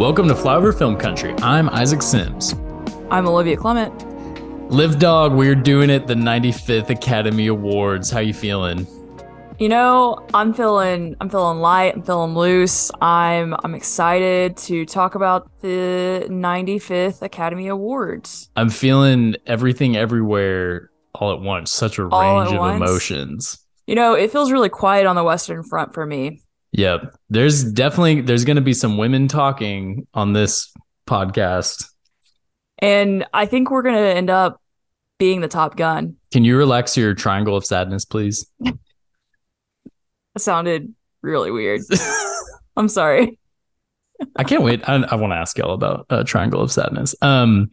Welcome to Flyover Film Country. I'm Isaac Sims. I'm Olivia Clement. Live Dog, we're doing it the 95th Academy Awards. How you feeling? You know, I'm feeling I'm feeling light, I'm feeling loose. I'm I'm excited to talk about the 95th Academy Awards. I'm feeling everything everywhere all at once. Such a All range of once? emotions. You know, it feels really quiet on the Western Front for me. Yep. There's definitely there's going to be some women talking on this podcast. And I think we're gonna end up being the top gun. Can you relax your triangle of sadness, please? That sounded really weird. I'm sorry. I can't wait. I, I want to ask y'all about uh, Triangle of Sadness. Um,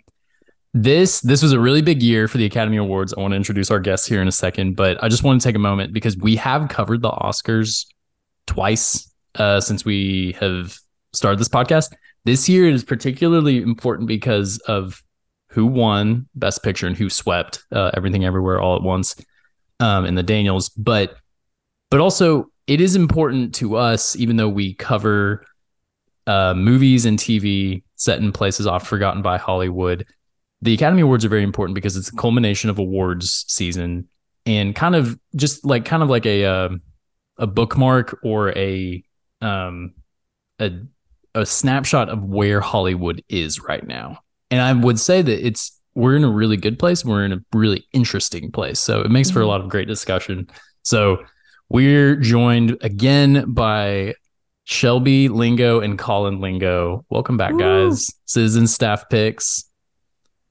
this this was a really big year for the Academy Awards. I want to introduce our guests here in a second, but I just want to take a moment because we have covered the Oscars twice uh, since we have started this podcast. This year is particularly important because of who won Best Picture and who swept uh, Everything Everywhere All at Once um, in the Daniels, but but also it is important to us, even though we cover uh, movies and TV set in places oft forgotten by Hollywood. The Academy Awards are very important because it's a culmination of awards season and kind of just like kind of like a uh, a bookmark or a um a a snapshot of where Hollywood is right now. And I would say that it's we're in a really good place. We're in a really interesting place. So it makes for a Mhm. lot of great discussion. So we're joined again by Shelby Lingo and Colin Lingo. Welcome back, Woo. guys. Citizen staff picks.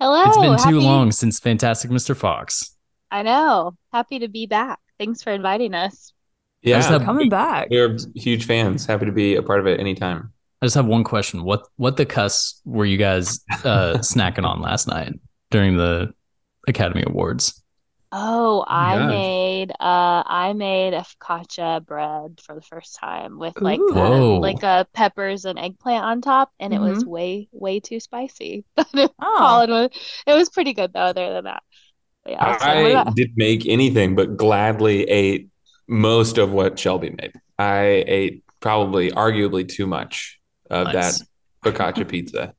Hello. it's been too happy- long since Fantastic Mr. Fox. I know. Happy to be back. Thanks for inviting us. I just Yeah, have- Coming back. we're huge fans. Happy to be a part of it anytime. I just have one question. What what the cuss were you guys uh, snacking on last night during the Academy Awards? Oh, I gosh. made uh I made a focaccia bread for the first time with like Ooh. uh, like uh peppers and eggplant on top and it was Mhm. way way too spicy. Oh, Colin was it was pretty good though other than that. But yeah, so I about- did make anything, but gladly ate most of what Shelby made. I ate probably arguably too much of Nice. that focaccia pizza.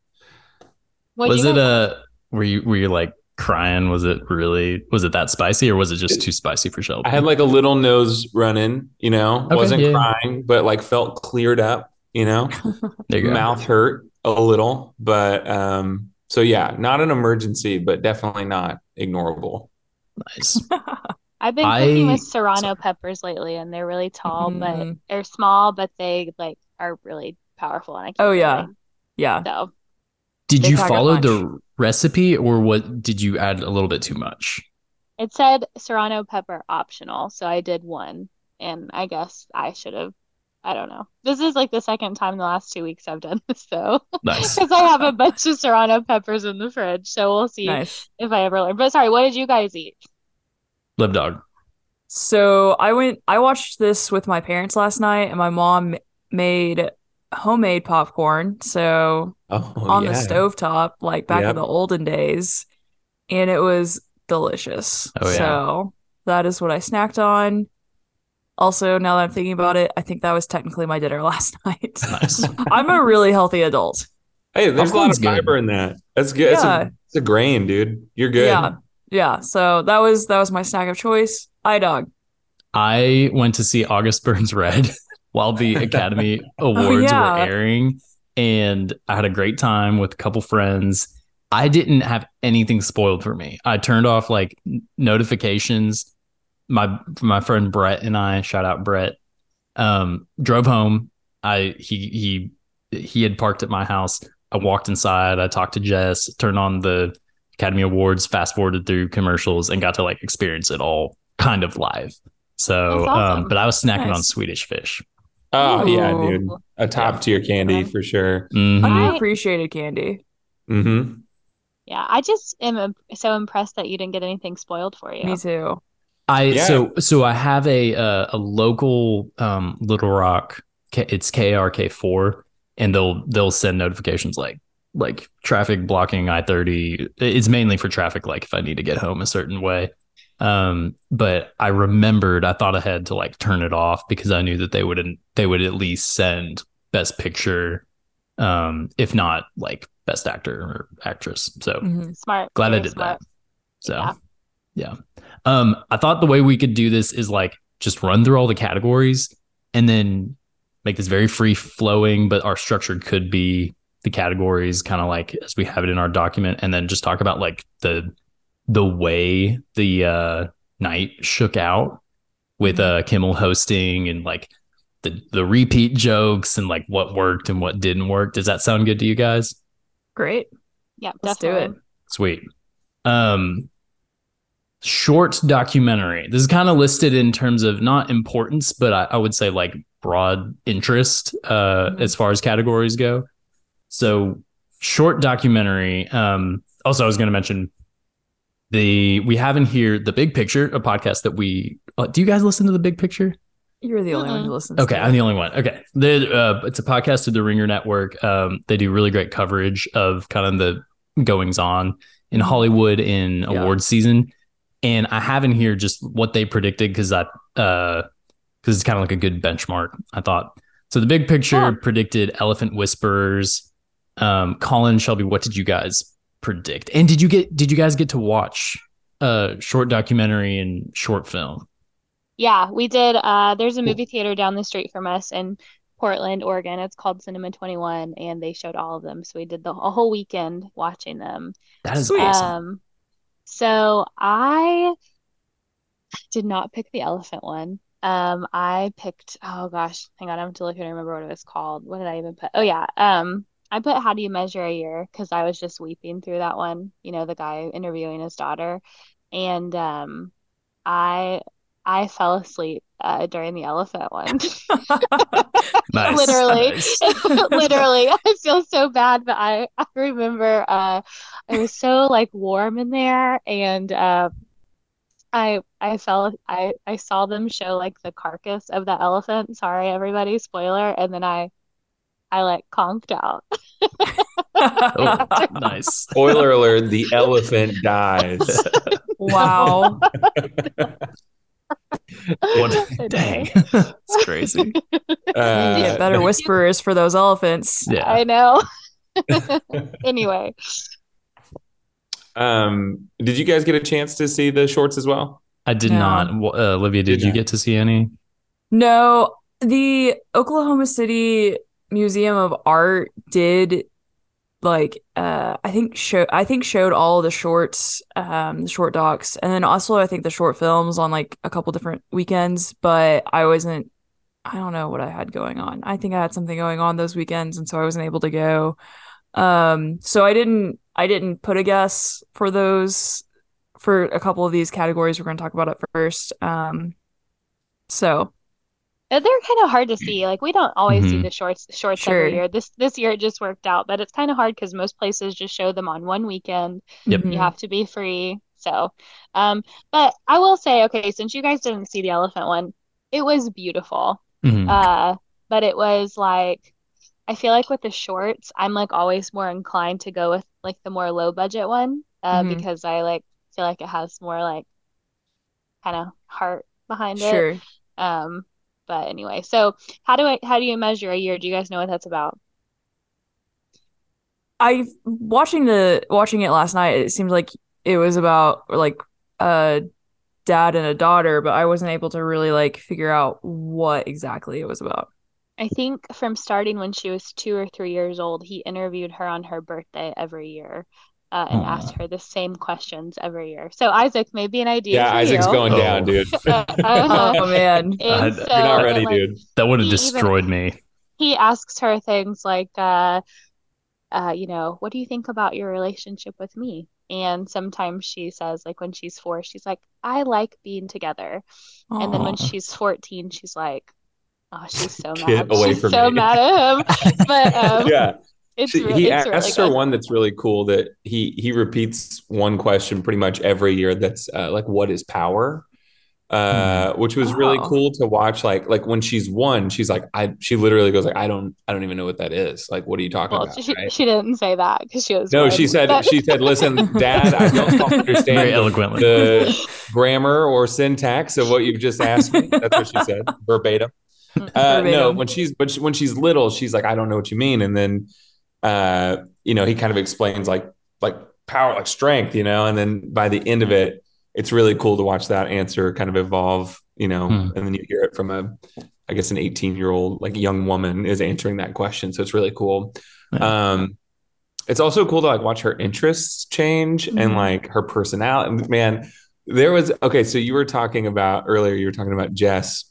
what'd was it guys- a were you were you like crying? Was it really was it that spicy or was it just too spicy for Shelby? I had like a little nose running, you know, Okay, wasn't yeah. crying, but like felt cleared up, you know, there you go. mouth hurt a little, but um, so yeah, not an emergency, but definitely not ignorable. Nice. I've been I- cooking with serrano peppers lately and they're really tall but Mhm. they're small but they like are really powerful and I keep Oh, yeah. going. yeah. So Did you follow punch. the recipe or what did you add a little bit too much? It said serrano pepper optional, so I did one, and I guess I should have. I don't know. This is like the second time in the last two weeks I've done this, so Nice. because I have a bunch of serrano peppers in the fridge, so we'll see Nice. if I ever learn. But sorry, what did you guys eat? Live dog. So I went I watched this with my parents last night and my mom made homemade popcorn. So Oh, on yeah. the stovetop, like back in the olden days. And it was delicious. Oh, yeah. So that is what I snacked on. Also, now that I'm thinking about it, I think that was technically my dinner last night. Nice. I'm a really healthy adult. Hey, there's a lot Popcorn's of good. fiber in that. That's good. It's, Yeah. a, it's a grain, dude. You're good. Yeah. Yeah. So that was that was my snack of choice. I dog. I went to see August Burns Red while the Academy Awards yeah. were airing, and I had a great time with a couple friends. I didn't have anything spoiled for me. I turned off like notifications. My my friend Brett and I, shout out Brett, um, drove home. I he he he had parked at my house. I walked inside. I talked to Jess. Turned on the Academy Awards. Fast forwarded through commercials and got to like experience it all kind of live. So, awesome. um, but I was snacking on Swedish fish. Oh, yeah, dude. A top tier candy for sure. Mhm. I- Underappreciated candy. Mm-hmm. Yeah, I just am so impressed that you didn't get anything spoiled for you. Me too. I Yeah. so so I have a uh, a local um, Little Rock. It's KRK four, and they'll they'll send notifications like like traffic blocking I thirty. It's mainly for traffic, like if I need to get home a certain way. Um, but I remembered I thought I had to like turn it off because I knew that they would they would at least send Best Picture um, if not like best actor or actress. So Mhm. Smart. glad I did smart. that. So Yeah. yeah. Um, I thought the way we could do this is like just run through all the categories and then make this very free flowing, but our structure could be the categories kind of like as we have it in our document, and then just talk about like the the way the uh night shook out with uh Kimmel hosting and like the the repeat jokes and like what worked and what didn't work. Does that sound good to you guys? Great. Yeah, Let's do it. Sweet. Um short documentary. This is kind of listed in terms of not importance, but I, I would say like broad interest uh Mhm. as far as categories go. So short documentary. Um also I was gonna mention the we have in here the big picture, a podcast that we uh, do you guys listen to the big picture? You're the only one Mhm. who listens. Okay, to I'm the only one. Okay, They're, uh, it's a podcast of the Ringer Network. Um, they do really great coverage of kind of the goings on in Mhm. Hollywood in Yeah. awards season, and I have in here just what they predicted because I because it's kind of like a good benchmark. I thought so. The big picture Yeah. predicted Elephant Whisperers. Um, Colin Shelby, what did you guys predict? And did you get did you guys get to watch a short documentary and short film? Yeah, we did. Uh, there's a movie theater down the street from us in Portland, Oregon. It's called Cinema 21, and they showed all of them. So we did the a whole weekend watching them. That is Sweet. awesome. Um, so I did not pick the elephant one. Um, I picked, oh gosh, hang on, I have to look and remember what it was called. What did I even put? Oh yeah, um, I put How Do You Measure a Year because I was just weeping through that one. You know, the guy interviewing his daughter, and um, I I fell asleep uh, during the elephant one. Nice. Literally. Nice. Literally, I feel so bad, but I I remember uh it was so like warm in there and uh I I felt I I saw them show like the carcass of the elephant. Sorry everybody, spoiler, and then I I like conked out. Oh, nice. Spoiler alert: the elephant dies. wow. What? Anyway. Dang, it's crazy. Uh, You get better whisperers for those elephants. Yeah. I know. Anyway, um, did you guys get a chance to see the shorts as well? I did No. not. Uh, Olivia, did Did you not. get to see any? No, the Oklahoma City Museum of Art did like uh I think show I think showed all the shorts, um the short docs, and then also I think the short films on like a couple different weekends, but I wasn't I don't know what I had going on. I think I had something going on those weekends and so I wasn't able to go. Um so I didn't I didn't put a guess for those for a couple of these categories we're going to talk about at first. Um so they're kind of hard to see. Like we don't always see Mhm. the shorts shorts Sure. every year. This this year it just worked out, but it's kind of hard because most places just show them on one weekend. Yep. You have to be free. So, um, but I will say, okay, since you guys didn't see the elephant one, it was beautiful. Mhm. Uh, but it was like I feel like with the shorts, I'm like always more inclined to go with like the more low budget one, uh, Mhm. because I like feel like it has more like kind of heart behind it. Sure. Um, but anyway, so how do I how do you measure a year? Do you guys know what that's about? I watching the watching it last night. It seemed like it was about like a dad and a daughter, but I wasn't able to really like figure out what exactly it was about. I think from starting when she was two or three years old, he interviewed her on her birthday every year, uh, and Aw. asked her the same questions every year. So Isaac, maybe an idea Yeah, for Isaac's you. going Oh. down, dude. Uh-huh. Oh man. And I- so, You're You're not and, ready, like, dude. that would have he even- destroyed me. he asks her things like, uh, uh, you know, what do you think about your relationship with me? And sometimes she says, like when she's four, she's like, I like being together. And then when she's 14, she's like, oh, she's so Get mad. away She's from so me. mad at him. But um, yeah, it's She- really, he it's really asked her one that's really cool. That he he repeats one question pretty much every year. That's uh, like, "What is power?" Uh, which was really cool to watch. Like like when she's one, she's like, I she literally goes like, I don't I don't even know what that is. Like, what are you talking Well, about? she, right? she didn't say that because she was No, one. she said But- she said, "Listen, Dad, I don't Very understand eloquently. the grammar or syntax of what you've just asked me." That's what she said verbatim. Uh, no, when she's but she, when she's little, she's like, "I don't know what you mean," and then uh, you know, he kind of explains like like power, like strength, you know, and then by the end of it, it's really cool to watch that answer kind of evolve, you know, Hmm. and then you hear it from a, I guess, an 18 year old like young woman is answering that question. So it's really cool. Um, it's also cool to like watch her interests change and Mhm. like her personality. Man, there was okay. So you were talking about earlier. You were talking about Jess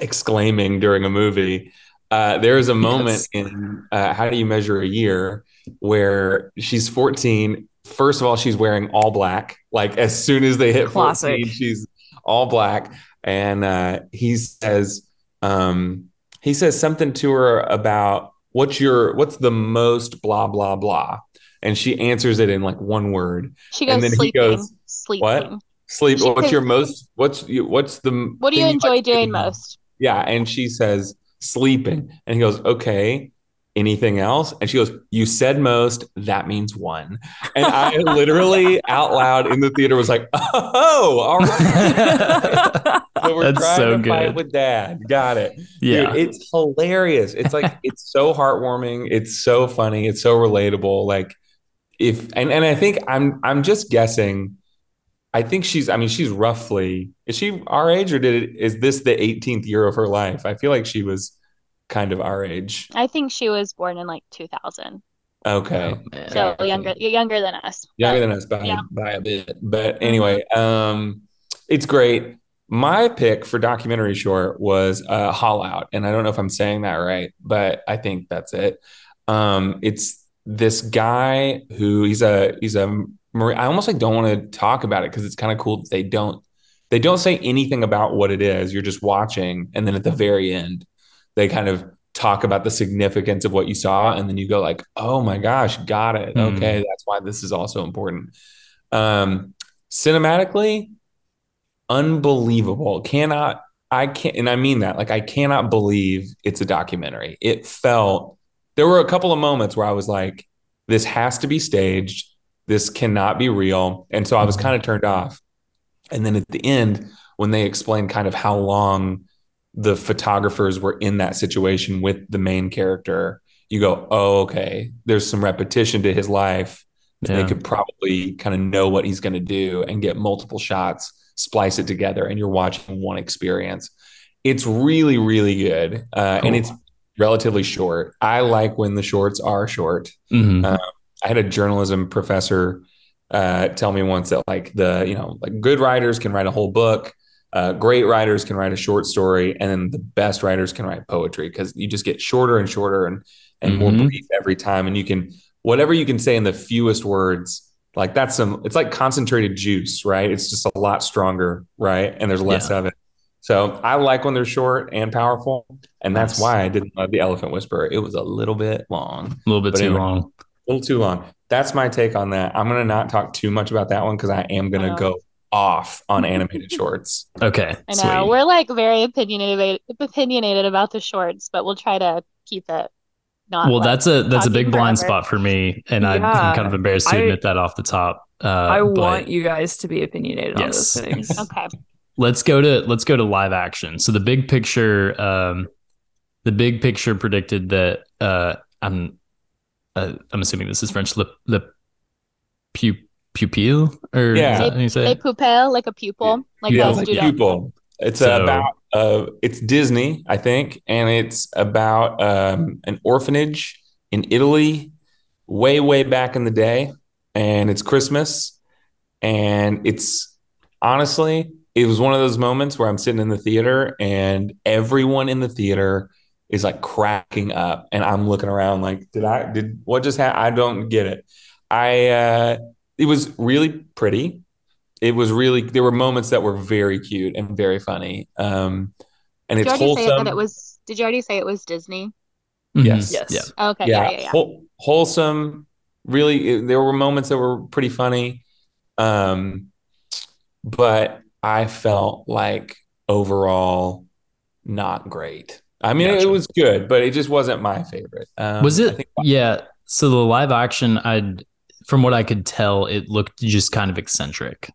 exclaiming during a movie. Uh, there is a moment Yes. in uh, How Do You Measure a Year where she's 14. First of all, she's wearing all black. Like as soon as they hit Classic. 14, she's all black. And uh, he says, um, he says something to her about what's your what's the most blah blah blah, and she answers it in like one word. She And goes then he sleeping. goes, sleeping. "What? Sleep. She- What's your most? What's you? What's the? What do you enjoy like doing most? Yeah, and she says sleeping, and he goes, "Okay." Anything else? And she goes, You said most, that means one. And I literally out loud in the theater was like, Oh, all right. So we're That's trying so to fight good. with dad. Got it. yeah. Dude, it's hilarious. It's like it's so heartwarming. It's so funny. It's so relatable. Like if and and I think I'm I'm just guessing. I think she's. I mean, she's roughly. Is she our age, or did it? Is this the 18th year of her life? I feel like she was kind of our age. I think she was born in like 2000. Okay, Oh. So Yeah, younger younger than us. younger But than us by Yeah. by a bit. But anyway, um, it's great. My pick for documentary short was uh, Haul Out, and I don't know if I'm saying that right, but I think that's it. Um, it's this guy who he's a he's a marine. I almost like don't want to talk about it because it's kind of cool that they don't they don't say anything about what it is. You're just watching, and then at the very end, they kind of talk about the significance of what you saw, and then you go like, "Oh my gosh, got it. Hmm. Okay, that's why this is also important." Um, cinematically, unbelievable. Cannot I can't, and I mean that. Like I cannot believe it's a documentary. It felt. There were a couple of moments where I was like, "This has to be staged. This cannot be real," and so I was Mhm. kind of turned off. And then at the end, when they explained kind of how long the photographers were in that situation with the main character, you go, "Oh, okay. There's some repetition to his life." Yeah. They could probably kind of know what he's going to do and get multiple shots, splice it together, and you're watching one experience. It's really, really good, uh, Cool. and it's relatively short. I like when the shorts are short. Mhm. Uh, I had a journalism professor uh, tell me once that like the you know like good writers can write a whole book, uh, great writers can write a short story, and then the best writers can write poetry because you just get shorter and shorter and and more Mhm. brief every time, and you can whatever you can say in the fewest words. Like that's some. It's like concentrated juice, right? It's just a lot stronger, right? And there's less of it. So I like when they're short and powerful, and that's Nice. why I didn't love the Elephant Whisperer. It was a little bit long a little bit too anyway. long. A little too long. That's my take on that. I'm gonna not talk too much about that one because I am gonna Wow. go off on animated shorts. Okay. I know sweet. we're like very opinionated opinionated about the shorts, but we'll try to keep it not well, like that's a that's a talking big blind spot for me, and I, Yeah. I'm kind of embarrassed to I- admit that off the top. Uh, I but want you guys to be opinionated on Yes. those things. Okay. let's go to let's go to live action. So the big picture, um, the big picture predicted that uh, I'm uh, I'm assuming this is French. Le, le pu, pupil, or Yeah. is that how you say They it? pupil like a pupil, like yeah, those it's like do pupil. It's So- about uh, it's Disney, I think, and it's about um, an orphanage in Italy, way way back in the day, and it's Christmas, and it's honestly, it was one of those moments where I'm sitting in the theater and everyone in the theater is like cracking up, and I'm looking around like, did I did what just happened? I don't get it. I uh, it was really pretty it was really there were moments that were very cute and very funny um and Did it's you already say wholesome that it was? Did you already say it was Disney? Mhm. Yes. Yes. Yeah. Okay. yeah, Yeah. Yeah. Yeah. whole- wholesome really it- there were moments that were pretty funny um but i felt like overall not great i mean it was good but it just wasn't my favorite um, Was it? think- yeah. So the live action, I, from what I could tell, it looked just kind of eccentric.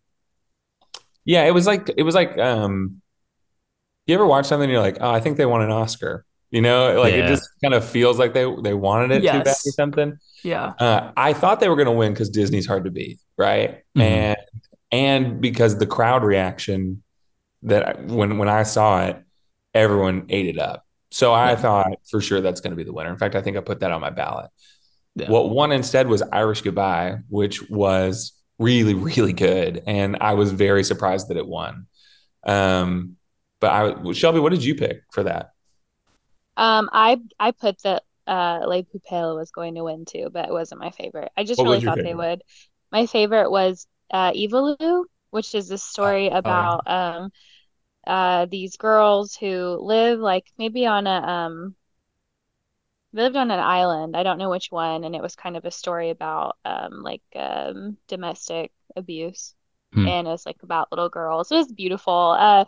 yeah it was like it was like um you ever watch something and you're like oh i think they won an oscar You know, like Yeah. it just kind of feels like they they wanted it too bad or something. Yeah. Uh, I thought they were going to win because Disney's hard to beat, right? Mhm. And and because the crowd reaction that I, when when I saw it, everyone ate it up. So I thought for sure that's going to be the winner. In fact, I think I put that on my ballot. Yeah. What won instead was Irish Goodbye, which was really really good, and I was very surprised that it won. Um, but I Shelby, what did you pick for that? Um, I I put that uh Les Pupilles was going to win too, but it wasn't my favorite. I just What really your thought they would. My favorite was uh Ivalu, which is this story about um uh these girls who live like maybe on a um they lived on an island. I don't know which one, and it was kind of a story about um like um domestic abuse. Hmm. And it was like about little girls. It was beautiful. Uh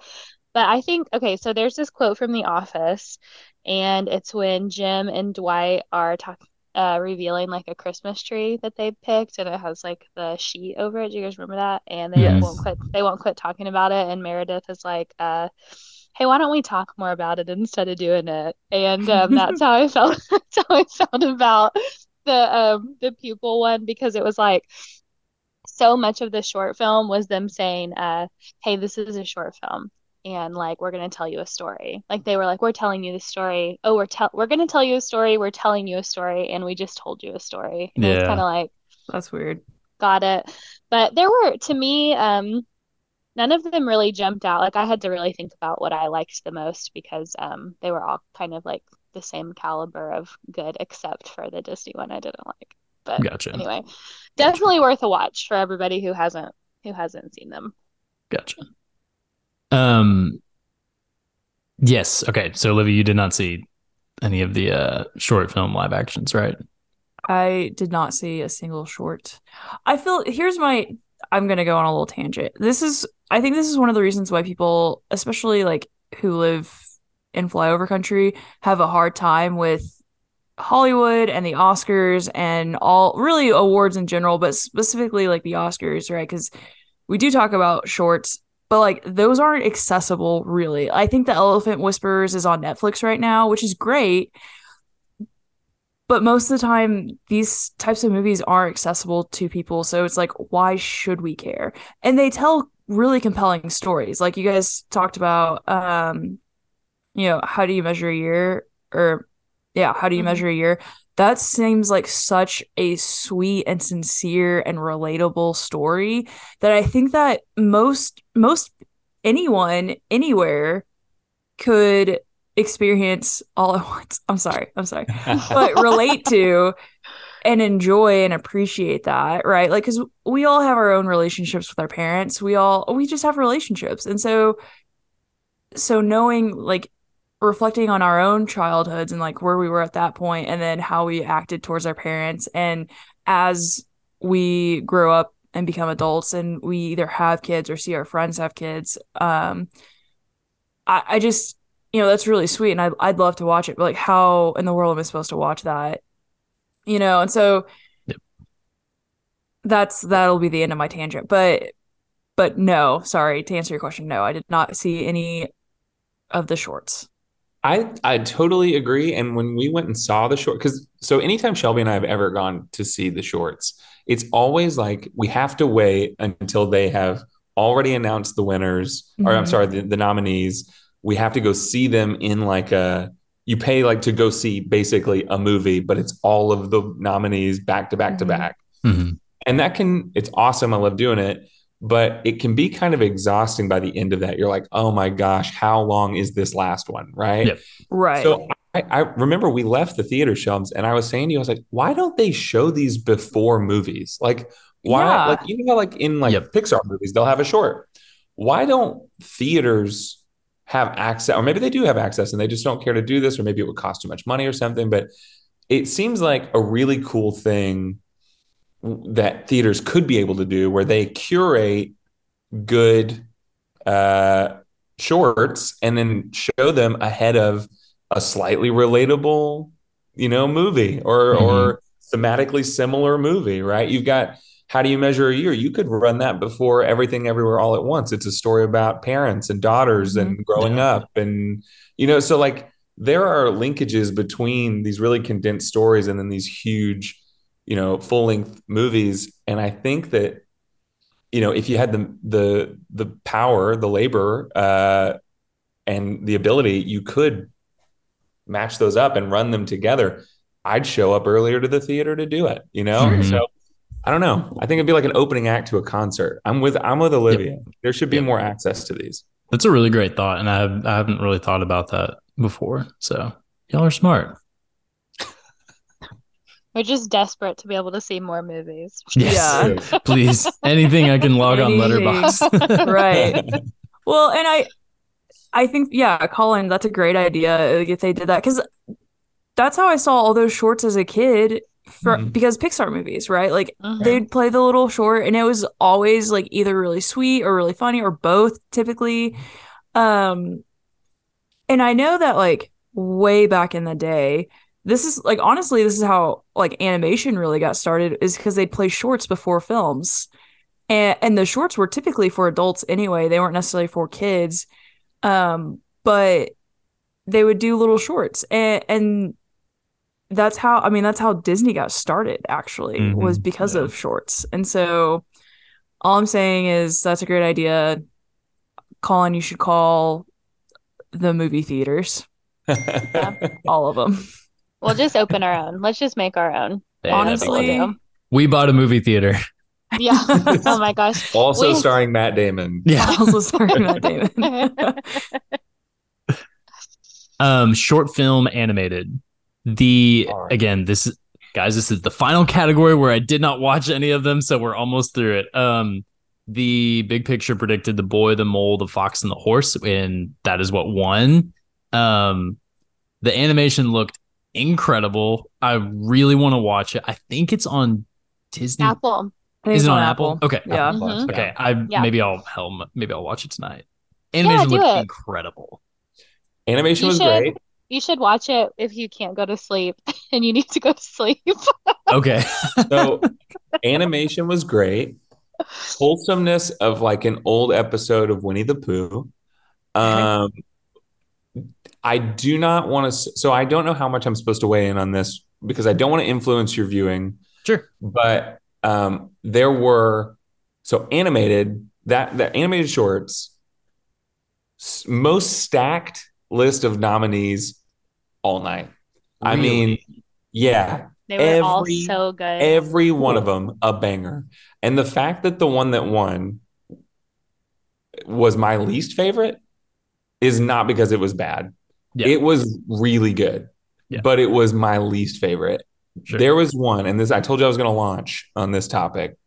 but I think okay, so there's this quote from The Office, and it's when Jim and Dwight are talking uh revealing like a Christmas tree that they picked and it has like the sheet over it. Do you guys remember that? And they Yes. won't quit they won't quit talking about it and Meredith is like uh hey, why don't we talk more about it instead of doing it? And um that's how I felt that's how I felt about the um the pupil one because it was like so much of the short film was them saying uh hey, this is a short film and like we're going to tell you a story. Like they were like we're telling you the story. Oh, we're tell we're going to tell you a story. We're telling you a story and we just told you a story. And it was Yeah. kind of like That's weird. got it. But there were to me um none of them really jumped out. Like I had to really think about what I liked the most because um they were all kind of like the same caliber of good except for the Disney one I didn't like. But Gotcha. anyway, definitely worth a watch for everybody who hasn't who hasn't seen them. Gotcha. Um. Yes. Okay. So, Olivia, you did not see any of the uh, short film live actions, right? I did not see a single short. I feel here's my I'm gonna go on a little tangent. This is I think this is one of the reasons why people, especially like who live in flyover country, have a hard time with Hollywood and the Oscars and all really awards in general, but specifically like the Oscars, right? Because we do talk about shorts, but like those aren't accessible really. I think The Elephant Whisperers is on Netflix right now, which is great. But most of the time, these types of movies aren't accessible to people. So it's like, why should we care? And they tell really compelling stories. Like you guys talked about, um, you know, how do you measure a year? Or, yeah, how do you Mhm. measure a year? That seems like such a sweet and sincere and relatable story that I think that most most anyone anywhere could experience all at once. I'm sorry. I'm sorry. But relate to and enjoy and appreciate that, right? Like cuz we all have our own relationships with our parents. We all we just have relationships. And so so knowing like reflecting on our own childhoods and like where we were at that point and then how we acted towards our parents. And as we grow up and become adults and we either have kids or see our friends have kids um i, I just you know that's really sweet and I, i'd love to watch it but like how in the world am i supposed to watch that? You know and so Yep. that's that'll be the end of my tangent but but no sorry to answer your question no i did not see any of the shorts I I totally agree. And when we went and saw the short, because so anytime Shelby and I have ever gone to see the shorts, it's always like we have to wait until they have already announced the winners, or I'm Mhm. sorry, the, the nominees. We have to go see them in like a you pay like to go see basically a movie, but it's all of the nominees back to back to Mhm. back. Mhm. And that can it's awesome. I love doing it. But it can be kind of exhausting by the end of that. You're like, oh my gosh, how long is this last one? Right. Yep. right So I, I remember we left the theater shelves and I was saying to you, I was like, why don't they show these before movies? Like, why, Yeah. like, you know, like in like Yep. Pixar movies, they'll have a short. Why don't theaters have access, or maybe they do have access and they just don't care to do this, or maybe it would cost too much money or something. But it seems like a really cool thing that theaters could be able to do where they curate good uh, shorts and then show them ahead of a slightly relatable, you know, movie or Mhm. or thematically similar movie, right? You've got how do you measure a year? You could run that before everything everywhere all at once. It's a story about parents and daughters and growing Yeah. up and you know, so like there are linkages between these really condensed stories and then these huge, you know, full length movies. And I think that, you know, if you had the the the power, the labor, uh, and the ability, you could match those up and run them together. I'd show up earlier to the theater to do it, you know? Mhm. So I don't know. I think it'd be like an opening act to a concert. I'm with I'm with Olivia. There should be Yep. more access to these. That's a really great thought, and I I haven't really thought about that before. So y'all are smart. We're just desperate to be able to see more movies. Yes. Yeah. Please, anything I can log on Anything. Letterboxd. Right. Well, and I, I think yeah, Colin, that's a great idea if they did that because that's how I saw all those shorts as a kid. For Mhm. because Pixar movies, right? Like Mhm. they'd play the little short, and it was always like either really sweet or really funny or both, typically. Um, and I know that like way back in the day, this is like honestly, this is how like animation really got started is because they'd play shorts before films. And and the shorts were typically for adults anyway. They weren't necessarily for kids. Um, but they would do little shorts and and that's how I mean that's how Disney got started actually was Mhm, because yeah. of shorts. And so all I'm saying is that's a great idea. Colin, you should call the movie theaters, all of them. We'll just open our own. Let's just make our own. Yeah, We'll Honestly, cool. we bought a movie theater. Yeah. oh my gosh. also We- starring Matt Damon. Yeah. also starring Matt Damon. Um, short film animated. The All right. again, this is guys, this is the final category where I did not watch any of them, so we're almost through it. Um, the big picture predicted the boy, the mole, the fox, and the horse, and that is what won. Um, the animation looked incredible. I really want to watch it. I think it's on Disney. Apple. Is it's it on Apple? Okay. Yeah. Apple Plus, Mhm. Okay. I Yeah. maybe I'll hell maybe I'll watch it tonight. Animation do looked it. incredible. Animation You was should. great. You should watch it if you can't go to sleep and you need to go to sleep. Okay. So animation was great. Wholesomeness of like an old episode of Winnie the Pooh. Um, I do not want to. So I don't know how much I'm supposed to weigh in on this because I don't want to influence your viewing. Sure. But um, there were so animated that the animated shorts most stacked list of nominees all night. I mean, yeah, They were all so good. every one of them a banger. And the fact that the one that won was my least favorite is not because it was bad. Yeah. It was really good, Yeah. but it was my least favorite. Sure. There was one, and this I told you I was going to launch on this topic.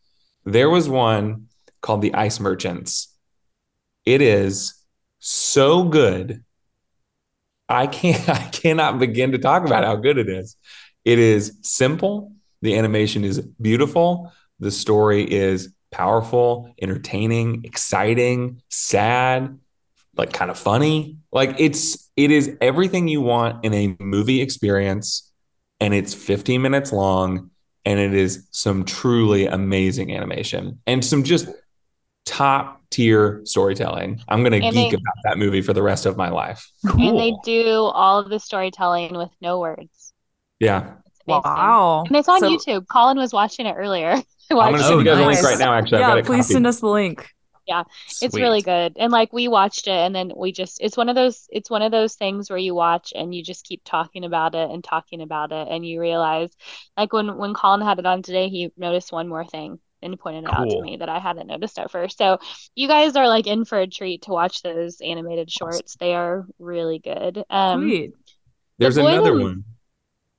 There was one called the Ice Merchants. It is so good. I can't I cannot begin to talk about how good it is. It is simple. The animation is beautiful. The story is powerful, entertaining, exciting, sad, like kind of funny. Like it's it is everything you want in a movie experience and it's 15 minutes long and it is some truly amazing animation and some just top tier storytelling. I'm going to geek they- about that movie for the rest of my life. And they do all of the storytelling with no words. Yeah. Wow. And it's on So- YouTube. Colin was watching it earlier. I I'm going to Oh, send you oh, guys a link right now actually. Yeah, please copied. send us the link. Yeah, it's really good. And like we watched it and then we just it's one of those it's one of those things where you watch and you just keep talking about it and talking about it and you realize like when when Colin had it on today, he noticed one more thing and pointed it out to me that I hadn't noticed at first. So you guys are like in for a treat to watch those animated shorts. They are really good. Um Sweet. There's The another the- one.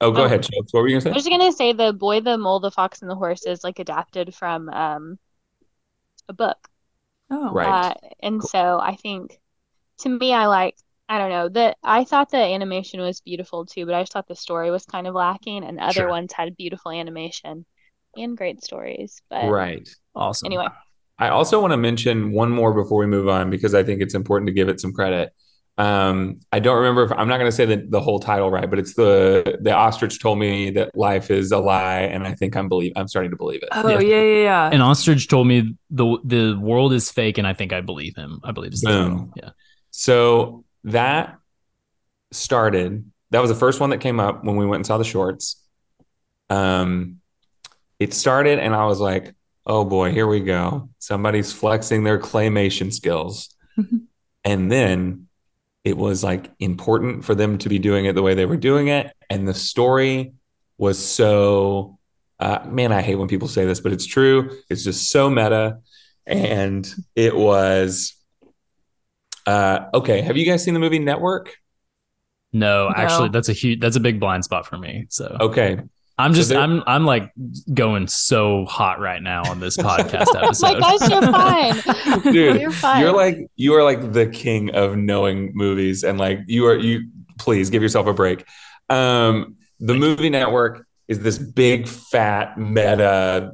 Oh, go Oh. ahead, Chubbs. What were you I going to was say? just gonna say the boy, the mole, the fox, and the horse is like adapted from um a book. Oh, Right. Uh, and so I think to me, I like, I don't know, that I thought the animation was beautiful too, but I just thought the story was kind of lacking, and other Sure. ones had beautiful animation and great stories. But Right. Awesome. anyway, I also want to mention one more before we move on because I think it's important to give it some credit. Um, I don't remember if I'm not going to say the, the whole title right, but it's the the ostrich told me that life is a lie, and I think I'm believe I'm starting to believe it. Oh Yeah. yeah, yeah, yeah. And Ostrich told me the the world is fake, and I think I believe him. I believe it's Boom. Yeah. So that started. That was the first one that came up when we went and saw the shorts. Um, it started, and I was like, "Oh boy, here we go! Somebody's flexing their claymation skills." and then it was like important for them to be doing it the way they were doing it, and the story was so. Uh, man, I hate when people say this, but it's true. It's just so meta, and it was. Uh, okay, have you guys seen the movie Network? No, No. actually, that's a huge, that's a big blind spot for me. So Okay, I'm just, there- I'm, I'm like going so hot right now on this podcast Oh my episode. gosh, you're fine. dude You're fine. you're like you are like the king of knowing movies and like you are you please give yourself a break um the movie network is this big fat meta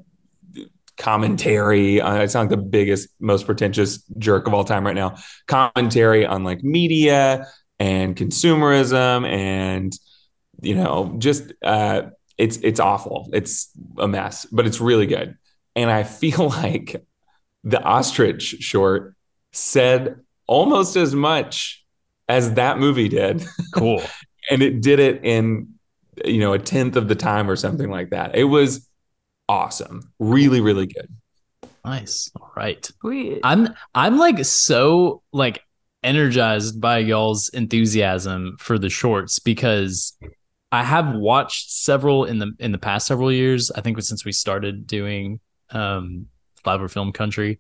commentary on, i sound like the biggest most pretentious jerk of all time right now commentary on like media and consumerism and you know just uh it's it's awful it's a mess but it's really good and i feel like the ostrich short said almost as much as that movie did cool. and it did it in you know a tenth of the time or something like that it was awesome really really good Nice. All right. Sweet. I'm I'm like so like energized by y'all's enthusiasm for the shorts because I have watched several in the in the past several years. I think since we started doing um Flyover Film Country,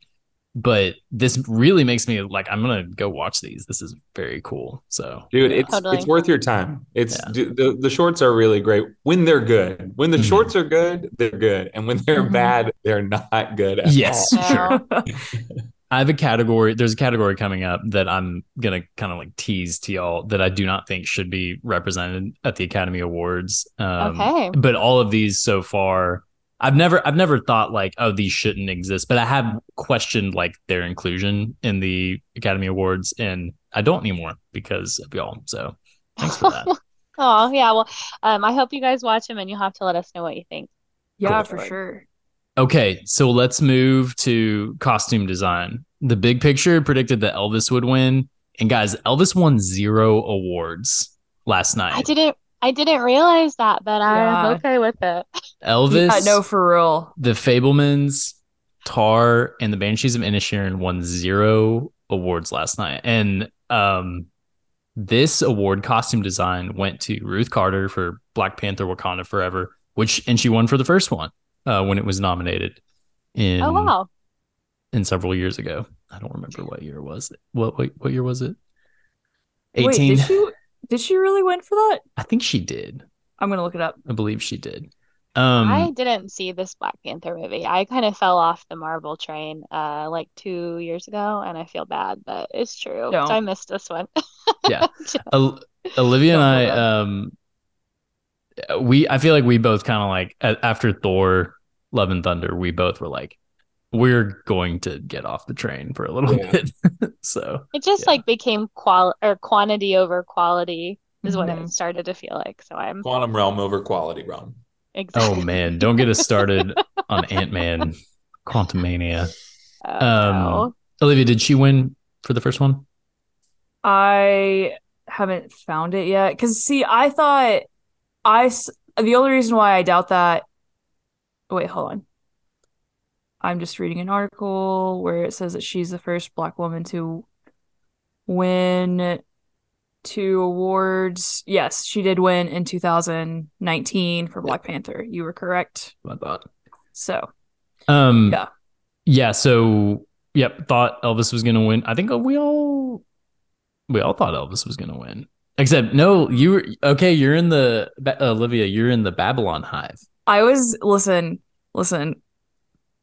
but this really makes me like I'm gonna go watch these. This is very cool. So dude it's Totally. it's worth your time it's Yeah. d- the, the shorts are really great when they're good when the Mhm. shorts are good they're good and when they're Mhm. bad they're not good at Yes. all. Sure. No. I have a category. There's a category coming up that I'm gonna kind of like tease to y'all that I do not think should be represented at the Academy Awards. Um, Okay. But all of these so far, I've never, I've never thought like, oh, these shouldn't exist. But I have questioned like their inclusion in the Academy Awards, and I don't anymore because of y'all. So thanks for that. Oh, yeah. Well, um, I hope you guys watch them and you'll have to let us know what you think. yeah, Cool. for sure. Okay, so let's move to costume design. The big picture predicted that Elvis would win, and guys, Elvis won zero awards last night. I didn't I didn't realize that, but I'm okay with it. Elvis, Yeah, no, for real. the Fabelmans, Tar, and the Banshees of Inisherin won zero awards last night, and um, this award, costume design, went to Ruth Carter for Black Panther: Wakanda Forever, which and she won for the first one uh, when it was nominated in Oh wow. in several years ago. I don't remember what year was it. What what, what year was it? Wait, Eighteen. did she did she really win for that? I think she did. I'm gonna look it up. I believe she did. Um, I didn't see this Black Panther movie. I kind of fell off the Marvel train uh like two years ago, and I feel bad, but it's true. So I missed this one. Yeah. Ol- Olivia and I, um, we I feel like we both kind of like after Thor, Love and Thunder, we both were like, we're going to get off the train for a little Yeah. bit. so It just Yeah. like became qual or quantity over quality is what Mhm. it started to feel like. So I'm quantum realm over quality realm Exactly. oh man, don't get us started on Ant Man, Quantumania. Oh, Um, no. Olivia, did she win for the first one? I haven't found it yet. Cause see, I thought I the only reason why I doubt that. Wait, hold on. I'm just reading an article where it says that she's the first black woman to win two awards. Yes, she did win in 2019 for Black Panther. You were correct. I thought. So Um, Yeah. yeah. So, yep. Thought Elvis was gonna win. I think we all we all thought Elvis was gonna win. Except, no, you were okay. You're in the Ba- Olivia. You're in the Babylon Hive. I was listen, listen.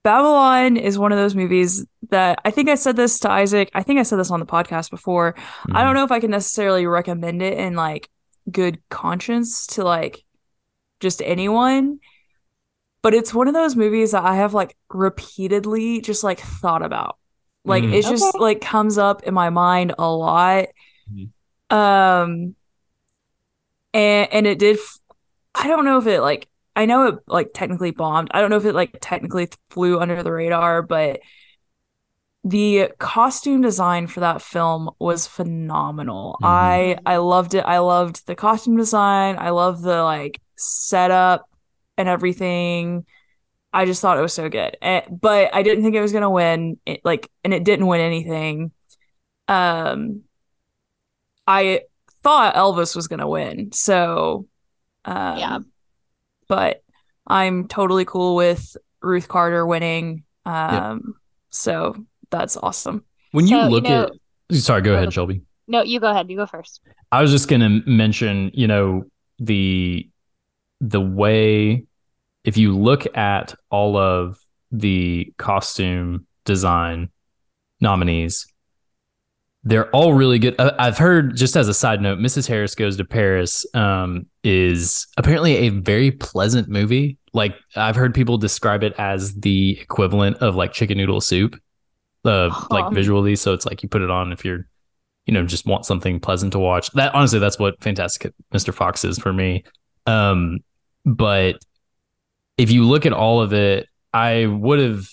Babylon is one of those movies that I think I said this to Isaac. I think I said this on the podcast before. I don't know if I can necessarily recommend it in like good conscience to like just anyone, but it's one of those movies that I have like repeatedly just like thought about. Like Mm. it just like comes up in my mind a lot. Um and and it did I don't know if it like I know it like technically bombed. I don't know if it like technically flew under the radar, but the costume design for that film was phenomenal. Mhm. I I loved it. I loved the costume design. I love the like setup and everything. I just thought it was so good. Eh, but I didn't think it was gonna win. It, like, and it didn't win anything. Um, I thought Elvis was gonna win. So, um, Yeah. But I'm totally cool with Ruth Carter winning. Um, so that's awesome. When you So, you look know- at, sorry, go Go ahead, ahead. Shelby. No, you go ahead. You go first. I was just going to mention, you know, the the way if you look at all of the costume design nominees, they're all really good. I've heard, just as a side note, Mrs. Harris Goes to Paris um, is apparently a very pleasant movie. Like I've heard people describe it as the equivalent of like chicken noodle soup, uh, like visually. So it's like you put it on if you're you know just want something pleasant to watch that honestly that's what fantastic mr fox is for me um but if you look at all of it i would have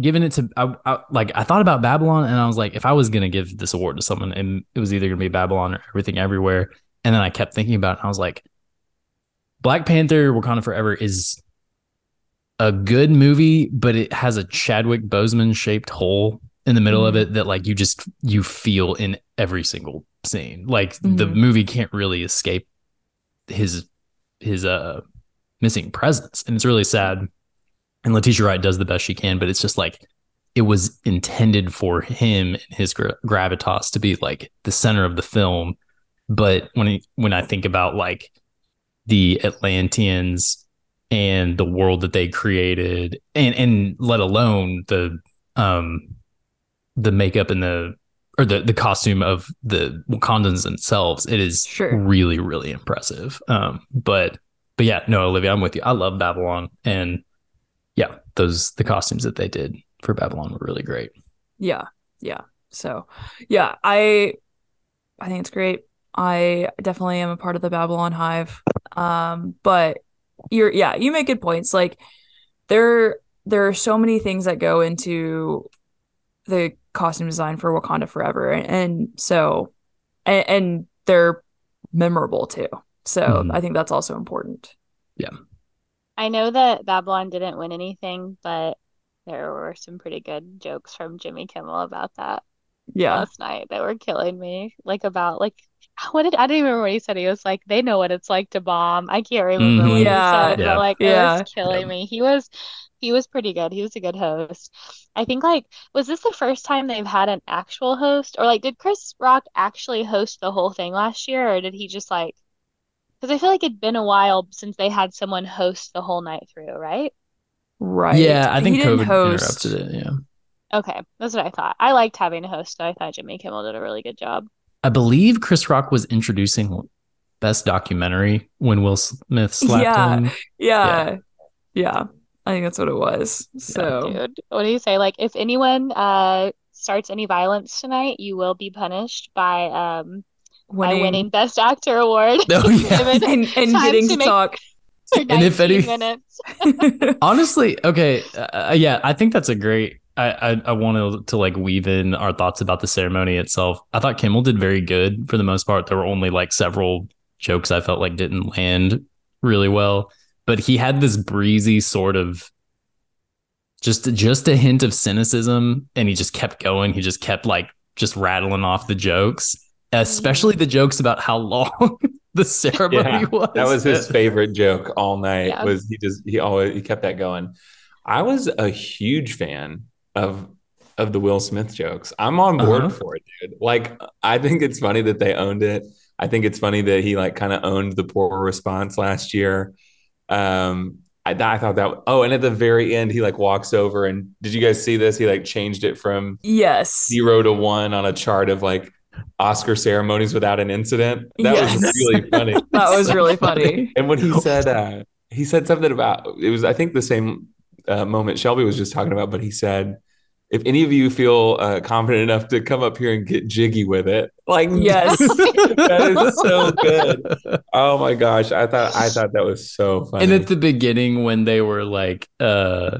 given it to I, I, like i thought about babylon and i was like if i was going to give this award to someone and it was either going to be babylon or everything everywhere and then i kept thinking about it and i was like black panther wakanda forever is a good movie but it has a chadwick boseman shaped hole in the middle of Mhm. it that like you just you feel in every single scene like the Mhm. movie can't really escape his his uh missing presence and it's really sad and Letitia Wright does the best she can but it's just like it was intended for him and his gra- gravitas to be like the center of the film. But when he, when I think about like the Atlanteans and the world that they created and and let alone the um the makeup and the or the the costume of the Wakandans themselves it is Sure. really really impressive. Um but but yeah no Olivia I'm with you. I love Babylon and those the costumes that they did for Babylon were really great Yeah. Yeah. So, yeah, I I think it's great. I definitely am a part of the Babylon Hive. Um, but you're yeah, you make good points. Like there there are so many things that go into the costume design for Wakanda Forever and, and so and, and they're memorable too. So, Mhm. I think that's also important. I know that Babylon didn't win anything, but there were some pretty good jokes from Jimmy Kimmel about that Yeah. last night that were killing me. Like about like what did I don't even remember what he said. He was like, they know what it's like to bomb. I can't remember what Mhm. he Yeah. said, Yeah. but like it was killing Yeah. me. He was he was pretty good. He was a good host. I think like was this the first time they've had an actual host? Or like did Chris Rock actually host the whole thing last year or did he just like because I feel like it'd been a while since they had someone host the whole night through, right? Right. yeah I think He didn't COVID host. interrupted it yeah Okay, that's what I thought. I liked having a host, so I thought Jimmy Kimmel did a really good job. I believe Chris Rock was introducing best documentary when Will Smith slapped Yeah. him. Yeah. Yeah. yeah. I think that's what it was. So, Dude, what do you say? Like, if anyone uh starts any violence tonight, you will be punished by um by winning, winning Best Actor award. Oh, yeah. And, and getting to to make- talk. for And if 19 any- minutes. Honestly, okay, uh, yeah, I think that's a great. I, I I wanted to like weave in our thoughts about the ceremony itself. I thought Kimmel did very good for the most part. There were only like several jokes I felt like didn't land really well, but he had this breezy sort of just just a hint of cynicism, and he just kept going. He just kept like just rattling off the jokes, especially the jokes about how long the ceremony Yeah, was. That was his favorite joke all night. Yeah. Was he just he always he kept that going. I was a huge fan of of the Will Smith jokes. I'm on board Uh-huh. for it, dude. Like I think it's funny that they owned it. I think it's funny that he like kind of owned the poor response last year. Um I, I thought that oh, and at the very end he like walks over and did you guys see this? He like changed it from Yes. zero to one on a chart of like Oscar ceremonies without an incident. That was really funny. That was really funny. And when he said, uh, he said something about it was, I think, the same uh, moment Shelby was just talking about, but he said, if any of you feel uh, confident enough to come up here and get jiggy with it, like, Yes. that is so good. Oh my gosh. I thought, I thought that was so funny. And at the beginning, when they were like, uh,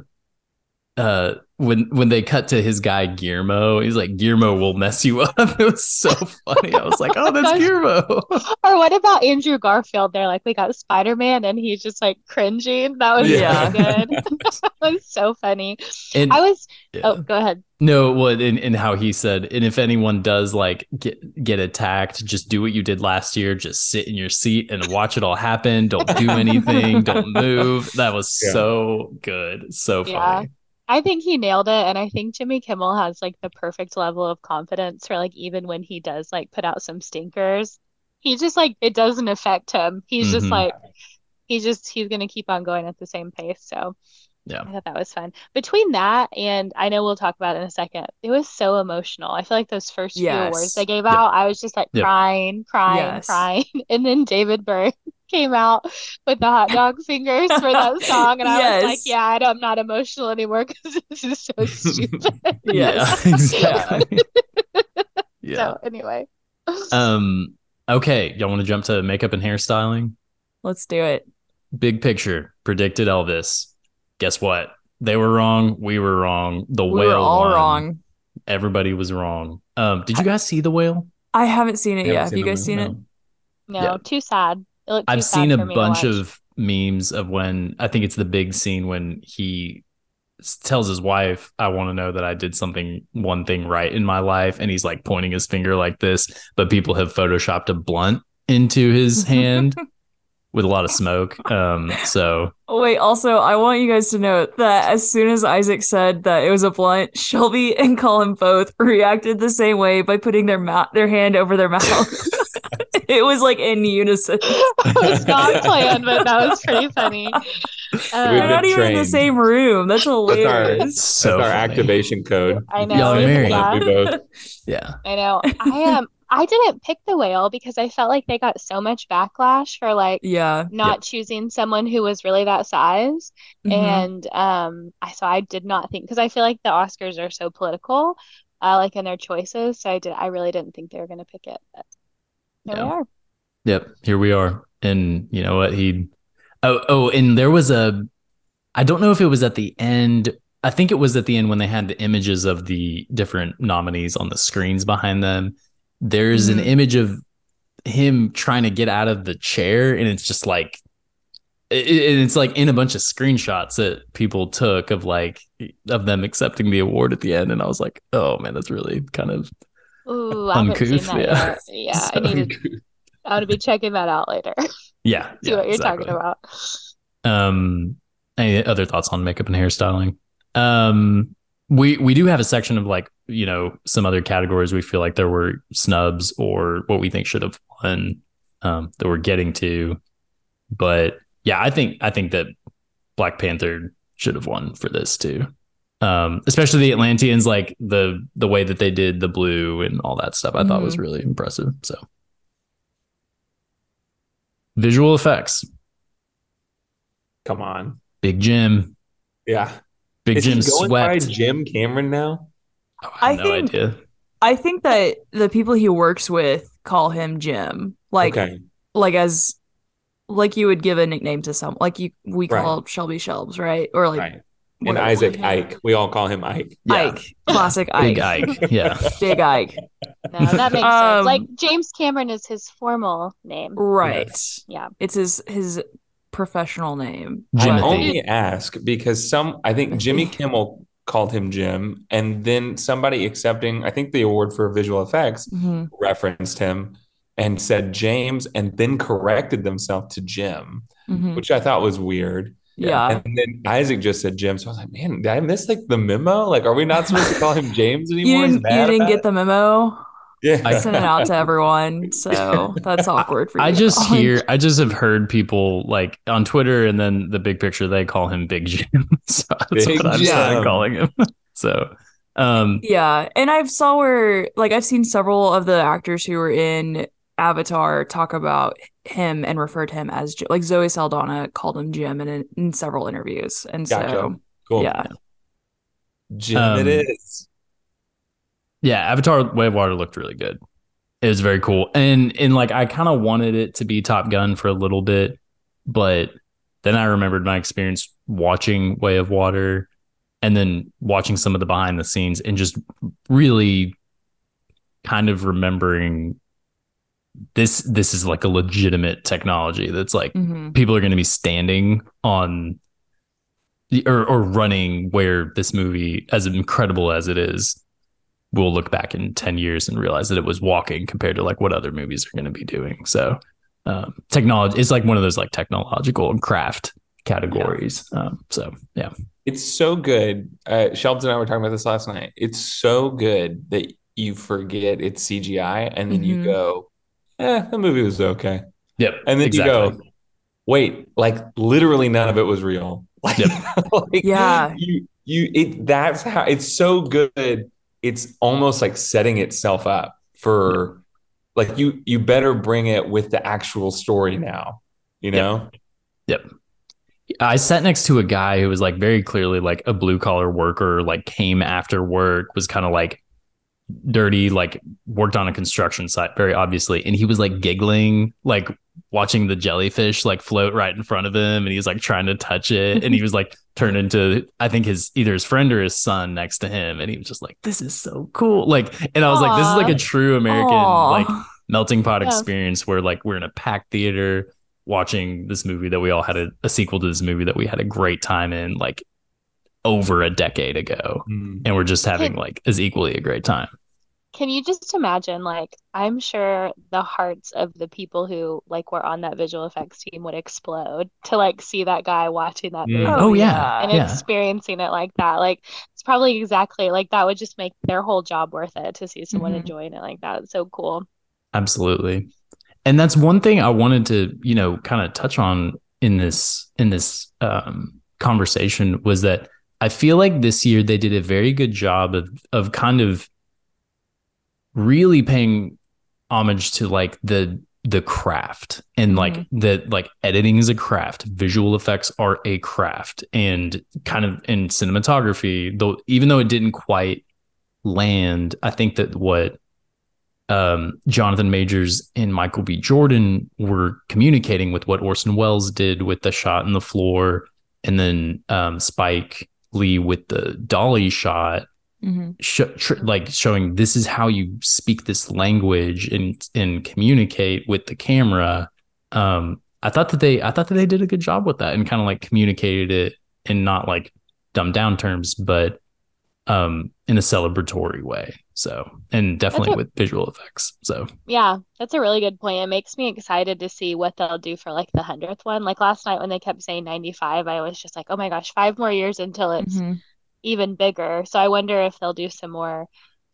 uh, when when they cut to his guy Guillermo, he's like Guillermo will mess you up. It was so funny. I was like, oh, that's Guillermo. Or what about Andrew Garfield? They're like, we got Spider Man, and he's just like cringing. That was Yeah. so good. that was so funny. And I was. yeah. Oh, go ahead. no, what in, in how he said, and if anyone does like get get attacked, just do what you did last year. Just sit in your seat and watch it all happen. Don't do anything. don't move. That was Yeah. so good. So funny. I think he nailed it, and I think Jimmy Kimmel has like the perfect level of confidence for like even when he does like put out some stinkers, he just like it doesn't affect him. He's just Mhm. like he's just he's gonna keep on going at the same pace. So Yeah. I thought that was fun. Between that and I know we'll talk about it in a second, it was so emotional. I feel like those first few Yes. awards they gave out, I was just like crying, crying, Yes. crying. And then David Byrne came out with the hot dog fingers for that song, and I was like, "Yeah, I don't, I'm not emotional anymore because this is so stupid." Yes. Yeah, exactly. yeah. So anyway, Um. Okay, y'all want to jump to makeup and hairstyling? Let's do it. Big picture predicted Elvis. Guess what? They were wrong. We were wrong. The We whale were all won. wrong. Everybody was wrong. Um. Did you guys see the whale? I haven't seen it Haven't yet. Have you guys movie, seen it? No. no, Yeah. too sad. It looked too I've sad seen a for me bunch of memes of when I think it's the big scene when he tells his wife, "I want to know that I did something, one thing right in my life," and he's like pointing his finger like this, but people have photoshopped a blunt into his hand with a lot of smoke. Um, so Wait, also, I want you guys to note that as soon as Isaac said that it was a blunt, Shelby and Colin both reacted the same way by putting their mouth, their hand over their mouth. it was like in unison. it was not planned, but that was pretty funny. We've They're Uh, not been even in the same room. That's our- hilarious. so our activation code. I know. Y'all are married. yeah. We both. Yeah, I know. I um I didn't pick the whale because I felt like they got so much backlash for like Yeah. not choosing someone who was really that size. Mhm. And um I so I did not think because I feel like the Oscars are so political, uh like in their choices. So I did I really didn't think they were gonna pick it. But here we are. Yep, here we are. And you know what? He Oh, oh, and there was a I don't know if it was at the end. I think it was at the end when they had the images of the different nominees on the screens behind them. There's an Mhm. image of him trying to get out of the chair and it's just like it, it- it's like in a bunch of screenshots that people took of like of them accepting the award at the end and I was like, "Oh man, that's really kind of Ooh, I haven't seen Uncouth, yeah. Yeah, I So- needed I would be checking that out later. yeah, See yeah, what you're exactly. talking about. Um, any other thoughts on makeup and hairstyling? Um, we we do have a section of like you know some other categories we feel like there were snubs or what we think should have won um, that we're getting to, but yeah, I think I think that Black Panther should have won for this too. Um, especially the Atlanteans, like the the way that they did the blue and all that stuff, I thought was really impressive. So, visual effects, Come on. Big Jim, Yeah. Big Is Jim he going by swept. Jim Cameron now? Oh, I have I no think- idea. I think that the people he works with call him Jim. Like okay. like as like you would give a nickname to some like you we Right. call Shelby Shelbs, right? Or like Right. And what- Isaac what- Ike. We all call him Ike. Yeah. Ike. Classic Ike. Big Ike. Yeah. Big Ike. No, that makes Um, sense. Like James Cameron is his formal name. Right. Yeah. It's his his professional name. I Jimothy. But- only ask because some I think Jimmy Kimmel called him Jim, and then somebody accepting, I think the award for visual effects Mhm. referenced him and said James and then corrected themselves to Jim, Mhm. which I thought was weird. Yeah. And then Isaac just said Jim. So I was like, man, did I miss like the memo? Like, are we not supposed to call him James anymore? You didn't, you didn't get it? the memo. Yeah. I sent it out to everyone, so that's awkward for you. I just Colin. hear, I just have heard people like on Twitter and then the big picture, they call him Big Jim. so that's Big what I'm started Jim. calling him. so, um, Yeah, and I've saw where like I've seen several of the actors who were in Avatar talk about him and refer to him as Jim. like Zoe Saldana called him Jim in, in several interviews, and Gotcha. so cool. yeah, Jim Um, it is. Yeah, Avatar Way of Water looked really good. It was very cool. And, and like, I kind of wanted it to be Top Gun for a little bit, but then I remembered my experience watching Way of Water and then watching some of the behind the scenes and just really kind of remembering this this is like a legitimate technology that's like Mhm. people are going to be standing on the or, or running where this movie as incredible as it is we'll look back in 10 years and realize that it was walking compared to like what other movies are going to be doing so um, technology is like one of those like technological and craft categories um, so yeah It's so good. Uh, Shelby and I were talking about this last night. It's so good that you forget it's CGI and then you Mhm. go, eh, the movie was okay. yep And then exactly you go, wait, like literally none of it was real. Like, like, Yeah. you you it that's how it's so good. It's almost like setting itself up for like you you better bring it with the actual story now. You know? Yep. I sat next to a guy who was like very clearly like a blue collar worker, like came after work, was kind of like dirty, like worked on a construction site, very obviously. And he was like giggling, like watching the jellyfish like float right in front of him. And he was like trying to touch it. And he was like turned into, I think his either his friend or his son next to him. And he was just like, this is so cool. Like, and I was like, this is like a true American, Aw. like melting pot Yeah. experience where like we're in a packed theater watching this movie that we all had a, a sequel to this movie that we had a great time in like over a decade ago Mm. and we're just having like as equally a great time Can you just imagine, like, I'm sure the hearts of the people who like were on that visual effects team would explode to like see that guy watching that Mm. movie Oh, yeah. and yeah. experiencing it like that. Like, it's probably exactly like that would just make their whole job worth it to see someone Mhm. enjoying it like that. It's so cool. absolutely and that's one thing i wanted to you know kind of touch on in this in this um conversation was that i feel like this year they did a very good job of of kind of really paying homage to like the the craft and like that like editing is a craft visual effects are a craft and kind of in cinematography though even though it didn't quite land i think that what um, Jonathan Majors and Michael B. Jordan were communicating with what Orson Welles did with the shot in the floor, and then um, Spike Lee with the dolly shot, Mhm. sh- tr- like showing this is how you speak this language and and communicate with the camera. Um, I thought that they I thought that they did a good job with that and kind of like communicated it in not like dumbed down terms, but um, in a celebratory way. So, and definitely a- with visual effects. So, Yeah, that's a really good point. It makes me excited to see what they'll do for like the hundredth one. Like last night when they kept saying 95, I was just like, oh my gosh, five more years until it's Mhm. Even bigger. So I wonder if they'll do some more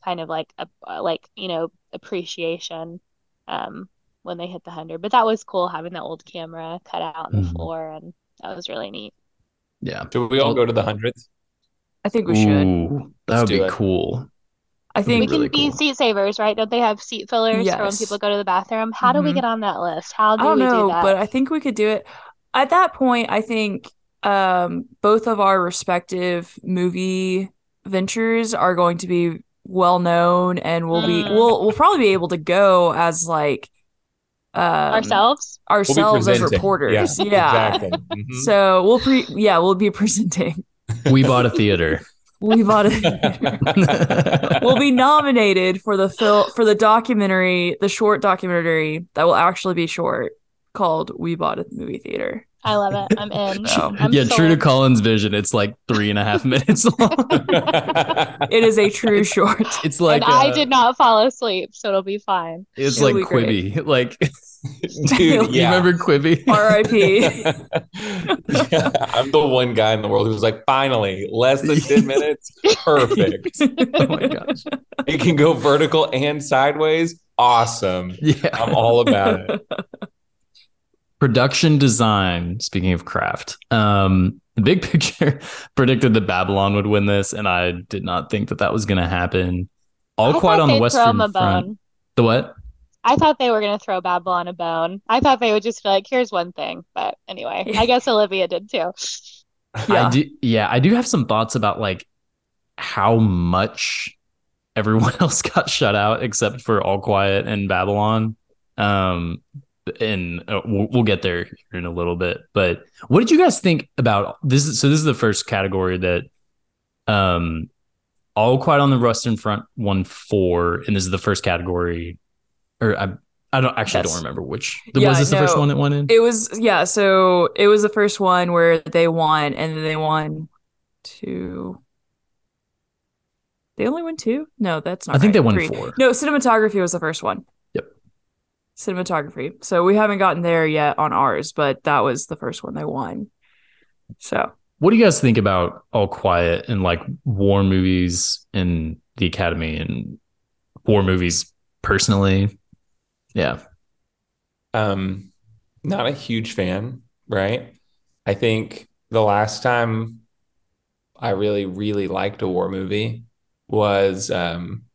kind of like a like, you know, appreciation um when they hit the 100. But that was cool having the old camera cut out on the Mhm. floor and that was really neat. yeah. Do we all go to the hundredth? I think we should. Ooh, that would be it. cool. I think We can really be cool. seat savers, right? Don't they have seat fillers for when people go to the bathroom? How do we Mhm. get on that list? How I do don't we do that? but I think we could do it. At that point, I think um, both of our respective movie ventures are going to be well known, and we'll be Mhm. we'll we'll probably be able to go as like um, Ourselves? ourselves as reporters. Yeah, Yeah. exactly. Mhm. So we'll pre yeah we'll be presenting. We bought a theater. We bought it. we'll be nominated for the film for the documentary, the short documentary that will actually be short called "We Bought a Movie Theater." I love it. I'm in. So, oh, I'm yeah, true to sold. Colin's vision, it's like three and a half minutes long. It is a true short. It's like and I did not fall asleep, so it'll be fine. It's It'll like be great. Quibi. Like Dude, you remember Quibi? R.I.P. Yeah, I'm the one guy in the world who's like, finally, less than 10 minutes, perfect. oh my gosh. It can go vertical and sideways. Awesome. Yeah. I'm all about it. Production design, speaking of craft. Um the big picture predicted that Babylon would win this, and I did not think that that was going to happen. All I quiet on the Western Front. bone. The what? I thought they were going to throw Babylon a bone. I thought they would just be like, here's one thing. But anyway, I guess Olivia did too. Yeah. I do yeah, I do have some thoughts about like how much everyone else got shut out except for All Quiet and Babylon. Um and uh, we'll, we'll get there in a little bit. But what did you guys think about this? Is, so this is the first category that Um, All Quiet on the Western Front won four, and this is the first category. Or I, I don't actually Yes. don't remember which. Yeah, was this the first one that won in? It was yeah, so it was the first one where they won, and then they won two. They only won two? No, that's not. I think they won Three. four. No, cinematography was the first one. Yep. Cinematography. So we haven't gotten there yet on ours, but that was the first one they won. So What do you guys think about All Quiet and like war movies in the Academy and war movies personally? Yeah. Um, not a huge fan, right? I think the last time I really, really liked a war movie was, um,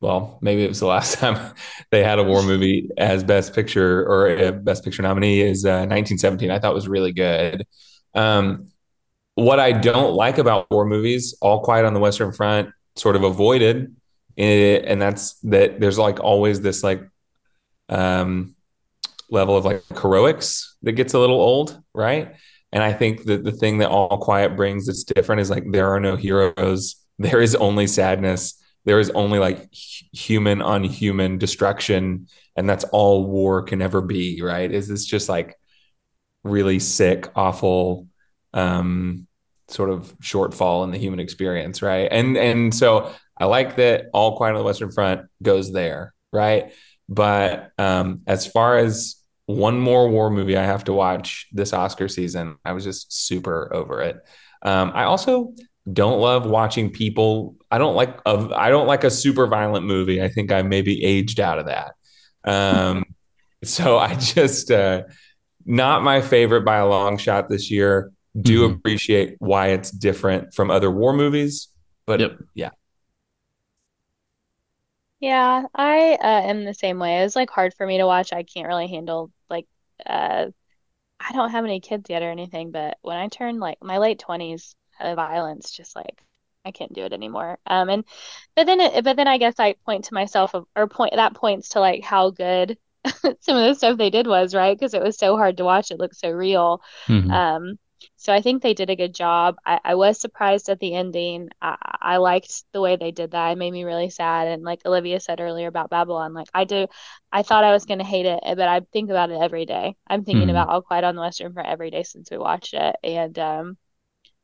well, maybe it was the last time they had a war movie as Best Picture or a Best Picture nominee is uh, 1917. I thought was really good. Um, what I don't like about war movies, All Quiet on the Western Front, sort of avoided, it, and that's that there's like always this like um, level of like heroics that gets a little old, right? And I think that the thing that All Quiet brings that's different is like there are no heroes. There is only sadness. There is only like human on human destruction, and that's all war can ever be, right? Is this just like really sick, awful, um, sort of shortfall in the human experience, right? And and so I like that All Quiet on the Western Front goes there, right? But um, as far as one more war movie I have to watch this Oscar season, I was just super over it. Um, I also don't love watching people. I don't like a, I don't like a super violent movie. I think I maybe aged out of that. Um, so I just uh, not my favorite by a long shot this year. Do Mhm. appreciate why it's different from other war movies, but Yep. yeah, Yeah, I uh, am the same way. It was like hard for me to watch. I can't really handle like uh I don't have any kids yet or anything, but when I turned like my late 20s, uh, violence just like I can't do it anymore. Um and but then it, but then I guess I point to myself of, or point that points to like how good some of the stuff they did was, right? Because it was so hard to watch. It looked so real. Mhm. Um, so I think they did a good job. I, I was surprised at the ending. I, I liked the way they did that. It made me really sad. And like Olivia said earlier about Babylon, like I do, I thought I was going to hate it, but I think about it every day. I'm thinking Mhm. about All Quiet on the Western Front every day since we watched it. And um,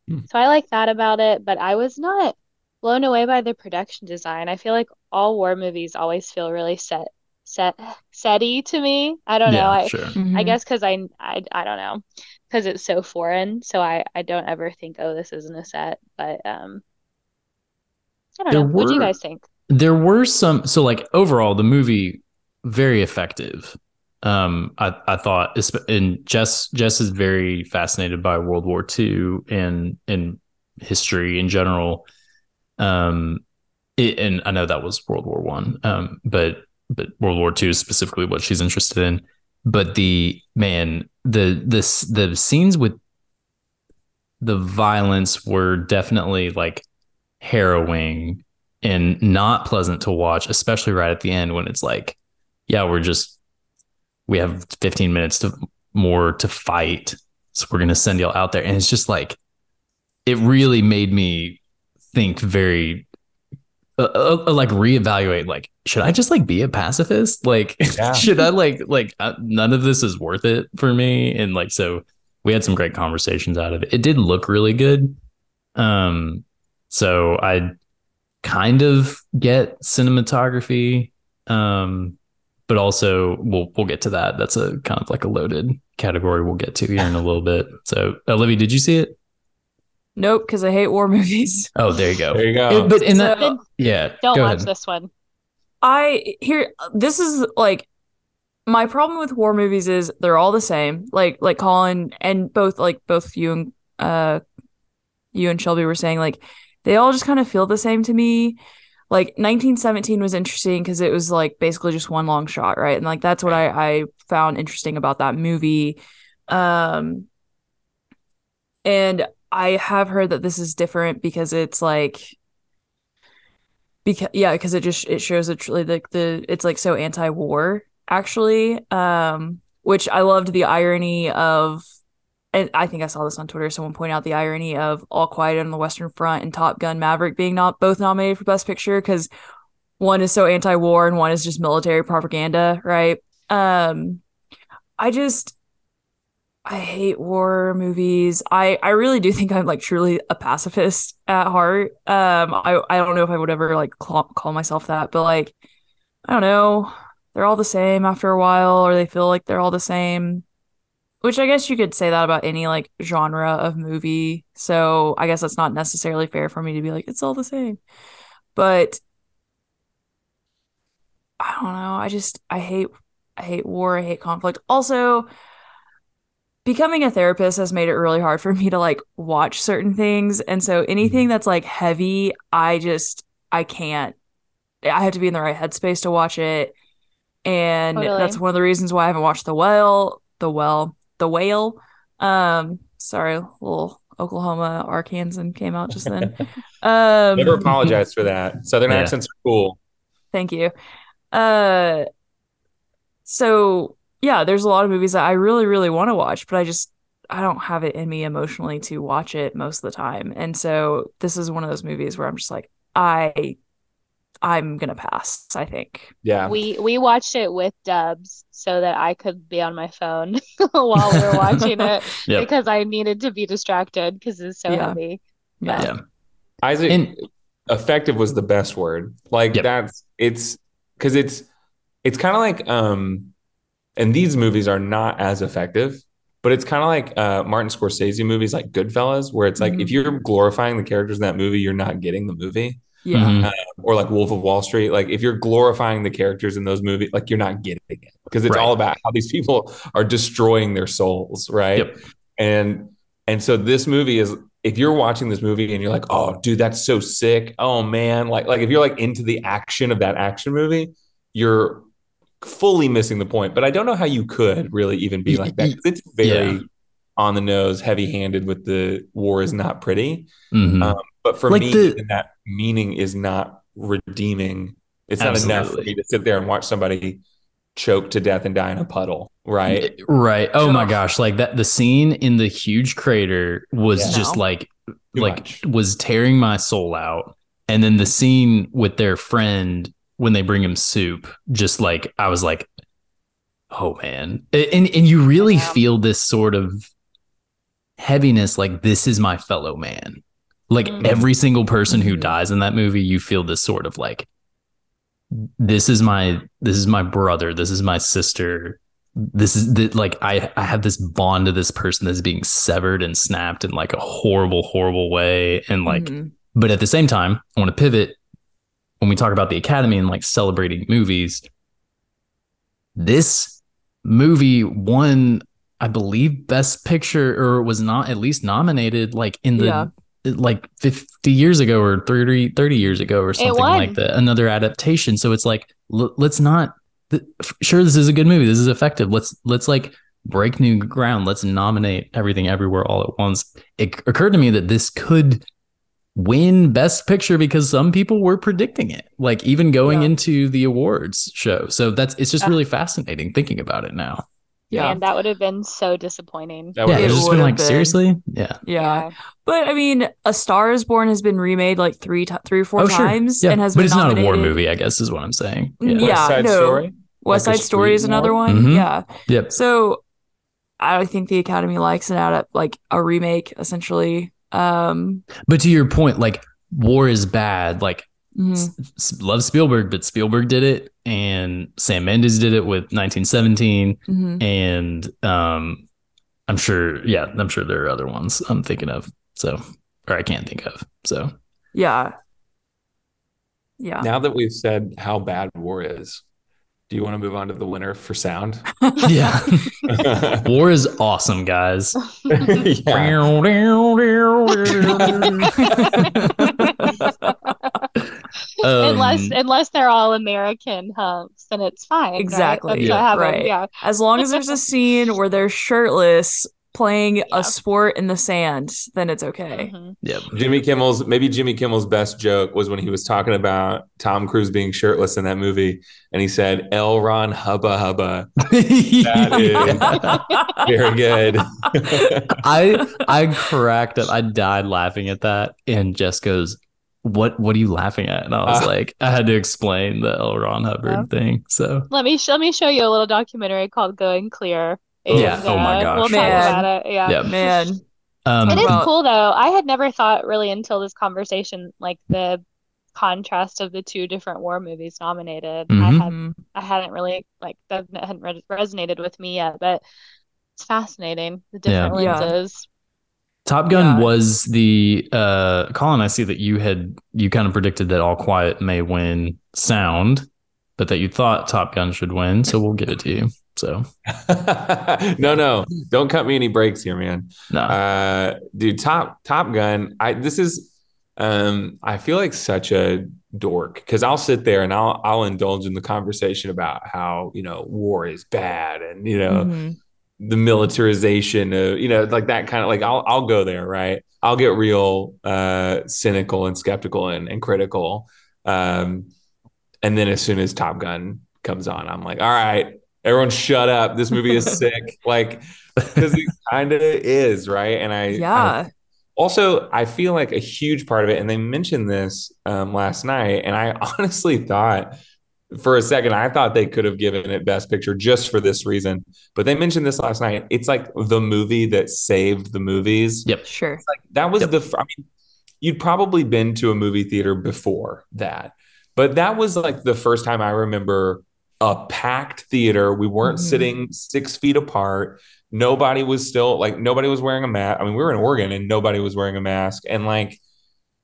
Hmm. so I like that about it, but I was not blown away by the production design. I feel like all war movies always feel really set, set, setty to me. I don't know. I, sure. I Mhm. guess because I, I I don't know because it's so foreign, so I I don't ever think oh this isn't a set, but um I don't There know. What do you guys think? There were some so like overall the movie very effective. Um I I thought and Jess Jess is very fascinated by World War II and and history in general. Um it, and I know that was World War 1. Um but but World War II is specifically what she's interested in. But the man the this the scenes with the violence were definitely like harrowing and not pleasant to watch, especially right at the end when it's like, yeah, we're just we have 15 minutes to more to fight. So we're gonna send y'all out there. And it's just like it really made me think very uh, uh, uh, like reevaluate like should I just like be a pacifist? Like Yeah. should I like like uh, none of this is worth it for me and like so we had some great conversations out of it. It did look really good. Um so I kind of get cinematography um but also we'll we'll get to that that's a kind of like a loaded category we'll get to here in a little bit so olivia did you see it Nope, because I hate war movies. oh there you go there you go. It- but in that yeah Don't go watch ahead this one. I here this is like my problem with war movies is they're all the same. Like like Colin and both like both you and uh you and Shelby were saying like they all just kind of feel the same to me. Like 1917 was interesting because it was like basically just one long shot, right? And like that's what I I found interesting about that movie. Um and I have heard that this is different because it's like because yeah because it just it shows it like the it's like so anti-war actually um which i loved the irony of and I think I saw this on Twitter. Someone pointed out the irony of All Quiet on the Western Front and Top Gun Maverick being not both nominated for Best Picture because one is so anti-war and one is just military propaganda, right? Um, I just I hate war movies. I I really do think I'm like truly a pacifist at heart. Um, I I don't know if I would ever like call, call myself that, but like I don't know. They're all the same after a while, or they feel like they're all the same. Which I guess you could say that about any like genre of movie. So I guess that's not necessarily fair for me to be like, it's all the same. But I don't know. I just I hate I hate war, I hate conflict. Also, becoming a therapist has made it really hard for me to like watch certain things. And so anything mm-hmm. that's like heavy, I just I can't. I have to be in the right headspace to watch it. And Totally. that's one of the reasons why I haven't watched the well, the well, the whale. Um, sorry, little Oklahoma Arkansas came out just then. Um Never apologize for that. Southern Yeah. accents are cool. Thank you. Uh so yeah, there's a lot of movies that I really, really want to watch, but I just I don't have it in me emotionally to watch it most of the time. And so this is one of those movies where I'm just like, I I'm gonna pass, I think. Yeah. We we watched it with dubs so that I could be on my phone while we were watching it Yep. because I needed to be distracted because it's so Yeah. heavy. Yeah. Yeah. Isaac And- effective was the best word. Like Yep. that's it's because it's it's kind of like um and these movies are not as effective, but it's kind of like uh Martin Scorsese movies like Goodfellas, where it's like Mhm. if you're glorifying the characters in that movie, you're not getting the movie. Yeah. Mhm. Or like Wolf of Wall Street, like if you're glorifying the characters in those movies, like you're not getting it because it's Right. all about how these people are destroying their souls, right? Yep. And and so this movie is if you're watching this movie and you're like, oh, dude, that's so sick. Oh man, like like if you're like into the action of that action movie, you're fully missing the point. But I don't know how you could really even be like that. It's very Yeah. on the nose, heavy handed with the war is not pretty. Mhm. Um, but for Like me, the- even that meaning is not redeeming. It's not enough for me to sit there and watch somebody choke to death and die in a puddle, right? Right. Oh my gosh. Like that the scene in the huge crater was Yeah. just like Too like much. was tearing my soul out. And then the scene with their friend when they bring him soup, just like I was like, oh man. And and you really Yeah. feel this sort of heaviness, like this is my fellow man. Like Mhm. every single person who dies in that movie, you feel this sort of like this is my this is my brother, this is my sister. This is the, like I I have this bond to this person that's being severed and snapped in like a horrible horrible way and like Mhm. but at the same time, I want to pivot when we talk about the Academy and like celebrating movies. This movie won, I believe, Best Picture or was not at least nominated like in the Yeah. Like 50 years ago or 30, 30 years ago or something like that. Another adaptation. So it's like, l- let's not, th- sure, this is a good movie. This is effective. Let's, let's like break new ground. Let's nominate everything everywhere all at once. It occurred to me that this could win best picture because some people were predicting it like even going Yeah. into the awards show so that's it's just Ah. really fascinating thinking about it now Yeah. And that would have been so disappointing. That yeah it's It just been would've like been. seriously yeah yeah. But I mean, A Star is Born has been remade like three ti three or four oh sure times yeah and has been. but been it's not a war movie i guess is what i'm saying Mm, yeah, yeah. West Side no. Story. West Like Side Story is another war? one. Mhm. Yeah. yep So I think the Academy likes an adapt like a remake essentially. Um but to your point like war is bad like mhm. S- S- love spielberg but spielberg did it and sam mendes did it with 1917 Mhm. and um i'm sure yeah i'm sure there are other ones i'm thinking of so or i can't think of so Yeah. Yeah. Now that we've said how bad war is, do you want to move on to the winner for sound? yeah yeah. war is awesome guys unless Um, unless they're all American hunks, then it's fine. Exactly. That's Yeah. Right. Yeah. As long as there's a scene where they're shirtless playing Yeah. a sport in the sand, then it's okay. Mhm. Yep. Jimmy Kimmel's maybe Jimmy Kimmel's best joke was when he was talking about Tom Cruise being shirtless in that movie, and he said "L. Ron Hubba Hubba." That Very good. I I cracked up. I died laughing at that. And Jess goes, What what are you laughing at? And I was Uh. like, I had to explain the L. Ron Hubbard Yeah. thing. So Let me sh- let me show you a little documentary called Going Clear. Yeah. And, Oh my uh, gosh. We'll talk Man. about it. Yeah. yeah. Man, Um It is Well- cool though. I had never thought really until this conversation, like the contrast of the two different war movies nominated. I Mhm. had Mhm. I hadn't really like that hadn't re- resonated with me yet, but it's fascinating the different Yeah. lenses. Top Gun Yeah. was the uh Colin, I see that you had you kind of predicted that All Quiet may win sound, but that you thought Top Gun should win, so we'll give it to you. So no, no, don't cut me any breaks here, man. no. Uh, dude, Top Top Gun. I this is. Um, I feel like such a dork because I'll sit there and I'll I'll indulge in the conversation about how you know war is bad and you know Mhm. The militarization of you know like that kind of like I'll I'll go there right? I'll get real uh cynical and skeptical and, and critical. Um and then as soon as Top Gun comes on I'm like all right everyone shut up. This movie is sick. Like because it kind of is right? And I I yeah. also i feel like a huge part of it and they mentioned this um, last night and i honestly thought for a second i thought they could have given it best picture just for this reason but they mentioned this last night it's like the movie that saved the movies Yep. Sure. Like, that was Yep. the I mean you'd probably been to a movie theater before that but that was like the first time i remember a packed theater we weren't Mhm. sitting six feet apart nobody was still like nobody was wearing a mask i mean we were in oregon and nobody was wearing a mask and like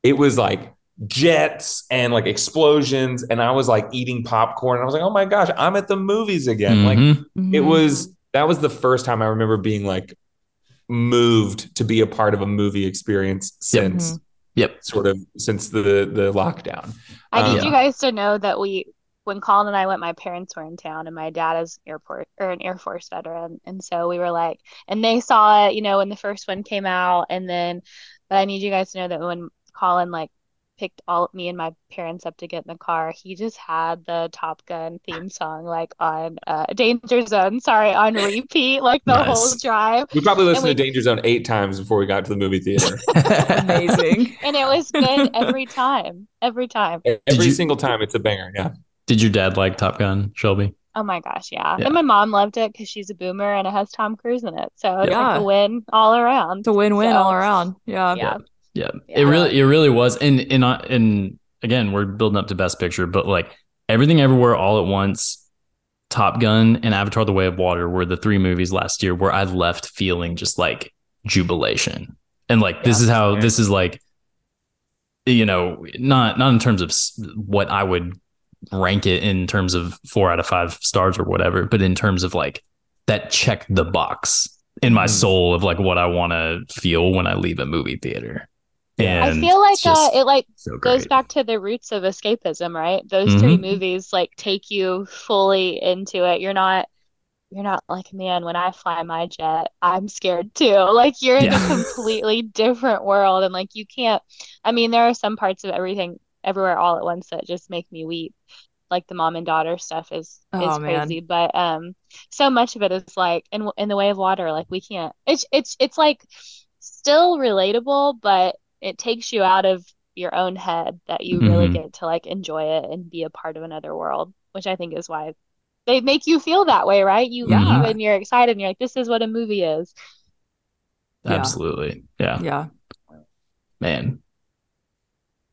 it was like jets and like explosions and i was like eating popcorn and i was like oh my gosh i'm at the movies again like Mhm. it Mhm. was that was the first time I remember being like moved to be a part of a movie experience Yep. since Yep. sort of since the the lockdown. I need Um, you guys to know that we, when Colin and I went, my parents were in town, and my dad is airport or an Air Force veteran, and so we were like, and they saw it, you know, when the first one came out, and then, but I need you guys to know that when Colin like picked all me and my parents up to get in the car, he just had the Top Gun theme song like on uh, Danger Zone, sorry, on repeat, like the Nice. whole drive, We probably listened we- to Danger Zone eight times before we got to the movie theater. Amazing. and it was good every time, every time. Every you- single time it's a banger. Yeah. Did your dad like Top Gun, Shelby? Oh my gosh, yeah. Yeah. And my mom loved it because she's a boomer and it has Tom Cruise in it. So it's Yeah. like a win all around. It's a win-win So, all around. Yeah. Yeah. Yeah, Yeah. it really, it really was. And and I- and again, we're building up to Best Picture, but like everything, everywhere, all at once. Top Gun and Avatar: The Way of Water were the three movies last year where I left feeling just like jubilation, and like this is how this is like, you know, not not in terms of what I would rank it in terms of four out of five stars or whatever, but in terms of like that check the box in my Mhm. soul of like what I want to feel when I leave a movie theater. Yeah. I feel like it's uh, it like so goes back to the roots of escapism, right? Those three Mhm. movies like take you fully into it. You're not you're not like, man, when I fly my jet, I'm scared too. Like you're in a completely different world and like you can't I mean, there are some parts of everything everywhere all at once that just make me weep. Like the mom and daughter stuff is is Oh, man. crazy, but um so much of it is like in in the way of water, like we can't it's it's it's like still relatable, but it takes you out of your own head that you really Mhm. get to like enjoy it and be a part of another world, which I think is why they make you feel that way, right? You Yeah. leave and you're excited and you're like, this is what a movie is. Absolutely. Yeah. Yeah. Man.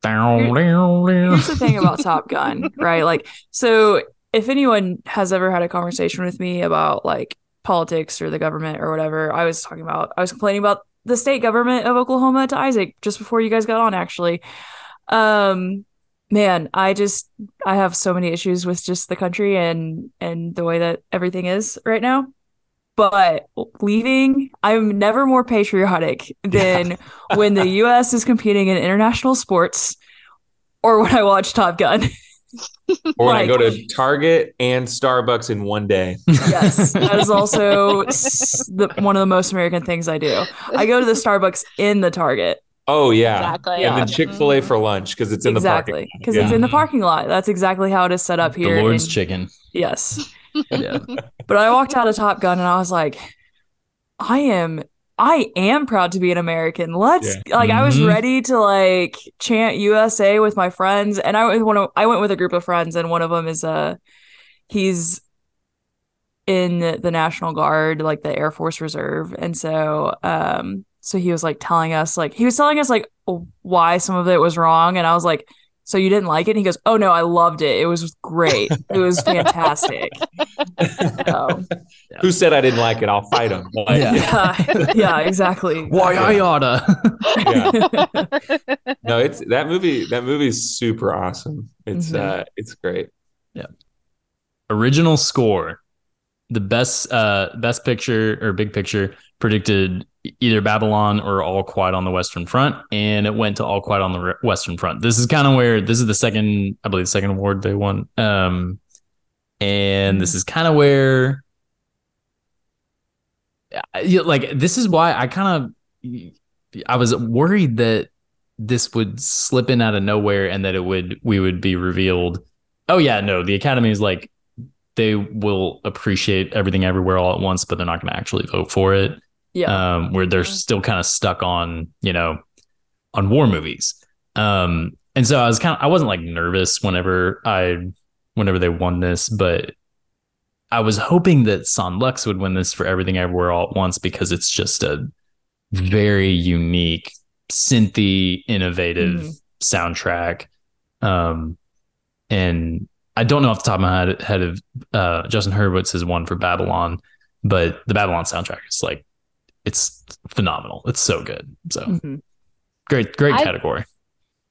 Here's the thing about Top Gun, right? Like, so if anyone has ever had a conversation with me about like politics or the government or whatever, I was talking about, I was complaining about the state government of Oklahoma to Isaac just before you guys got on, actually. Um, man, I just, I have so many issues with just the country and, and the way that everything is right now. But leaving, I'm never more patriotic than when the US is competing in international sports or when I watch Top Gun. Or when I go to Target and Starbucks in one day. Yes, that is also the, one of the most American things I do. I go to the Starbucks in the Target. Oh yeah. Exactly. And Yeah. then Chick-fil-A Mhm. for lunch because it's in the exactly, parking. because lot. it's in the parking lot. That's exactly how it is set up here. the Lord's in- chicken. Yes, Yeah. but I walked out of Top Gun and I was like, I am. I am proud to be an American. Let's like I was Mhm. ready to like chant USA with my friends, and I went. One of, I went with a group of friends, and one of them is uh he's in the National Guard, like the Air Force Reserve. And so um so he was like telling us like he was telling us like why some of it was wrong and I was like so you didn't like it? And he goes, "Oh no, I loved it. It was great. It was fantastic." So, Who said I didn't like it? I'll fight him. Like, Yeah. yeah, yeah, exactly. Why I oughta. yeah. No, it's that movie. That movie is super awesome. It's Mhm. uh, it's great. Yeah. Original score. The best uh best picture or big picture predicted either Babylon or All Quiet on the Western Front, and it went to All Quiet on the Re- Western Front. This is kind of where this is the second, I believe, the second award they won. Um, and this is kind of where, like, this is why I kind of, I was worried that this would slip in out of nowhere and that it would we would be revealed. Oh yeah, no, the Academy is like they will appreciate everything everywhere all at once, but they're not going to actually vote for it Yeah. um, where they're Mhm. still kind of stuck on you know on war movies um, and so i was kind of i wasn't like nervous whenever i whenever they won this but i was hoping that son lux would win this for everything everywhere all at once because it's just a very unique synthy innovative Mhm. soundtrack um, and i don't know off the top of my head, head of uh, justin hurwitz has won for babylon but the babylon soundtrack is like it's phenomenal. It's so good. So Mhm. great, great I- category.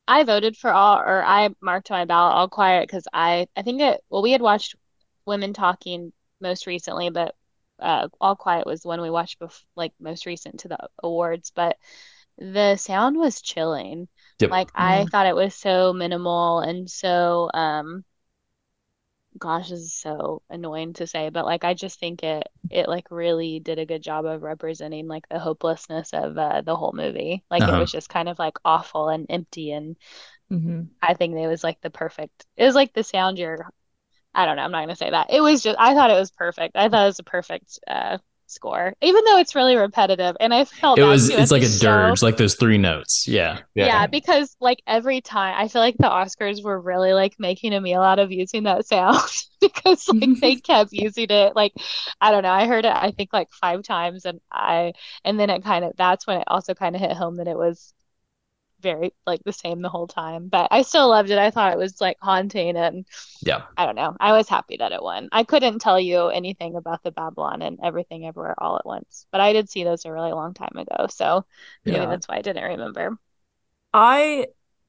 I voted for all, or I marked my ballot all quiet because I, I think it, well, we had watched Women Talking most recently, but uh, All Quiet was the one we watched bef like most recent to the awards. But the sound was chilling. Yep. Like I Mhm. thought it was so minimal and so, um, gosh, this is so annoying to say, but like I just think it, it like really did a good job of representing like the hopelessness of uh, the whole movie. Like it Uh-huh. was just kind of like awful and empty and. Mhm. I think it was like the perfect. It was like the sound you're. I don't know. I'm not gonna say that. It was just. I thought it was perfect. I thought it was a perfect uh, score, even though it's really repetitive. And I felt It was. It's like a show. dirge, like those three notes. Yeah. Yeah. because like every time I feel like the Oscars were really like making a meal out of using that sound because like they kept using it. Like I don't know. I heard it I think like five times and I and then it kind of that's when it also kind of hit home that it was very like the same the whole time. But I still loved it. I thought it was like haunting and Yeah. I don't know. I was happy that it won. I couldn't tell you anything about the Babylon and everything everywhere all at once, but I did see those a really long time ago. So maybe Yeah. that's why I didn't remember. I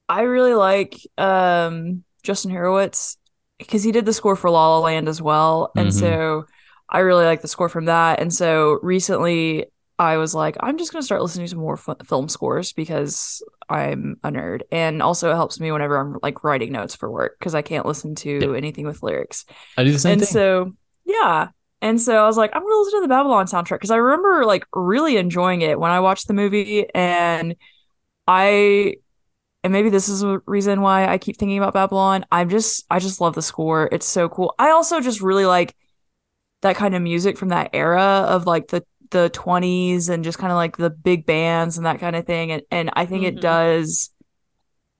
I really like um Justin Hurwitz because he did the score for La La Land as well, and Mhm. so I really like the score from that. And so recently, I was like, I'm just gonna start listening to more f- film scores because I'm a nerd, and also it helps me whenever I'm like writing notes for work because I can't listen to Yeah. anything with lyrics. I do the same thing. and thing. so yeah and so i was like i'm gonna listen to the babylon soundtrack because i remember like really enjoying it when i watched the movie and i and maybe this is a reason why i keep thinking about babylon i'm just i just love the score it's so cool i also just really like that kind of music from that era of like the the 20s and just kind of like the big bands and that kind of thing and and i think Mhm. it does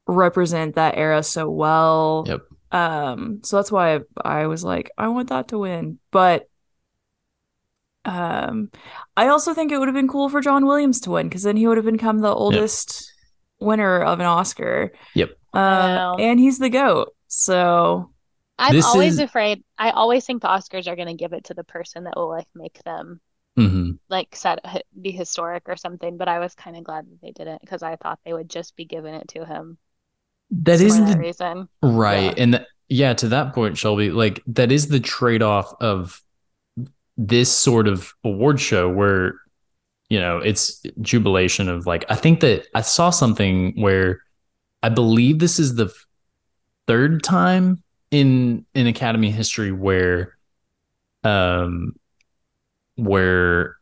represent that era so well Yep. um, so that's why I, I was like, I want that to win. But um, I also think it would have been cool for John Williams to win because then he would have become the oldest winner of an Oscar. Yep. Uh, Wow. and he's the goat. So I'm This always is- afraid. I always think the Oscars are going to give it to the person that will like make them hmm like set be historic or something. But I was kind of glad that they didn't because I thought they would just be giving it to him That is the reason. right, Yeah. and th- yeah, to that point, Shelby, like that is the trade off of this sort of award show where you know it's jubilation of like I think that I saw something where I believe this is the third time in in Academy history where um where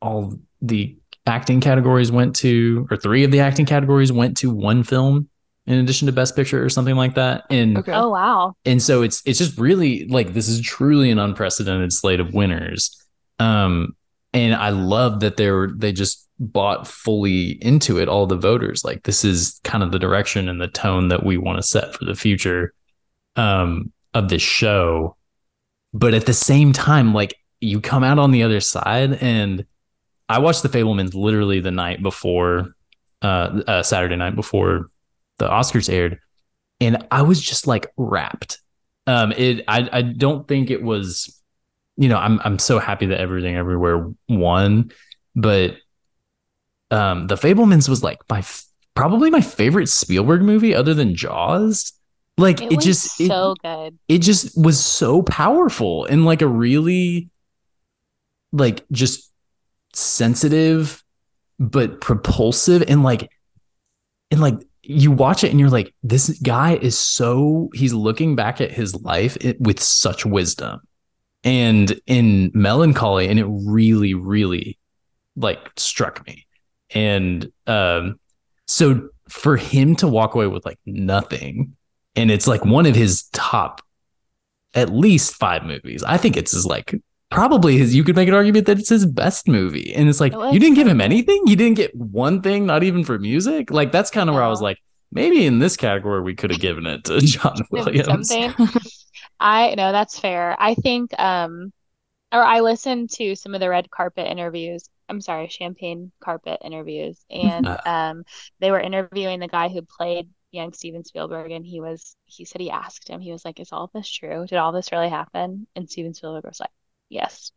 all the acting categories went to or three of the acting categories went to one film in addition to best picture or something like that and Okay. Oh wow. and so it's it's just really like this is truly an unprecedented slate of winners um and i love that they were they just bought fully into it all the voters like this is kind of the direction and the tone that we want to set for the future um of this show but at the same time like you come out on the other side and i watched the fabelmans literally the night before uh, uh saturday night before the oscars aired and I was just like wrapped. Um, it I I don't think it was, you know, I'm I'm so happy that everything everywhere won, but um, the Fabelmans was like my f- probably my favorite Spielberg movie other than Jaws. Like It, it, was just so it, good. it just was so powerful and like a really like just sensitive but propulsive and like and like you watch it and you're like this guy is so he's looking back at his life with such wisdom and in melancholy and it really really like struck me. And um so for him to walk away with like nothing and it's like one of his top at least five movies i think it's his like probably his you could make an argument that it's his best movie and it's like It you didn't give him anything you didn't get one thing not even for music like that's kind of where i was like maybe in this category we could have given it to john williams I know that's fair. I think um or I listened to some of the red carpet interviews. I'm sorry, champagne carpet interviews and um they were interviewing the guy who played young Steven Spielberg and he was he said he asked him he was like is all this true? Did all this really happen? And Steven Spielberg was like yes.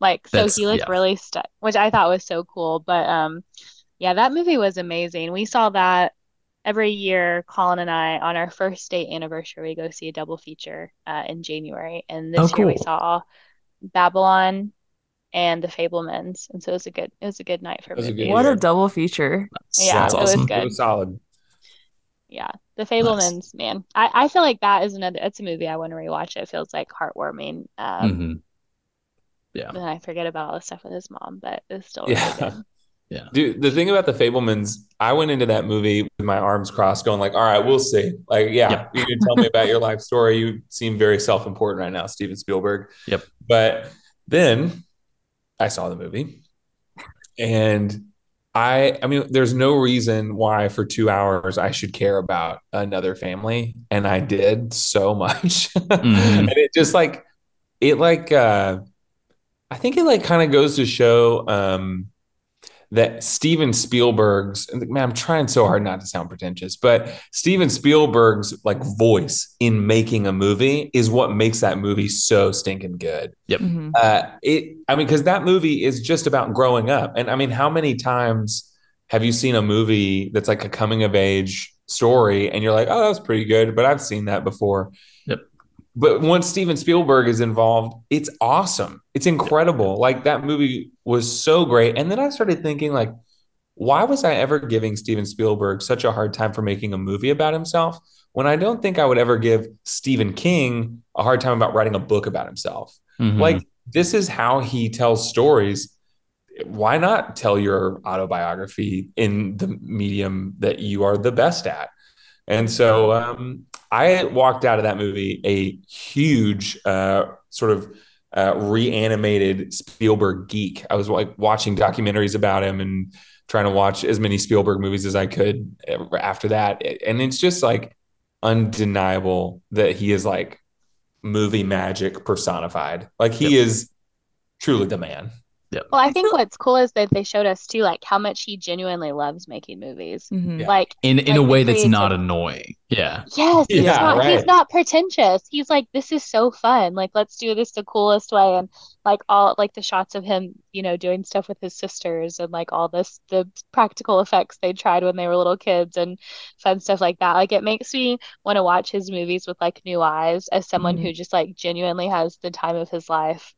Like so That's- he like yeah. really stuck, which I thought was so cool. But um yeah, that movie was amazing. We saw that every year, Colin and I, on our first date anniversary, we go see a double feature uh, in January. And this Oh, year we saw Babylon and The Fabelmans. And so it was a good it was a good night for It was a. What year. a double feature. Yeah, that's it was good. It was solid. Yeah. The Fabelmans, man. I, I feel like that is another it's a movie I want to rewatch. It feels like heartwarming. Um Mhm. Yeah then I forget about all the stuff with his mom, but it's still really Yeah. good. Dude, the thing about the Fabelmans, I went into that movie with my arms crossed, going like, "All right, we'll see." Like, yeah, Yep. you can tell me about your life story. You seem very self-important right now, Steven Spielberg. Yep. But then I saw the movie, and I, I mean, there's no reason why for two hours I should care about another family, and I did so much, Mhm. and it just like, it like, uh, I think it like kind of goes to show. um that Steven Spielberg's man, I'm trying so hard not to sound pretentious, but Steven Spielberg's like voice in making a movie is what makes that movie so stinking good. Mhm. Uh, it, I mean, because that movie is just about growing up, and I mean, how many times have you seen a movie that's like a coming of age story, and you're like, oh, that was pretty good, but I've seen that before. But once Steven Spielberg is involved, it's awesome. It's incredible. Like that movie was so great. And then I started thinking, like, why was I ever giving Steven Spielberg such a hard time for making a movie about himself when I don't think I would ever give Stephen King a hard time about writing a book about himself? Mhm. Like, this is how he tells stories. Why not tell your autobiography in the medium that you are the best at? And so um, I walked out of that movie a huge uh, sort of uh, reanimated Spielberg geek. I was like watching documentaries about him and trying to watch as many Spielberg movies as I could after that. And it's just like undeniable that he is like movie magic personified. Like he is truly the man. Well, I think what's cool is that they showed us too, like how much he genuinely loves making movies. Mhm. Yeah. Like, in in like a way that's not annoying yeah yes, he's Yeah, not he's not pretentious. He's like, this is so fun. Like, let's do this the coolest way. And like all like the shots of him, you know, doing stuff with his sisters and like all this the practical effects they tried when they were little kids and fun stuff like that. Like it makes me want to watch his movies with like new eyes as someone Mhm. who just like genuinely has the time of his life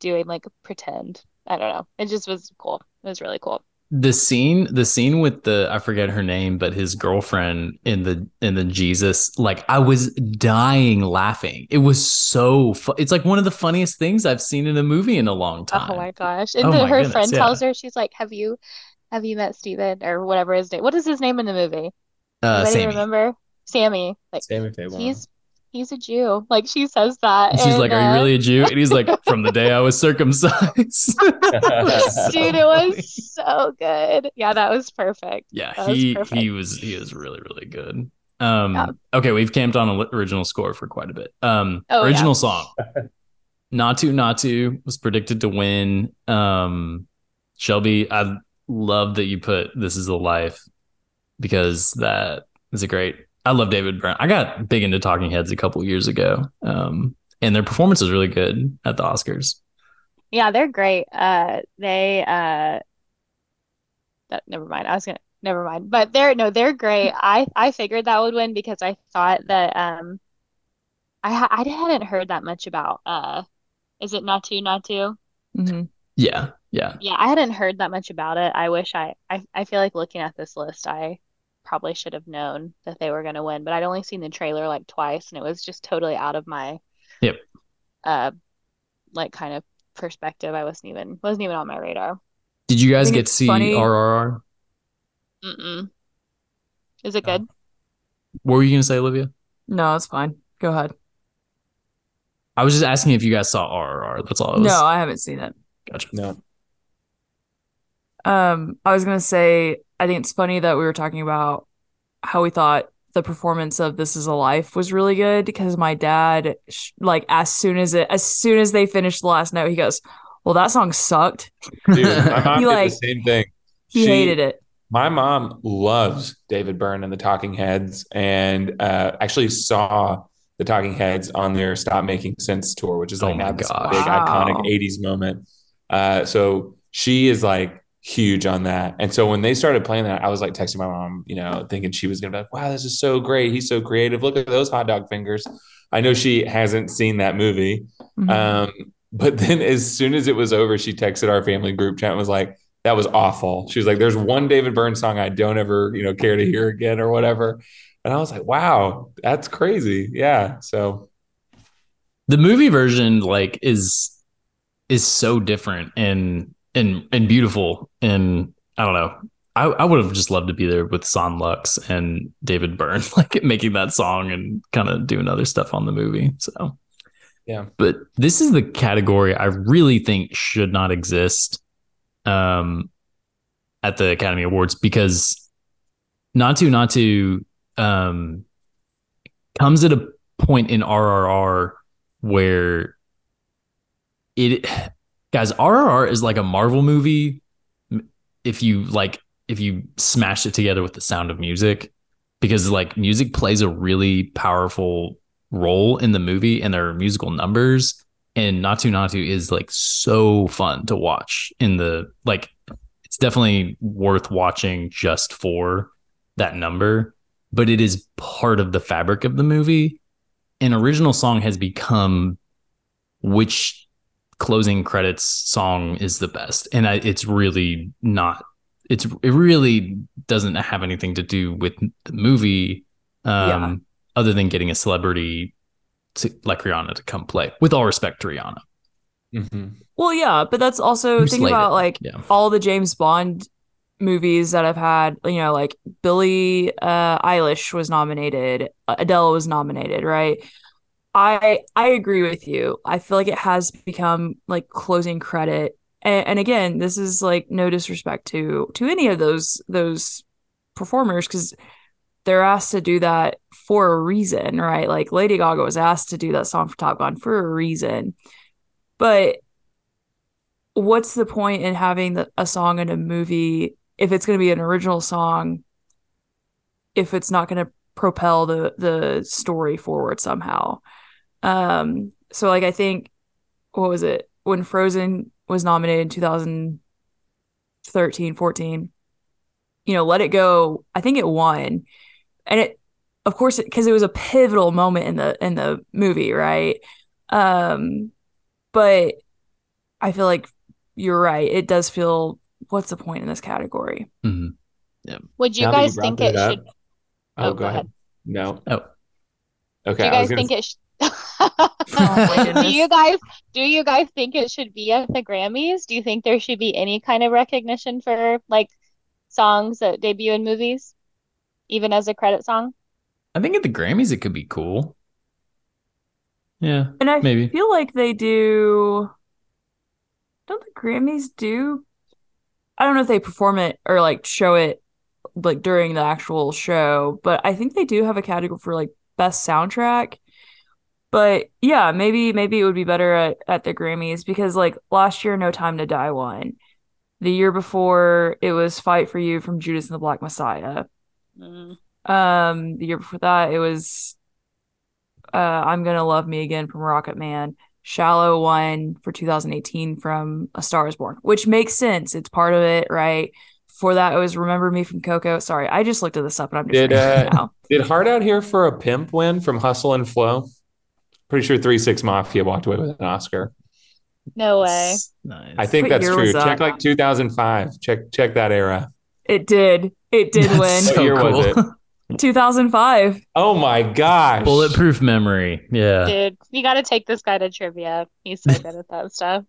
doing like pretend. I don't know. It just was cool. It was really cool. the scene the scene with the i forget her name but his girlfriend in the in the jesus like i was dying laughing it was so fu- it's like one of the funniest things i've seen in a movie in a long time Oh my gosh. And Oh the, my her goodness, friend yeah. tells her, she's like, Have you have you met Steven or whatever his name? What is his name in the movie? uh Anybody sammy remember? Sammy. Like Sammy Fay he's he's a Jew. Like she says that. and she's like and, are you uh, really a jew and he's like from the day i was circumcised Dude, it was so good. Yeah, that was perfect. yeah That was he perfect. he was he was really really good um Yeah. okay we've camped on an original score for quite a bit um Oh, yeah. original song Naatu Naatu was predicted to win um shelby i love that you put this is a life because that is a great i love david byrne i got big into talking heads a couple years ago um and their performance was really good at the oscars Yeah, they're great. Uh they uh that never mind. I was gonna never mind. But they're no, they're great. I I figured that would win because I thought that um I I hadn't heard that much about uh is it Naatu Naatu? Mhm. yeah yeah Yeah, I hadn't heard that much about it. I wish I I I feel like looking at this list, I probably should have known that they were gonna win, but I'd only seen the trailer like twice and it was just totally out of my Yep. uh like kind of perspective. I wasn't even wasn't even on my radar. did you guys get to see funny- rrr Mm-mm. Is it good? what were you gonna say olivia No, it's fine. Go ahead. i was just asking if you guys saw rrr that's all I was No, I haven't seen it. gotcha no. Um, I was gonna say I think it's funny that we were talking about how we thought the performance of "This Is a Life" was really good because my dad, like, as soon as it, as soon as they finished the last note, he goes, "Well, that song sucked." Dude, my mom He, did like- the same thing. He She- hated it. My mom loves David Byrne and the Talking Heads, and uh, actually saw the Talking Heads on their "Stop Making Sense" tour, which is Oh like my now this big Wow. iconic '80s moment. Uh, so she is like huge on that, and so when they started playing that, I was like texting my mom, you know, thinking she was gonna be like, "Wow, this is so great! He's so creative. Look at those hot dog fingers." I know she hasn't seen that movie, Mhm. um, but then as soon as it was over, she texted our family group chat and was like, that was awful. She was like, there's one David Byrne song I don't ever, you know, care to hear again or whatever. And I was like, wow, that's crazy. Yeah. So the movie version like is is so different and and and beautiful. And i don't know. I, I would have just loved to be there with son lux and david byrne like making that song and kind of doing other stuff on the movie so. Yeah. but this is the category i really think should not exist um at the academy awards because Naatu Naatu um comes at a point in rrr where it guys RRR is like a Marvel movie. If you like if you smash it together with the sound of music because like music plays a really powerful role in the movie and there are musical numbers. And Naatu Naatu is like so fun to watch in the like it's definitely worth watching just for that number but it is part of the fabric of the movie. An original song has become which closing credits song is the best and I, it's really not it's it really doesn't have anything to do with the movie um Yeah. other than getting a celebrity to like Rihanna to come play with all respect to Rihanna Mm-hmm. Well, yeah, but that's also Who think about it? like yeah all the James Bond movies that I've had, you know, like Billie uh, Eilish was nominated, uh, Adele was nominated, right? I I agree with you. I feel like it has become like closing credit, and, and again, this is like no disrespect to to any of those those performers because they're asked to do that for a reason, right? Like Lady Gaga was asked to do that song for Top Gun for a reason, but what's the point in having the, a song in a movie if it's going to be an original song if it's not going to propel the the story forward somehow um so like i think what was it when frozen was nominated in 2013 14 you know let it go i think it won and it of course because it was a pivotal moment in the in the movie right um but i feel like you're right. It does feel what's the point in this category? Mhm. Would you Now guys brought think that it up- should? Oh, Oh, go go ahead. ahead. No. Oh. Okay. Do you I was guys gonna think it? Sh- Oh, do you guys? Do you guys think it should be at the Grammys? Do you think there should be any kind of recognition for like songs that debut in movies, even as a credit song? I think at the Grammys it could be cool. Yeah, And I Maybe. feel like they do. Don't the Grammys do? I don't know if they perform it or like show it like during the actual show, but I think they do have a category for like best soundtrack. But yeah, maybe maybe it would be better at, at the Grammys because like last year No Time to Die won. The year before it was Fight for You from Judas and the Black Messiah. Mm. Um, the year before that, it was uh, "I'm Gonna Love Me Again" from Rocket Man. Shallow won for 2018 from A Star Is Born, which makes sense. It's part of it, right? For that, it was "Remember Me" from Coco. Sorry, I just looked at this up and I'm just Did, it uh, now. Did Hard Out Here for a Pimp win from Hustle and Flow? Pretty sure Three Six Mafia walked away with an Oscar. No way. nice. I think What that's true. was that? Check like 2005. Check check that era. It did. It did That's win. What so year was cool. 2005. Oh my gosh. Bulletproof memory. Yeah. Dude, you got to take this guy to trivia. He's so good at that stuff.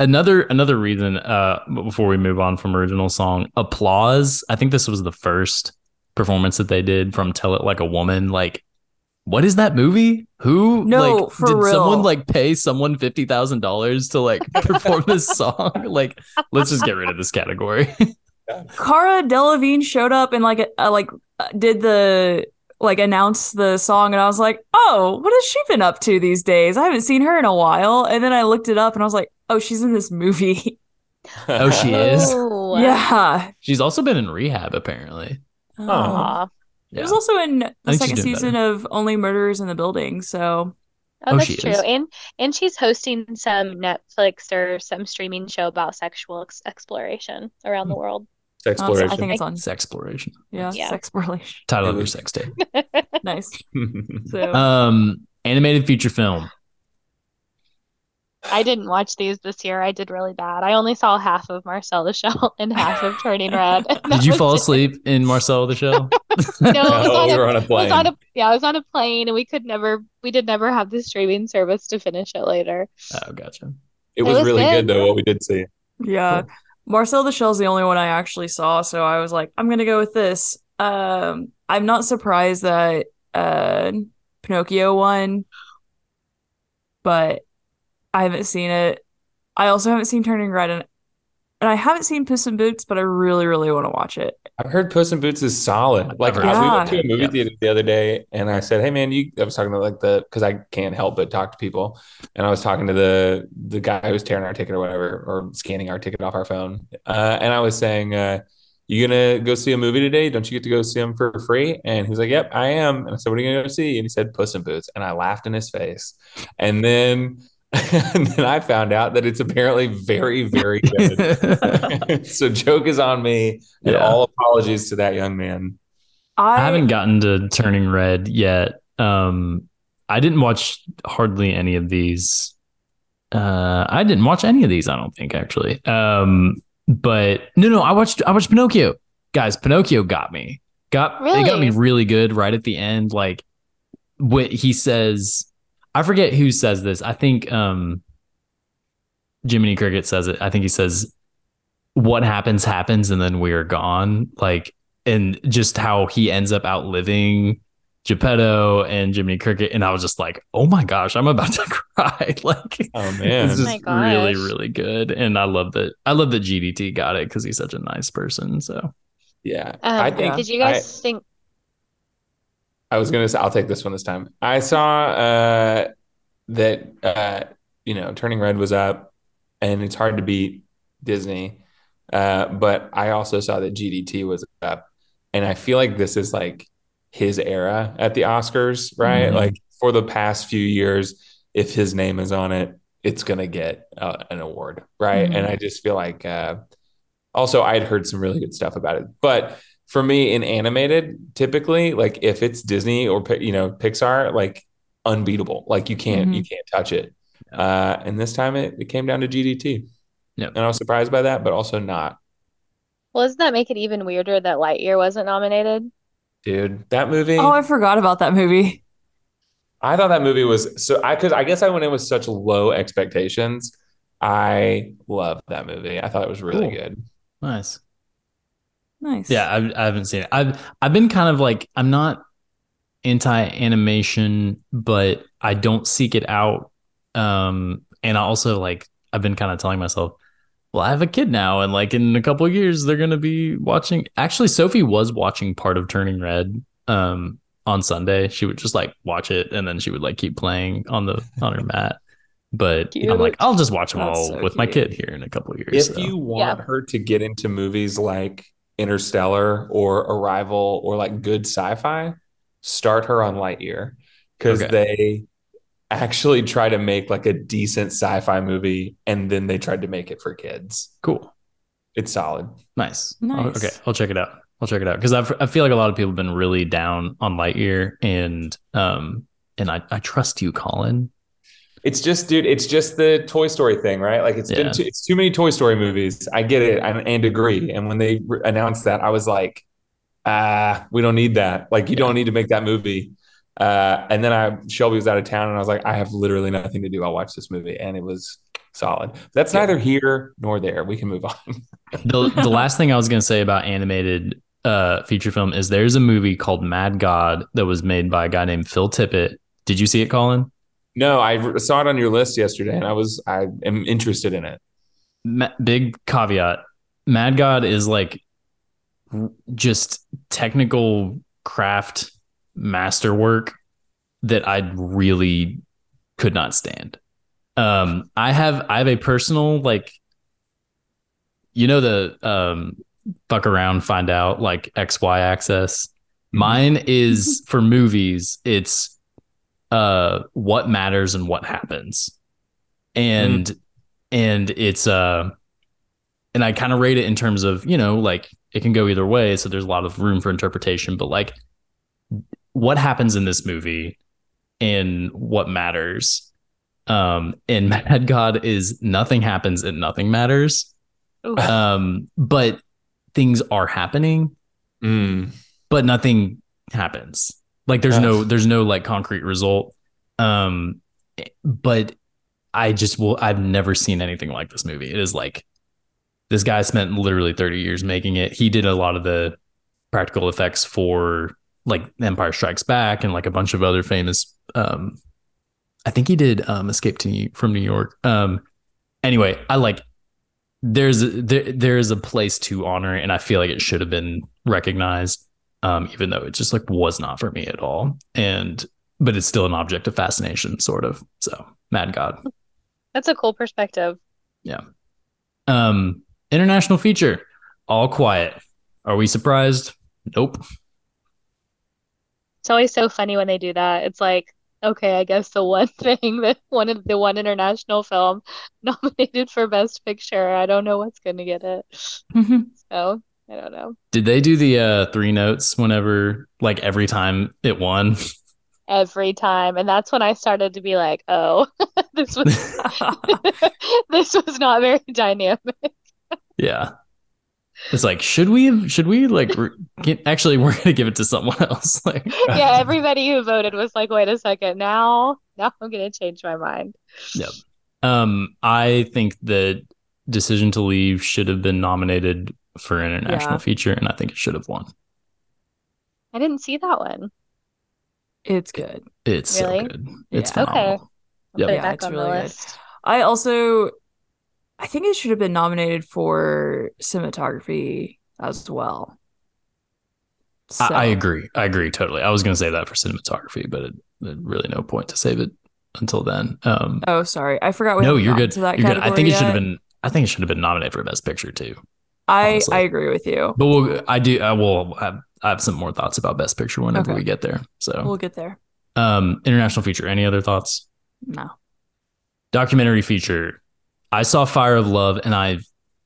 Another another reason uh before we move on from original song, applause. I think this was the first performance that they did from Tell It Like a Woman. Like what is that movie? Who No, like for did real. someone like pay someone fifty thousand dollars to like perform this song? Like, let's just get rid of this category. Cara Delevingne showed up and like uh, like uh, did the like announce the song and I was like, "Oh, what has she been up to these days? I haven't seen her in a while." And then I looked it up and I was like, "Oh, she's in this movie." Oh, she is? Oh, yeah. She's also been in rehab apparently. Um, Aw. It was also in the think second doing season of Only Murders in the Building, so Oh, Oh, that's she true. is. And and she's hosting some Netflix or some streaming show about sexual ex exploration around the world. Exploration. I think it's on It's exploration. yeah, Yeah. Sexploration. Title of your sex tape. Nice. So Um, animated feature film. I didn't watch these this year. I did really bad. I only saw half of Marcel the Shell and half of Turning Red. Did you was fall it. asleep in Marcel the Shell? No, it was Oh, on we a were on a It was plane. on a yeah, I was on a plane and we could never we did never have the streaming service to finish it later. Oh, gotcha. It was, was really good. good though. What we did see. Yeah. Marcel the Shell's the only one I actually saw, so I was like, I'm gonna go with this. Um, I'm not surprised that uh Pinocchio won, but I haven't seen it. I also haven't seen Turning Red, and and I haven't seen Puss in Boots, but I really, really want to watch it. I've heard Puss in Boots is solid. Like heard I, we went to a movie Yeah. theater the other day, and I said, "Hey man, you." I was talking to like the because I can't help but talk to people, and I was talking to the the guy who was tearing our ticket or whatever, or scanning our ticket off our phone, uh, and I was saying, uh, "You gonna go see a movie today? Don't you get to go see them for free?" And he's like, "Yep, I am." And I said, "What are you gonna go see?" And he said, "Puss in Boots," and I laughed in his face, and then. And then I found out that it's apparently very, very good. so joke is on me, and Yeah. all apologies to that young man. I, I haven't gotten to Turning Red yet. Um, I didn't watch hardly any of these. Uh, I didn't watch any of these. I don't think actually. Um, but no, no, I watched. I watched Pinocchio. Guys, Pinocchio got me. Got it got me Really? really good right at the end. Like what he says. I forget who says this. I think um, Jiminy Cricket says it. I think he says, "What happens happens, and then we are gone." Like and just how he ends up outliving Geppetto and Jiminy Cricket. And I was just like, oh my gosh, I'm about to cry. like, Oh man, it's Oh really, really good. And I love that. I love that GDT got it because he's such a nice person. So yeah. Um, I think did you guys think I, was gonna say I'll take this one this time. I saw uh, that uh, you know Turning Red was up, and it's hard to beat Disney. Uh, but I also saw that GDT was up, and I feel like this is like his era at the Oscars, right? Mhm. Like for the past few years, if his name is on it, it's gonna get uh, an award, right? Mhm. And I just feel like uh, also I'd heard some really good stuff about it, but for me in animated, typically like if it's Disney or you know Pixar, like unbeatable, like you can't you can't touch it. Uh, and this time it, it came down to GDT. Yep. And I was surprised by that, but also not. Well, doesn't that make it even weirder that Lightyear wasn't nominated? Dude, that movie. Oh, I forgot about that movie. I thought that movie was so I could I guess I went in with such low expectations. I love that movie. I thought it was really Cool. good. Nice. Nice. Yeah, I, I haven't seen it. I've I've been kind of like I'm not anti animation, but I don't seek it out. Um, and I also like I've been kind of telling myself, well, I have a kid now, and like in a couple of years, they're gonna be watching. Actually, Sophie was watching part of Turning Red. Um, on Sunday, she would just like watch it, and then she would like keep playing on the on her mat. But I'm like, I'll just watch them That's all so with my kid here in a couple of years. If so. you want her to get into movies like Interstellar or Arrival or like good sci-fi, start her on Lightyear because Okay. they actually try to make like a decent sci-fi movie and then they tried to make it for kids. cool. It's solid. Nice. Nice. Okay, I'll check it out. I'll check it out because I I feel like a lot of people have been really down on Lightyear, and um, and I I trust you, Colin. It's just, dude, it's just the Toy Story thing, right? Like it's Yeah. been too, it's too many Toy Story movies. I get it and, and agree. And when they re- announced that, I was like, ah, we don't need that. Like you don't need to make that movie. Uh, and then I Shelby was out of town, and I was like, I have literally nothing to do. I'll watch this movie, and it was solid. That's Yeah. neither here nor there. We can move on. The the last thing I was gonna say about animated uh feature film is there's a movie called Mad God that was made by a guy named Phil Tippett. Did you see it, Colin? No, I saw it on your list yesterday, and I was I am interested in it. Ma- big caveat. Mad god is like just technical craft masterwork that i really could not stand. Um i have i have a personal like you know the um fuck around find out like xy axis mine is for movies it's uh what matters and what happens and and it's uh and i kind of rate it in terms of you know like it can go either way so there's a lot of room for interpretation but like what happens in this movie and what matters um and mad god is nothing happens and nothing matters Ooh. um but things are happening Mm. but nothing happens like there's no there's no like concrete result. Um but i just will i've never seen anything like this movie. It is like this guy spent literally 30 years making it. He did a lot of the practical effects for like empire strikes back and like a bunch of other famous um i think he did um escape to New- from new york. Um anyway i like there's a, there there is a place to honor it, and I feel like it should have been recognized, um, even though it just like was not for me at all. And but it's still an object of fascination, sort of. So, Mad God. That's a cool perspective. Yeah. Um, international feature, All Quiet. Are we surprised? Nope. It's always so funny when they do that. It's like, okay, I guess the one thing that one of the one international film nominated for Best Picture, I don't know what's going to get it. So, I don't know. Did they do the uh three notes whenever like every time it won? Every time. And that's when I started to be like, oh, this was this was not very dynamic. yeah. It's like, should we should we like re- get, actually, we're going to give it to someone else. Like, Yeah, everybody who voted was like, wait a second, now now I'm gonna change my mind. Um, I think the decision to leave should have been nominated for an international Yeah. feature, and I think it should have won. I didn't see that one. it's good. It's so Really? good. It's Yeah. Okay. phenomenal. I'll Yep. put it Yeah, back it's on the really good. list. I also, I think it should have been nominated for cinematography as well. I, I agree. I agree totally. I was going to say that for cinematography, but it, it really no point to save it until then. Um, Oh, sorry, I forgot. We no, you're good. To that You're good. I think it should have been. I think it should have been nominated for best picture too. I honestly. I agree with you. But we'll, I do. I will have. I have some more thoughts about best picture whenever Okay. we get there. So, We'll get there. um, international feature. Any other thoughts? No. documentary feature. I saw Fire of Love and I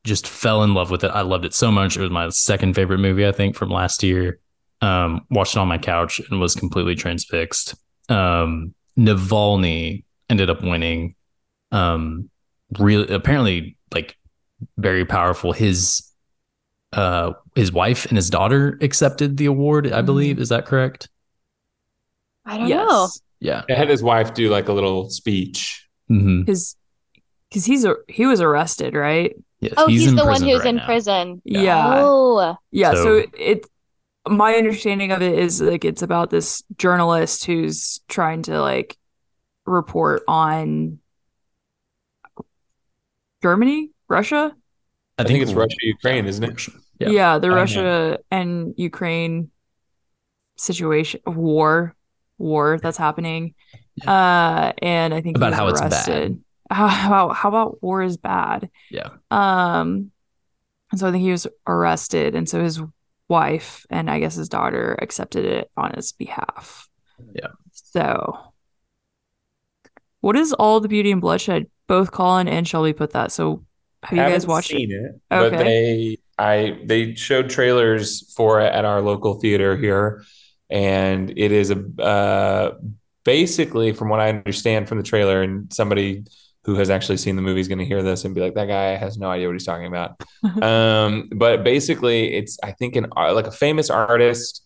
just fell in love with it. I loved it so much. It was my second favorite movie, I think, from last year. Um, watched it on my couch and was completely transfixed. Um, Navalny ended up winning. Um, really, apparently, like very powerful. His uh his wife and his daughter accepted the award, I believe. Is that correct? I don't yes. know. Yeah. I had his wife do like a little speech. Because because he's a he was arrested, right? Yes, Oh, he's, in the one who's right in now. prison. Yeah. Oh, Yeah. So- So, it my understanding of it is like it's about this journalist who's trying to like report on Germany, Russia. I think it's Russia, Ukraine, isn't it? Russia. Yeah, Yeah. the I don't Russia and Ukraine situation war war that's happening. Uh and I think he About was how it's bad. How, how how about war is bad? Yeah. Um and so I think he was arrested and so his wife and I guess his daughter accepted it on his behalf. Yeah. So what is all the beauty and bloodshed? Both Colin and Shelby put that. So have you guys watched it? seen it? But Okay. they I they showed trailers for it at our local theater here, and it is a uh, basically from what I understand from the trailer, and somebody who has actually seen the movie is going to hear this and be like, that guy has no idea what he's talking about. um, but basically, it's I think an uh, like a famous artist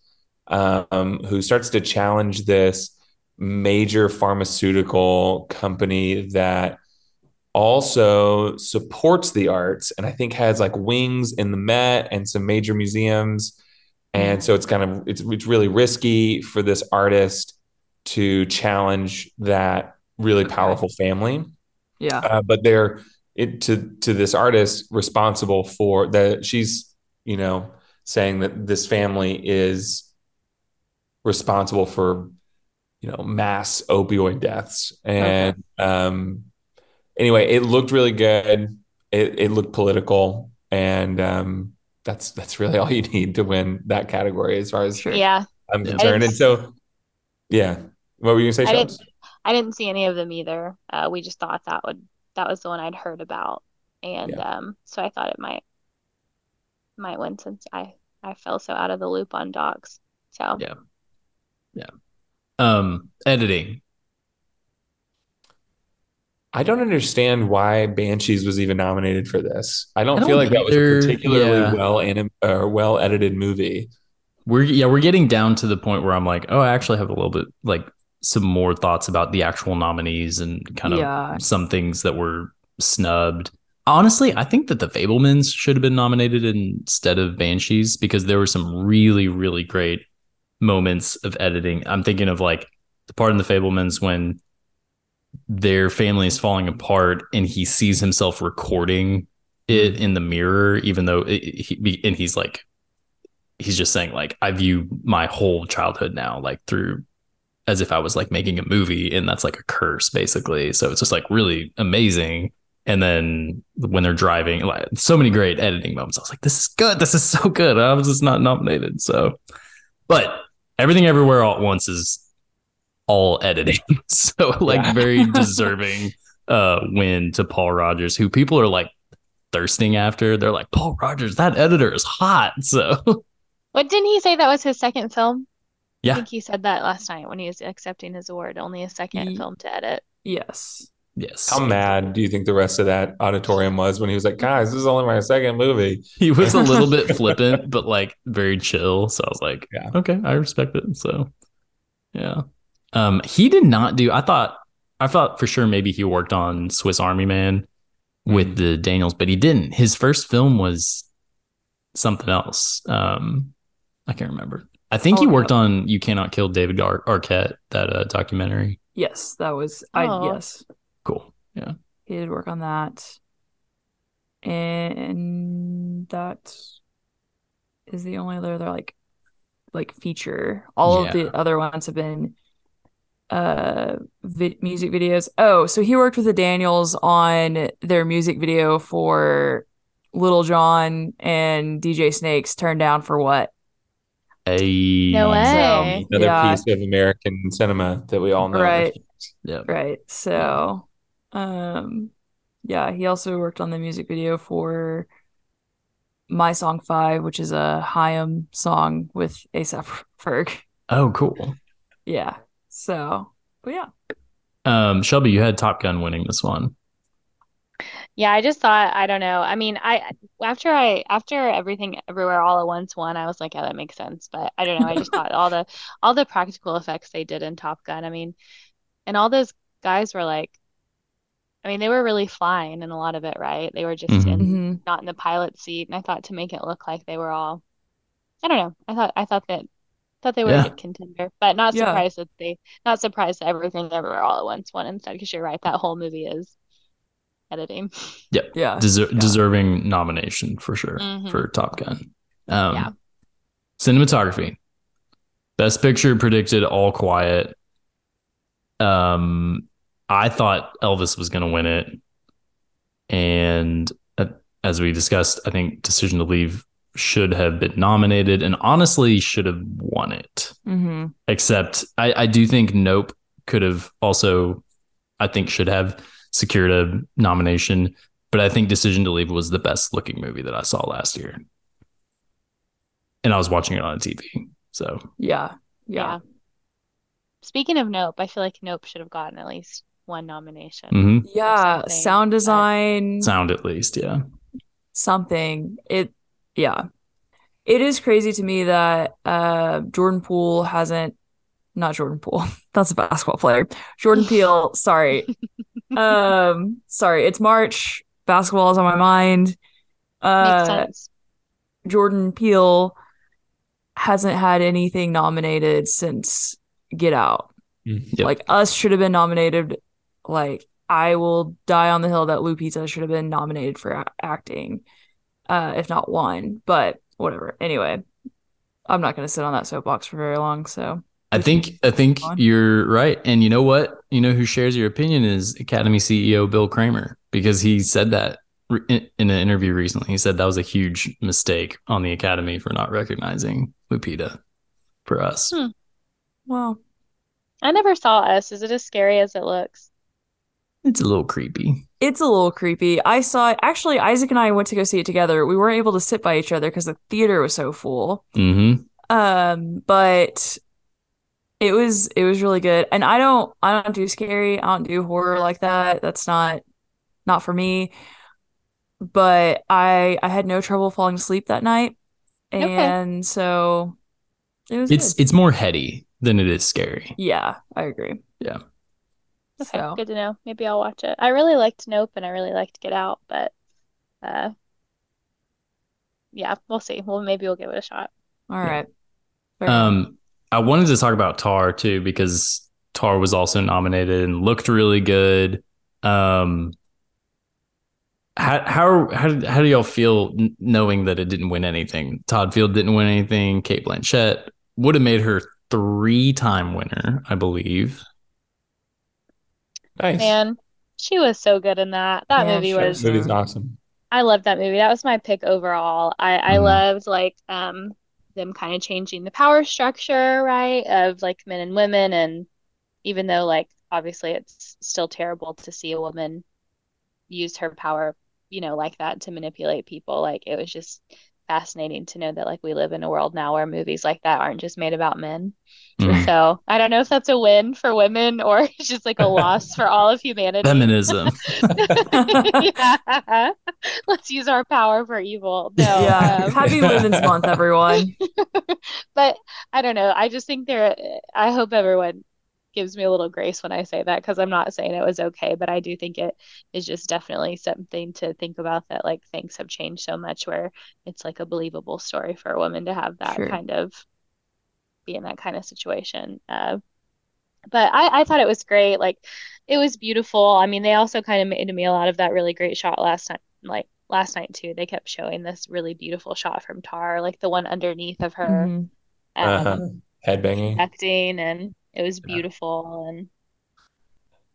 um, who starts to challenge this major pharmaceutical company that also supports the arts and I think has like wings in the Met and some major museums. And so it's kind of it's it's really risky for this artist to challenge that really Okay. powerful family. Yeah. Uh, but they're it to to this artist responsible for that she's you know saying that this family is responsible for you know mass opioid deaths and um anyway it looked really good it, it looked political and um that's that's really all you need to win that category as far as yeah. i'm concerned and so yeah what were you gonna say I didn't. I didn't see any of them either. Uh, we just thought that would that was the one I'd heard about, and Yeah. um, so I thought it might might win since I I fell so out of the loop on dogs. So yeah, Yeah. Um, editing. I don't understand why Banshees was even nominated for this. I don't, I don't feel like that was a particularly Yeah. well anim- or well edited movie. We're yeah, we're getting down to the point where I'm like, oh, I actually have a little bit like some more thoughts about the actual nominees and kind of Yeah. some things that were snubbed. Honestly, I think that the Fabelmans should have been nominated instead of Banshees because there were some really, really great moments of editing. I'm thinking of like the part in the Fabelmans when their family is falling apart and he sees himself recording it mm-hmm. in the mirror, even though it, he, and he's like, he's just saying like, I view my whole childhood now like through as if I was like making a movie and that's like a curse basically. So it's just like really amazing. And then when they're driving, like so many great editing moments. I was like, this is good. This is so good. I was just not nominated. So, but everything everywhere all at once is all editing. so like Yeah. very deserving uh win to Paul Rogers, who people are like thirsting after. They're like, Paul Rogers, that editor is hot. So what didn't he say that was his second film? Yeah. I think he said that last night when he was accepting his award. Only his second Ye- film to edit. Yes. yes. How mad do you think the rest of that auditorium was when he was like, guys, this is only my second movie? he was a little bit flippant, but like very chill. So I was like, Yeah. okay, I respect it. So yeah. Um, he did not do I thought I thought for sure maybe he worked on Swiss Army Man with the Daniels, but he didn't. His first film was something else. Um, I can't remember. I think he Oh, worked no. on You Cannot Kill David Ar- Arquette, that uh, documentary. Yes, that was I Oh. yes. Cool. Yeah. He did work on that. And that is the only other like like feature. All of the other ones have been uh vi- music videos. Oh, so he worked with the Daniels on their music video for Lil Jon and DJ Snakes turned down for what? A No way. Another Yeah. piece of American cinema that we all know. Right. Yeah. Right. So, um, yeah, he also worked on the music video for My Song Five, which is a Haim song with ASAP Ferg. Oh, cool. Yeah. So, but yeah. Um, Shelby, you had Top Gun winning this one. Yeah, I just thought, I don't know. I mean, I after I after everything everywhere all at once one, I was like, yeah, that makes sense. But I don't know. I just thought all the all the practical effects they did in Top Gun. I mean, and all those guys were like, I mean, they were really flying in a lot of it, right? They were just Mhm. in not in the pilot seat, and I thought to make it look like they were all, I don't know. I thought I thought that thought they were Yeah. a good contender, but not Yeah. surprised that they not surprised that everything everywhere all at once won instead. Because you're right, that whole movie is editing. Yeah. Deser- Yeah. Deserving nomination for sure Mhm. for Top Gun. Um, Yeah. Cinematography. Best Picture predicted All Quiet. Um, I thought Elvis was going to win it, and uh, as we discussed, I think Decision to Leave should have been nominated, and honestly should have won it. hmm Except I, I do think Nope could have also, I think, should have secured a nomination. But I think Decision to Leave was the best looking movie that I saw last year, and I was watching it on TV. So Yeah. Yeah. Speaking of Nope, I feel like Nope should have gotten at least one nomination. mhm. Yeah. something, Sound but- design, sound at least, yeah. something. It, yeah. It is crazy to me that uh, Jordan Poole hasn't, not Jordan Poole, that's a basketball player. Jordan Peele, sorry. um, sorry, it's March. Basketball is on my mind. Makes Uh, sense. Jordan Peele hasn't had anything nominated since Get Out. Yep. Like Us should have been nominated. Like I will die on the hill that Lupita should have been nominated for a- acting, uh, if not one. But whatever. Anyway, I'm not going to sit on that soapbox for very long. So I think I think on. you're right. And you know what? You know who shares your opinion is Academy CEO Bill Kramer because he said that in, in an interview recently. He said that was a huge mistake on the Academy for not recognizing Lupita for us. Hmm. well, I never saw Us. Is it as scary as it looks? It's a little creepy. It's a little creepy. I saw it. Actually, Isaac and I went to go see it together. We weren't able to sit by each other because the theater was so full. Mm-hmm. Um, but it was it was really good. And I don't I don't do scary. I don't do horror like that. That's not not for me. But I I had no trouble falling asleep that night. Okay. And so it was It's good. it's more heady than it is scary. yeah, I agree. Yeah. Okay, So good to know. Maybe I'll watch it. I really liked Nope and I really liked Get Out, but uh yeah, we'll see. Well, maybe we'll give it a shot. all right. Fair enough. Um, I wanted to talk about Tar too because Tar was also nominated and looked really good. Um, how how how how do y'all feel knowing that it didn't win anything? Todd Field didn't win anything. Cate Blanchett would have made her three time winner, I believe. Nice. Man, she was so good in that. That Yeah, movie she was was. Movie's awesome. I loved that movie. That was my pick overall. I I Mhm. loved like um them kind of changing the power structure, right, of like men and women and even though like obviously it's still terrible to see a woman use her power, you know, like that to manipulate people, like it was just fascinating to know that like we live in a world now where movies like that aren't just made about men. Mm. So I don't know if that's a win for women or it's just like a loss for all of humanity. Feminism. Yeah. Let's use our power for evil. No, yeah. um, Happy Women's Month, everyone. but I don't know. I just think there, I hope everyone gives me a little grace when I say that because I'm not saying it was okay, but I do think it is just definitely something to think about that like things have changed so much where it's like a believable story for a woman to have that Sure. kind of be in that kind of situation. Uh, but I, I thought it was great. Like it was beautiful. I mean, they also kind of made me a lot of that really great shot last night, like last night too. They kept showing this really beautiful shot from Tar, like the one underneath of her Mhm. um, Uh-huh. Headbanging. acting, and it was Yeah. beautiful. And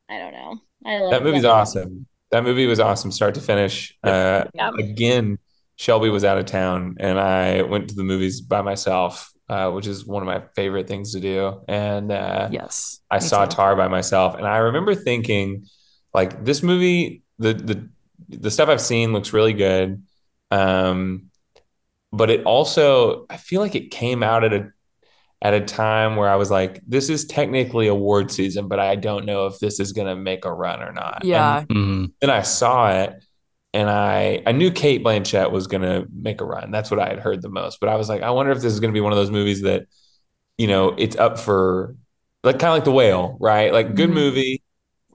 I don't know, I love That movie's movie. awesome. That movie was awesome, start to finish. Uh, Yeah. again, Shelby was out of town, and I went to the movies by myself, uh, which is one of my favorite things to do. And uh, Yes. I saw too. Tar by myself, and I remember thinking, like, this movie, the the the stuff I've seen looks really good, um, but it also, I feel like it came out at a at a time where I was like, this is technically award season, but I don't know if this is gonna make a run or not. And Yeah. Mhm. then I saw it, and I I knew Cate Blanchett was going to make a run. That's what I had heard the most. But I was like, I wonder if this is going to be one of those movies that, you know, it's up for like kind of like The Whale, right? Like good Mhm. movie.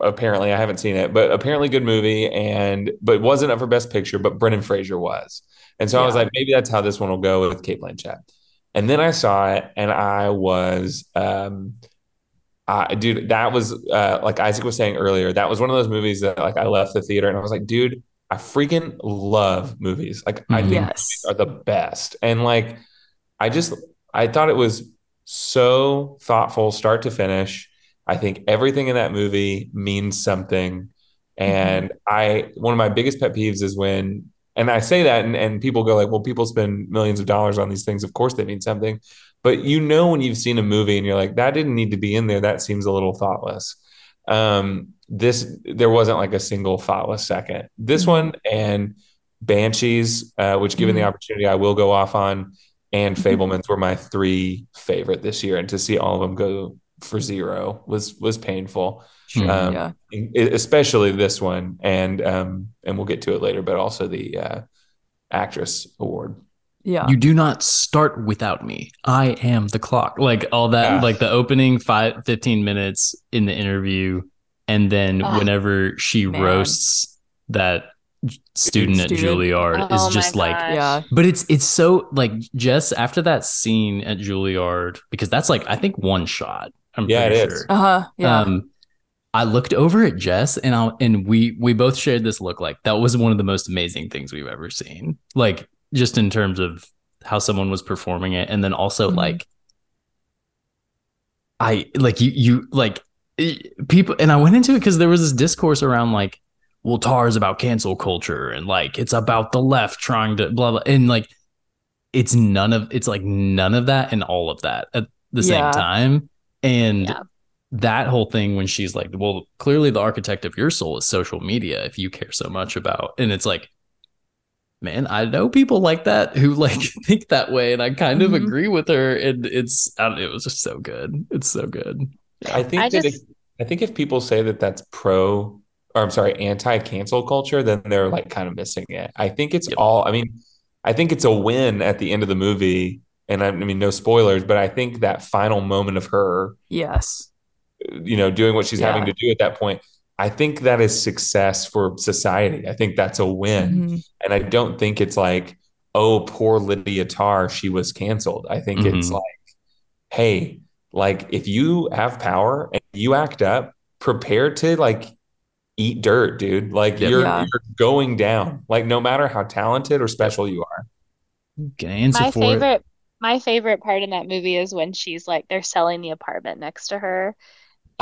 Apparently, I haven't seen it, but apparently good movie, and but wasn't up for Best Picture. But Brendan Fraser was, and so I was like, maybe that's how this one will go with Cate Blanchett. And then I saw it, and I was, um, I dude, that was uh, like Isaac was saying earlier. That was one of those movies that like I left the theater, and I was like, dude, I freaking love movies. Like I Mhm. think Yes. movies are the best, and like I just I thought it was so thoughtful, start to finish. I think everything in that movie means something. And I, one of my biggest pet peeves is when, and I say that, and, and people go like, well, people spend millions of dollars on these things. Of course they mean something. But you know, when you've seen a movie and you're like, that didn't need to be in there, that seems a little thoughtless. Um, this, there wasn't like a single thoughtless second. This Mhm. one and Banshees, uh, which given the Mhm. opportunity, I will go off on, and Mhm. Fabelmans were my three favorite this year. And to see all of them go for zero was was painful Sure. Um, yeah. especially this one and um and we'll get to it later but also the uh actress award Yeah. You do not start without me. I am the clock. Like all that, Yeah. like the opening five, 15 minutes in the interview. And then Ah, whenever she man. roasts that student at Juilliard Oh is just like, gosh. yeah. but it's, it's so like just after that scene at Juilliard, because that's like, I think one shot. I'm Yeah, pretty it is. sure. Uh huh. Yeah. Um, I looked over at Jess and I and we we both shared this look like that was one of the most amazing things we've ever seen. Like just in terms of how someone was performing it, and then also Mhm. like I like you you like people and I went into it because there was this discourse around like, well, Tar is about cancel culture and like it's about the left trying to blah blah and like it's none of it's like none of that and all of that at the Yeah. same time. And Yeah. That whole thing when she's like, well, clearly the architect of your soul is social media if you care so much about and it's like man, I know people like that who like think that way, and I kind of Mhm. agree with her. And it's, I don't, it was just so good. It's so good. i think I that just- if i think if people say that that's pro or i'm sorry anti-cancel culture then they're like kind of missing it i think it's Yep. all i mean i think it's a win at the end of the movie and I, I mean no spoilers but i think that final moment of her yes. You know, doing what she's having to do at that point. I think that is success for society. I think that's a win. Mhm. And I don't think it's like, oh, poor Lydia Tar, she was canceled. I think it's Mhm. like, hey, like if you have power and you act up, prepare to like eat dirt, dude. Like Yep. you're Yeah. you're going down. Like no matter how talented or special you are. Gonna My for it. favorite my favorite part in that movie is when she's like they're selling the apartment next to her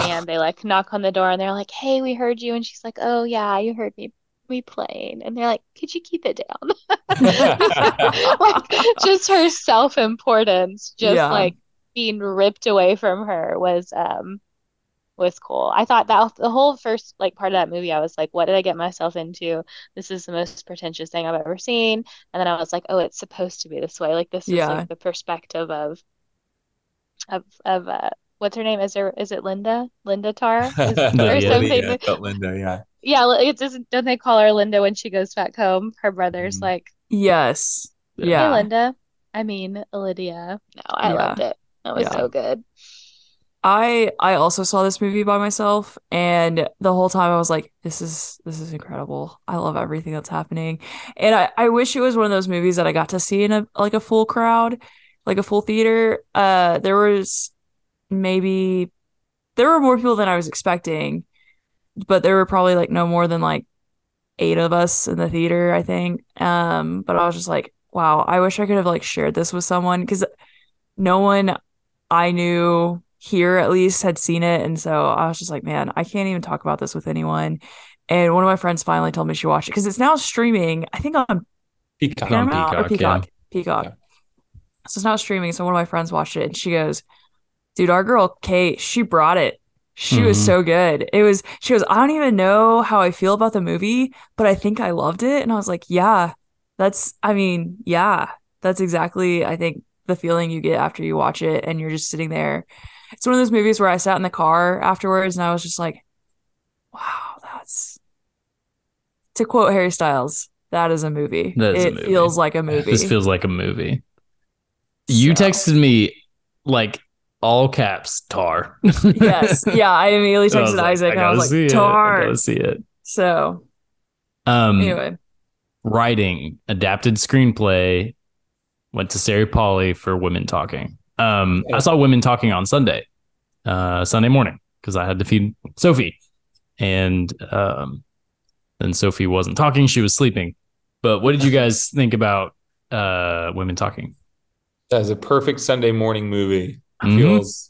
and they like knock on the door and they're like, "Hey, we heard you." And she's like, "Oh yeah, you heard me me playing." And they're like, "Could you keep it down?" Like just her self-importance just Yeah. like being ripped away from her was um was cool. I thought that the whole first like part of that movie, I was like, what did I get myself into? This is the most pretentious thing I've ever seen. And then I was like, oh, it's supposed to be this way. Like this is like the perspective of of of uh what's her name? Is there is it Linda? Linda Tar? Is, or Lydia. something? Lydia, but Linda, yeah. Yeah, it doesn't don't they call her Linda when she goes back home? Her brother's Mhm. like, Yes. Yeah. Hey Linda. I mean Lydia. No, I Yeah. loved it. That was Yeah. so good. I I also saw this movie by myself and the whole time I was like this is this is incredible. I love everything that's happening. And I I wish it was one of those movies that I got to see in a like a full crowd, like a full theater. Uh there was maybe there were more people than I was expecting, but there were probably like no more than like 8 of us in the theater, I think. Um but I was just like, wow, I wish I could have like shared this with someone cuz no one I knew here at least had seen it. And so I was just like, man, I can't even talk about this with anyone. And one of my friends finally told me she watched it because it's now streaming, I think on Peacock. on Paramount or Peacock, Peacock. yeah. Peacock. Yeah. So it's now streaming. So one of my friends watched it and she goes, dude, our girl Kate, she brought it. She was Mhm. so good. It was, she was, I don't even know how I feel about the movie, but I think I loved it. And I was like, yeah, that's, I mean, yeah, that's exactly, I think, the feeling you get after you watch it and you're just sitting there. It's one of those movies where I sat in the car afterwards and I was just like, wow, that's, to quote Harry Styles, that is a movie. That is it movie. feels like a movie. This feels like a movie. You So- texted me like all caps tar. yes. Yeah. I immediately I was texted like, Isaac and I gotta was see like, it. I tar. gotta see it. So Um, anyway. writing, adapted screenplay, went to Sarah Polley for Women Talking. Um, I saw Women Talking on Sunday, uh, Sunday morning, because I had to feed Sophie. And um, then Sophie wasn't talking, she was sleeping. But what did you guys think about uh, Women Talking? That's a perfect Sunday morning movie. Mhm. Feels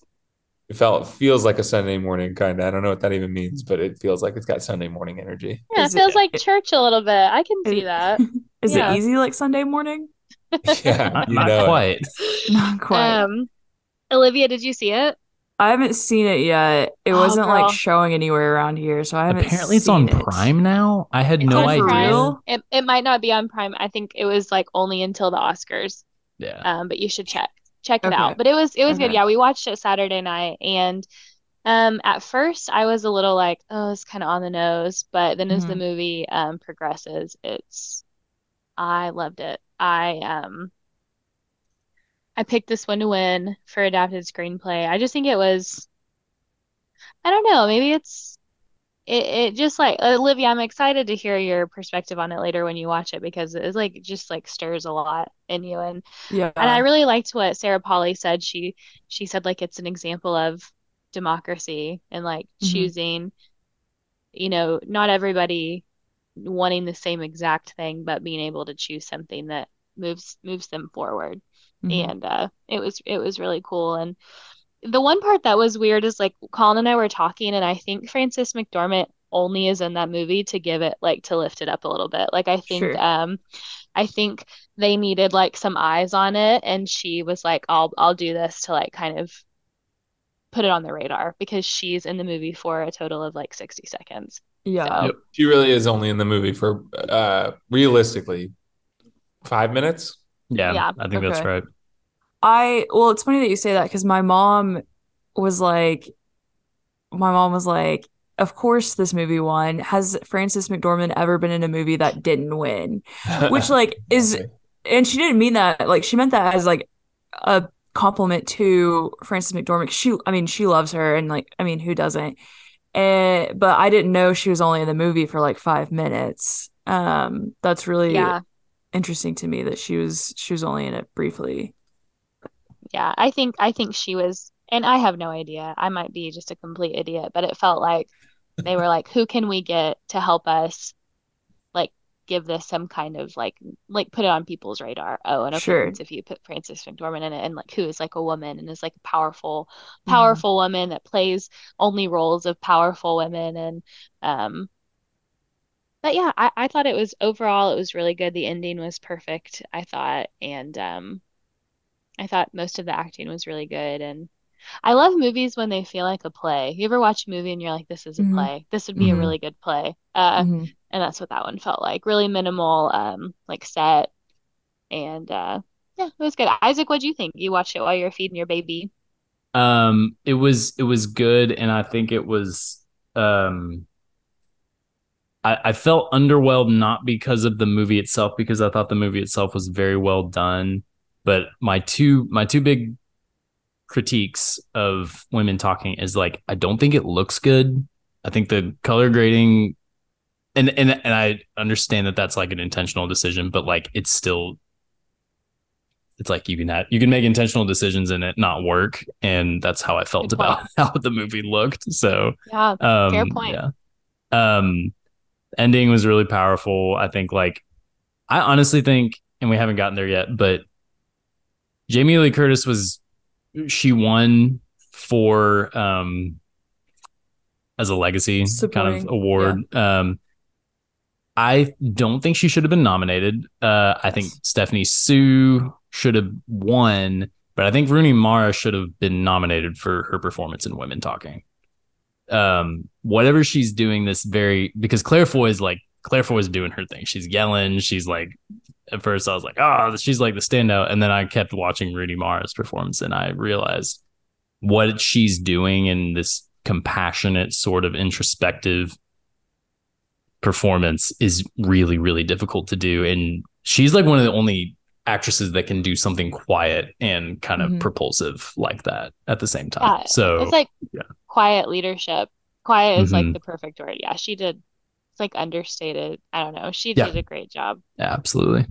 it felt feels like a Sunday morning kind of. I don't know what that even means, but it feels like it's got Sunday morning energy. Yeah, Is it feels it- like church a little bit. I can see Is- that. Is Yeah. it easy like Sunday morning? Yeah, Not, you not know it. quite. Not quite. Um, Olivia, did you see it? I haven't seen it yet. It Oh, wasn't girl. like showing anywhere around here, so I haven't. Apparently, it's on it. Prime now. I had It's no idea. It it might not be on Prime. I think it was like only until the Oscars. Yeah. Um, but you should check check it Okay. out. But it was it was good. Yeah, we watched it Saturday night, and um, at first I was a little like, oh, it's kind of on the nose. But then as the Mhm. movie um progresses, it's I loved it. I um. I picked this one to win for adapted screenplay. I just think it was, I don't know, maybe it's it, it just like Olivia, I'm excited to hear your perspective on it later when you watch it because it's like just like stirs a lot in you and Yeah. and I really liked what Sarah Polley said. She she said like it's an example of democracy and like Mhm. choosing, you know, not everybody wanting the same exact thing, but being able to choose something that moves moves them forward Mhm. and uh, it was it was really cool. And the one part that was weird is like Colin and I were talking, and I think Frances McDormand only is in that movie to give it like to lift it up a little bit. Like I think Sure. um I think they needed like some eyes on it, and she was like, "I'll I'll do this to like kind of put it on the radar because she's in the movie for a total of like 60 seconds." Yeah. Yep. She really is only in the movie for uh realistically five minutes. Yeah. Yeah. I think that's right. I well, it's funny that you say that because my mom was like, my mom was like, of course this movie won. Has Frances McDormand ever been in a movie that didn't win? Which like is, and she didn't mean that. Like she meant that as like a compliment to Frances McDormand. She, I mean, she loves her, and like, I mean, who doesn't? And but I didn't know she was only in the movie for like five minutes. Um, that's really Yeah. interesting to me that she was she was only in it briefly. Yeah, I think I think she was, and I have no idea. I might be just a complete idiot, but it felt like they were like, who can we get to help us like give this some kind of like like put it on people's radar. Oh, and of Sure. course if you put Frances McDormand in it and like who is like a woman and is like a powerful Mhm. powerful woman that plays only roles of powerful women and um but yeah, I, I thought it was overall it was really good. The ending was perfect, I thought, and um I thought most of the acting was really good and I love movies when they feel like a play. You ever watch a movie and you're like, this is a Mhm. play. This would be Mhm. a really good play. Uh, Mhm. and that's what that one felt like. Really minimal, um, like set. And uh yeah, it was good. Isaac, what'd you think? You watched it while you were feeding your baby. Um, it was it was good, and I think it was um I, I felt underwhelmed not because of the movie itself, because I thought the movie itself was very well done. But my two my two big critiques of women talking is like I don't think it looks good. I think the color grading and and and I understand that that's like an intentional decision, but like it's still it's like you can have you can make intentional decisions and it not work, and that's how I felt about how the movie looked. So Yeah, um, Fair point. Yeah. Um, ending was really powerful. I think, like, I honestly think, and we haven't gotten there yet, but Jamie Lee Curtis was she won for um as a legacy kind of Supporting, award. Um, I don't think she should have been nominated. Uh, I think Stephanie Hsu should have won, but I think Rooney Mara should have been nominated for her performance in Women Talking. Um, whatever she's doing, this very because Claire Foy is like Claire Foy is doing her thing. She's yelling. She's like, at first I was like, oh, she's like the standout, and then I kept watching Rooney Mara's performance, and I realized what she's doing in this compassionate sort of introspective performance is really really difficult to do and she's like one of the only actresses that can do something quiet and kind of Mhm. propulsive like that at the same time Yeah, so it's like yeah. quiet leadership. Quiet is Mhm. like the perfect word. Yeah, she did. It's like understated. I don't know. She Yeah. did a great job. Yeah, absolutely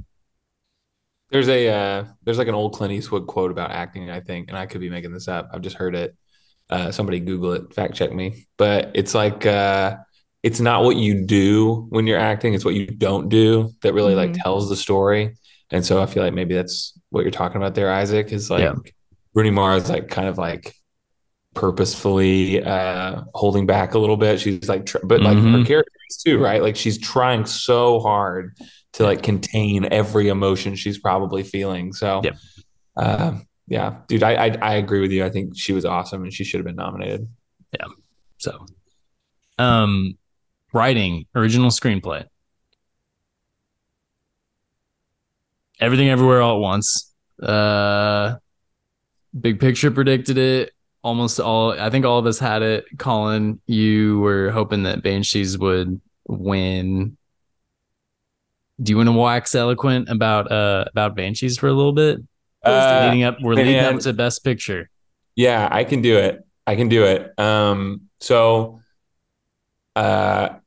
There's a uh, there's like an old Clint Eastwood quote about acting, I think, and I could be making this up. I've just heard it. Uh, somebody Google it, fact check me. But it's like uh, it's not what you do when you're acting; it's what you don't do that really like Mhm. tells the story. And so I feel like maybe that's what you're talking about there, Isaac. Is like Yeah. Rooney Mara is like kind of like purposefully uh, holding back a little bit. She's like, tr- but like her Mhm. character is too, right? Like she's trying so hard to like contain every emotion she's probably feeling. So, Yep. uh, yeah, dude, I, I I agree with you. I think she was awesome and she should have been nominated. Yeah. So um writing original screenplay everything everywhere all at once uh big picture predicted it almost all i think all of us had it colin you were hoping that banshees would win do you want to wax eloquent about uh about banshees for a little bit Uh, leading up we're leading up to best picture Yeah, I can do it. I can do it. Um, so uh, a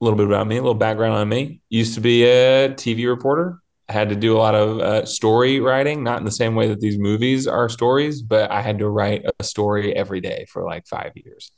little bit about me, a little background on me. Used to be a TV reporter. Had to do a lot of uh, story writing, not in the same way that these movies are stories, but I had to write a story every day for like five years.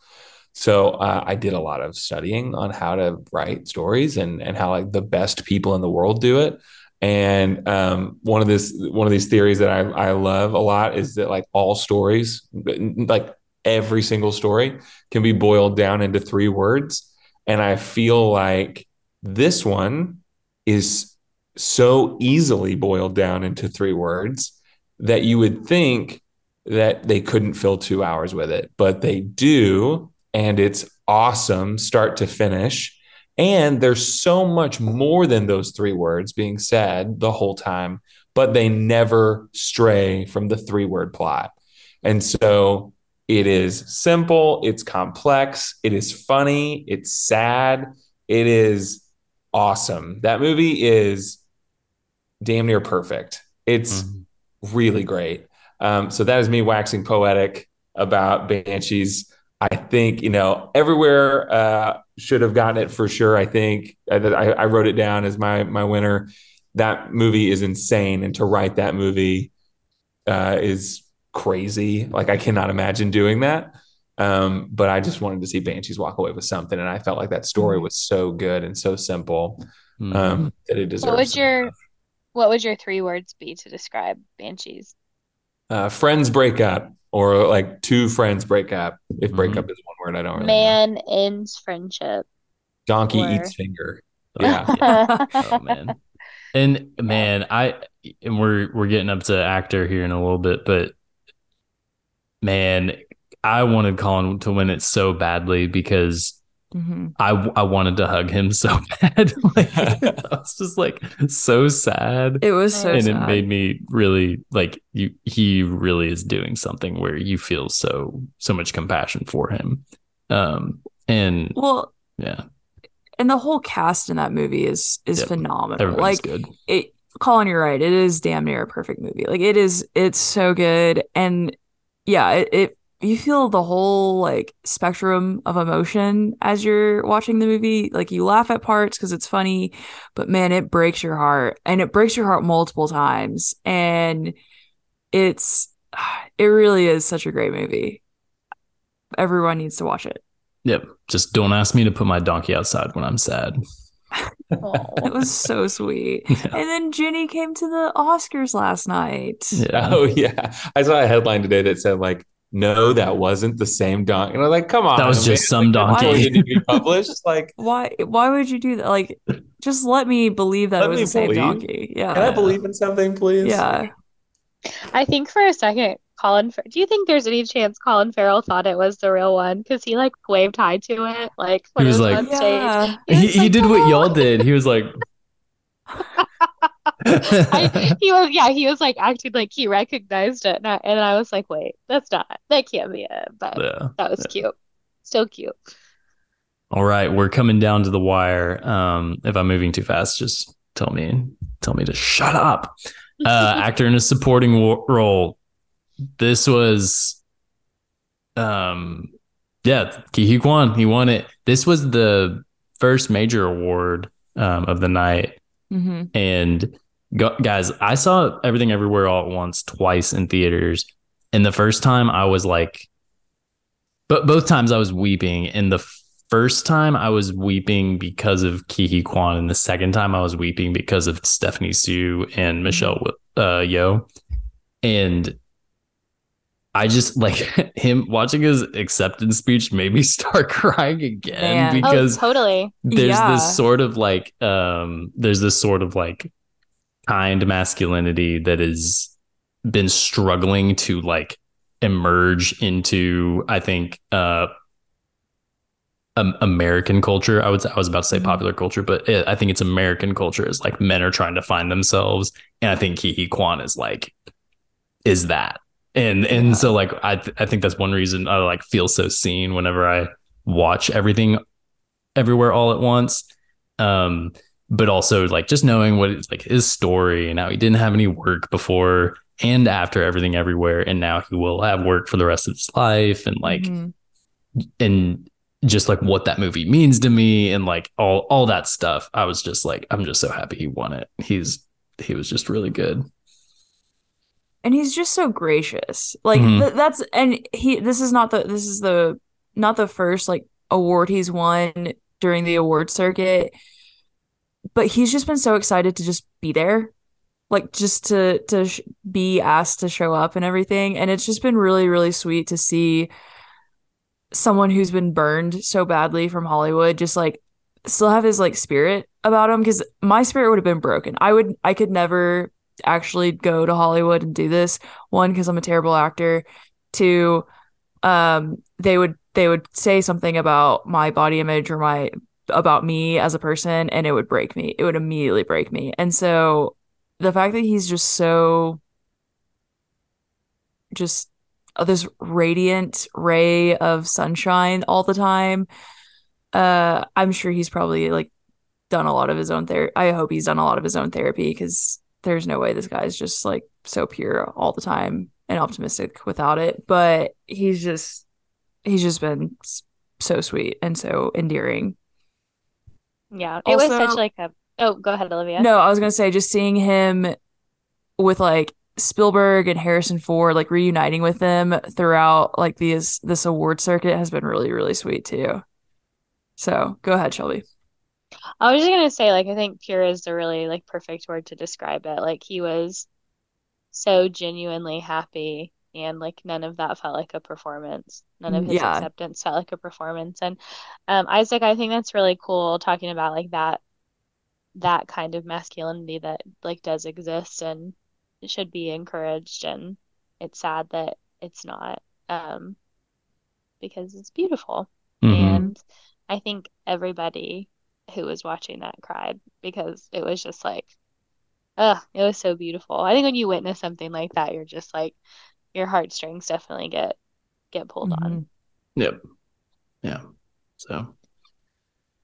So uh, I did a lot of studying on how to write stories and and how like the best people in the world do it. And um, one of this one of these theories that I, I love a lot is that like all stories, like every single story, can be boiled down into three words. And I feel like this one is so easily boiled down into three words that you would think that they couldn't fill two hours with it, but they do. And it's awesome start to finish. And there's so much more than those three words being said the whole time, but they never stray from the three word plot. And so it is simple, it's complex, it is funny, it's sad, it is awesome. That movie is damn near perfect. It's Mhm. really great. Um, so that is me waxing poetic about Banshees. I think you know everywhere uh, should have gotten it for sure. I think I, I wrote it down as my my winner. That movie is insane, and to write that movie uh, is crazy. Like I cannot imagine doing that. Um, but I just wanted to see Banshees walk away with something, and I felt like that story was so good and so simple Mhm. um, that it deserves. What would some your love. What would your three words be to describe Banshees? uh, friends break up, or like two friends break up? If break Mhm. up is one word, I don't really know. Man ends friendship. Donkey or- eats finger. Yeah. oh man and man i and we're we're getting up to actor here in a little bit but man i wanted colin to win it so badly because Mhm. i i wanted to hug him so bad like i was just like so sad It was so sad. and sad. it made me really like you he really is doing something where you feel so so much compassion for him um and well, yeah and the whole cast in that movie is is Yep. phenomenal. everybody's Like good it Colin, you're right. It is damn near a perfect movie. Like it is it's so good. And yeah, it, it you feel the whole like spectrum of emotion as you're watching the movie. Like you laugh at parts because it's funny, but man, it breaks your heart. And it breaks your heart multiple times. And it's it really is such a great movie. Everyone needs to watch it. yep just don't ask me to put my donkey outside when i'm sad It was so sweet. Yeah. And then Ginny came to the Oscars last night. Yeah. Oh yeah. I saw a headline today that said like, no, that wasn't the same donkey. And I was like, come on. That was man. just some Like, that donkey. didn't need to be published. Like, Why why would you do that? Like just let me believe that it was me the same believe. donkey. Yeah. can I believe in something, please? Yeah. I think for a second, Colin, Fa- do you think there's any chance Colin Farrell thought it was the real one? Because he like waved hi to it, like when He it was was like- on stage. Yeah. He he, was he like, did what y'all did. He was like, I, he was, yeah, he was like acting like he recognized it, and I, and I was like, wait, that's not, that can't be it. But yeah. that was cute, still cute. All right, we're coming down to the wire. Um, if I'm moving too fast, just tell me tell me to shut up. Uh, actor in a supporting wo- role. This was, um, yeah, Huy Quan. He won it. This was the first major award um, of the night, Mm-hmm. and go, guys, I saw Everything Everywhere All at Once twice in theaters, and the first time I was like, but both times I was weeping, and the first time I was weeping because of Huy Quan, and the second time I was weeping because of Stephanie Hsu and Michelle uh, Yeoh, and I just like him watching his acceptance speech made me start crying again Man. Oh, because oh, totally. there's Yeah. this sort of like um there's this sort of like kind masculinity that has been struggling to like emerge into i think uh um, American culture. I would say, I was about to say Mhm. popular culture, but it, I think it's American culture. Is like men are trying to find themselves, and I think Ke Huy Quan is like is that, and and Yeah. so like I th- I think that's one reason I like feel so seen whenever I watch everything everywhere all at once. Um, but also like just knowing what it's like his story and how he didn't have any work before and after everything everywhere, and now he will have work for the rest of his life, and like Mhm. and just like what that movie means to me and like all all that stuff i was just like i'm just so happy he won it he's he was just really good and he's just so gracious. Like Mhm. th- that's and he this is not the this is the not the first like award he's won during the award circuit. But he's just been so excited to just be there. Like just to to sh- be asked to show up and everything. And it's just been really really sweet to see someone who's been burned so badly from Hollywood just like still have his like spirit about him. Because my spirit would have been broken. I would I could never actually go to Hollywood and do this. One, because I'm a terrible actor. Two, um, they would they would say something about my body image or my about me as a person, and it would break me. It would immediately break me. And so the fact that he's just so just uh, this radiant ray of sunshine all the time. Uh, I'm sure he's probably like done a lot of his own therapy. I hope he's done a lot of his own therapy because there's no way this guy's just like so pure all the time and optimistic without it. But he's just he's just been so sweet and so endearing. Yeah, it was such like a. Oh, go ahead, Olivia. No, I was gonna say just seeing him with like Spielberg and Harrison Ford like reuniting with them throughout like these this award circuit has been really really sweet too. So go ahead, Shelby. I was just gonna say, like, I think pure is the really like perfect word to describe it. Like he was so genuinely happy, and like none of that felt like a performance. None of his Yeah. acceptance felt like a performance. And um, Isaac, I think that's really cool talking about like that that kind of masculinity that like does exist and should be encouraged. And it's sad that it's not, um, because it's beautiful. Mhm. And I think everybody who was watching that cried because it was just like, ugh, it was so beautiful. I think when you witness something like that, you're just like, your heartstrings definitely get get pulled on. Mm-hmm. Yep. Yeah. So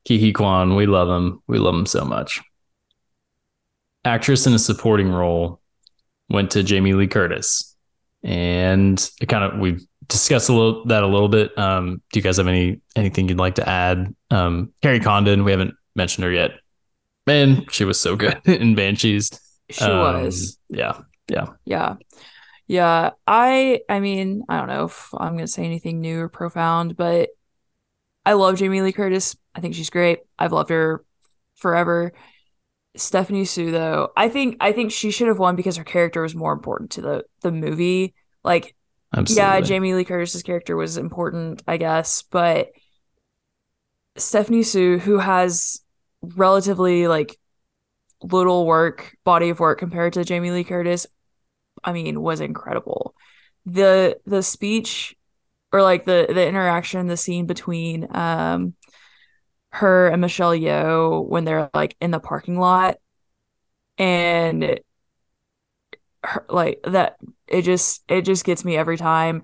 Ke Quan, we love him. We love him so much. Actress in a supporting role went to Jamie Lee Curtis. And it kind of we've discussed a little that a little bit. Um, do you guys have any anything you'd like to add? Um, Kerry Condon, we haven't mentioned her yet. Man, she was so good in Banshees. She Um, was. Yeah. Yeah. Yeah. Yeah. I I mean, I don't know if I'm gonna say anything new or profound, but I love Jamie Lee Curtis. I think she's great. I've loved her forever. Stephanie Hsu though, I think I think she should have won because her character was more important to the the movie. Like Absolutely. yeah, Jamie Lee Curtis's character was important, I guess, but Stephanie Hsu, who has relatively like little work, body of work compared to Jamie Lee Curtis, I mean, was incredible. The the speech or like the the interaction, the scene between um her and Michelle Yeoh when they're like in the parking lot and her, like that it just it just gets me every time.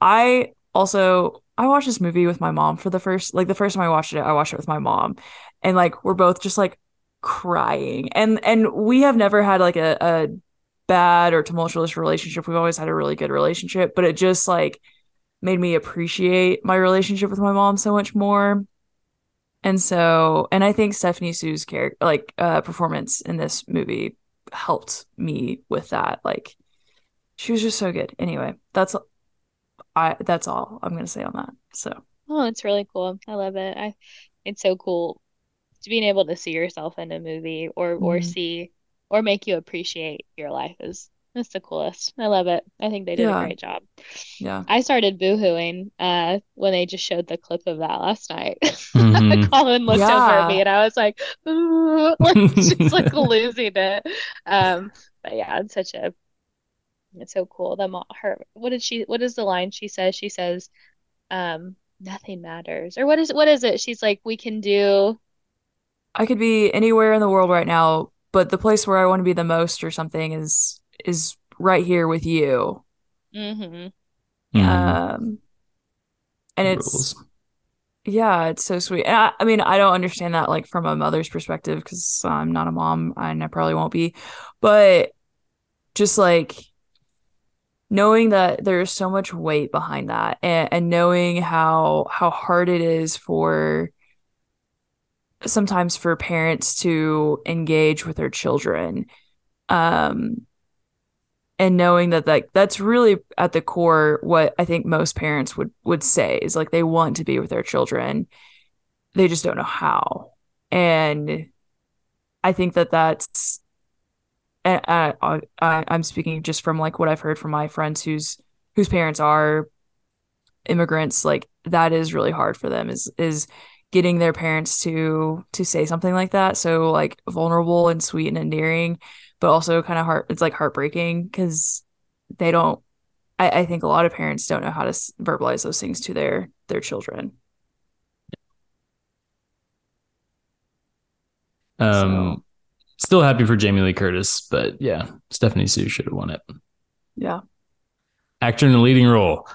I also I watched this movie with my mom for the first like the first time I watched it, I watched it with my mom. And like we're both just like crying. And and we have never had like a, a bad or tumultuous relationship. We've always had a really good relationship, but it just like made me appreciate my relationship with my mom so much more. And so, and I think Stephanie Hsu's character, like uh, performance in this movie, helped me with that. Like, she was just so good. Anyway, that's I. That's all I'm gonna say on that. So, Oh, it's really cool. I love it. I it's so cool to being able to see yourself in a movie or or Mhm. see or make you appreciate your life is that's the coolest. I love it. I think they did a great job. yeah, I started boohooing uh when they just showed the clip of that last night. Mhm. Colin looked over at me and I was like, "Ooh," like she's like losing it. Um, but yeah, it's such a it's so cool. The mo her what did she what is the line she says? She says, um, nothing matters. Or what is what is it? She's like, we can do I could be anywhere in the world right now, but the place where I want to be the most or something is is right here with you. hmm Mhm. Um, and it's Rules. Yeah, it's so sweet. And I, I mean, I don't understand that like from a mother's perspective because I'm not a mom and I probably won't be. But just like knowing that there's so much weight behind that and, and knowing how how hard it is for sometimes for parents to engage with their children. Um and knowing that like that's really at the core what I think most parents would would say is like they want to be with their children, they just don't know how. And I think that that's I, I, I I'm speaking just from like what I've heard from my friends whose whose parents are immigrants like that is really hard for them is is getting their parents to to say something like that. So like vulnerable and sweet and endearing but also kind of heart it's like heartbreaking because they don't I, I think a lot of parents don't know how to s- verbalize those things to their their children. Um, still happy for Jamie Lee Curtis, but yeah, Stephanie Hsu should have won it. yeah Actor in the leading role.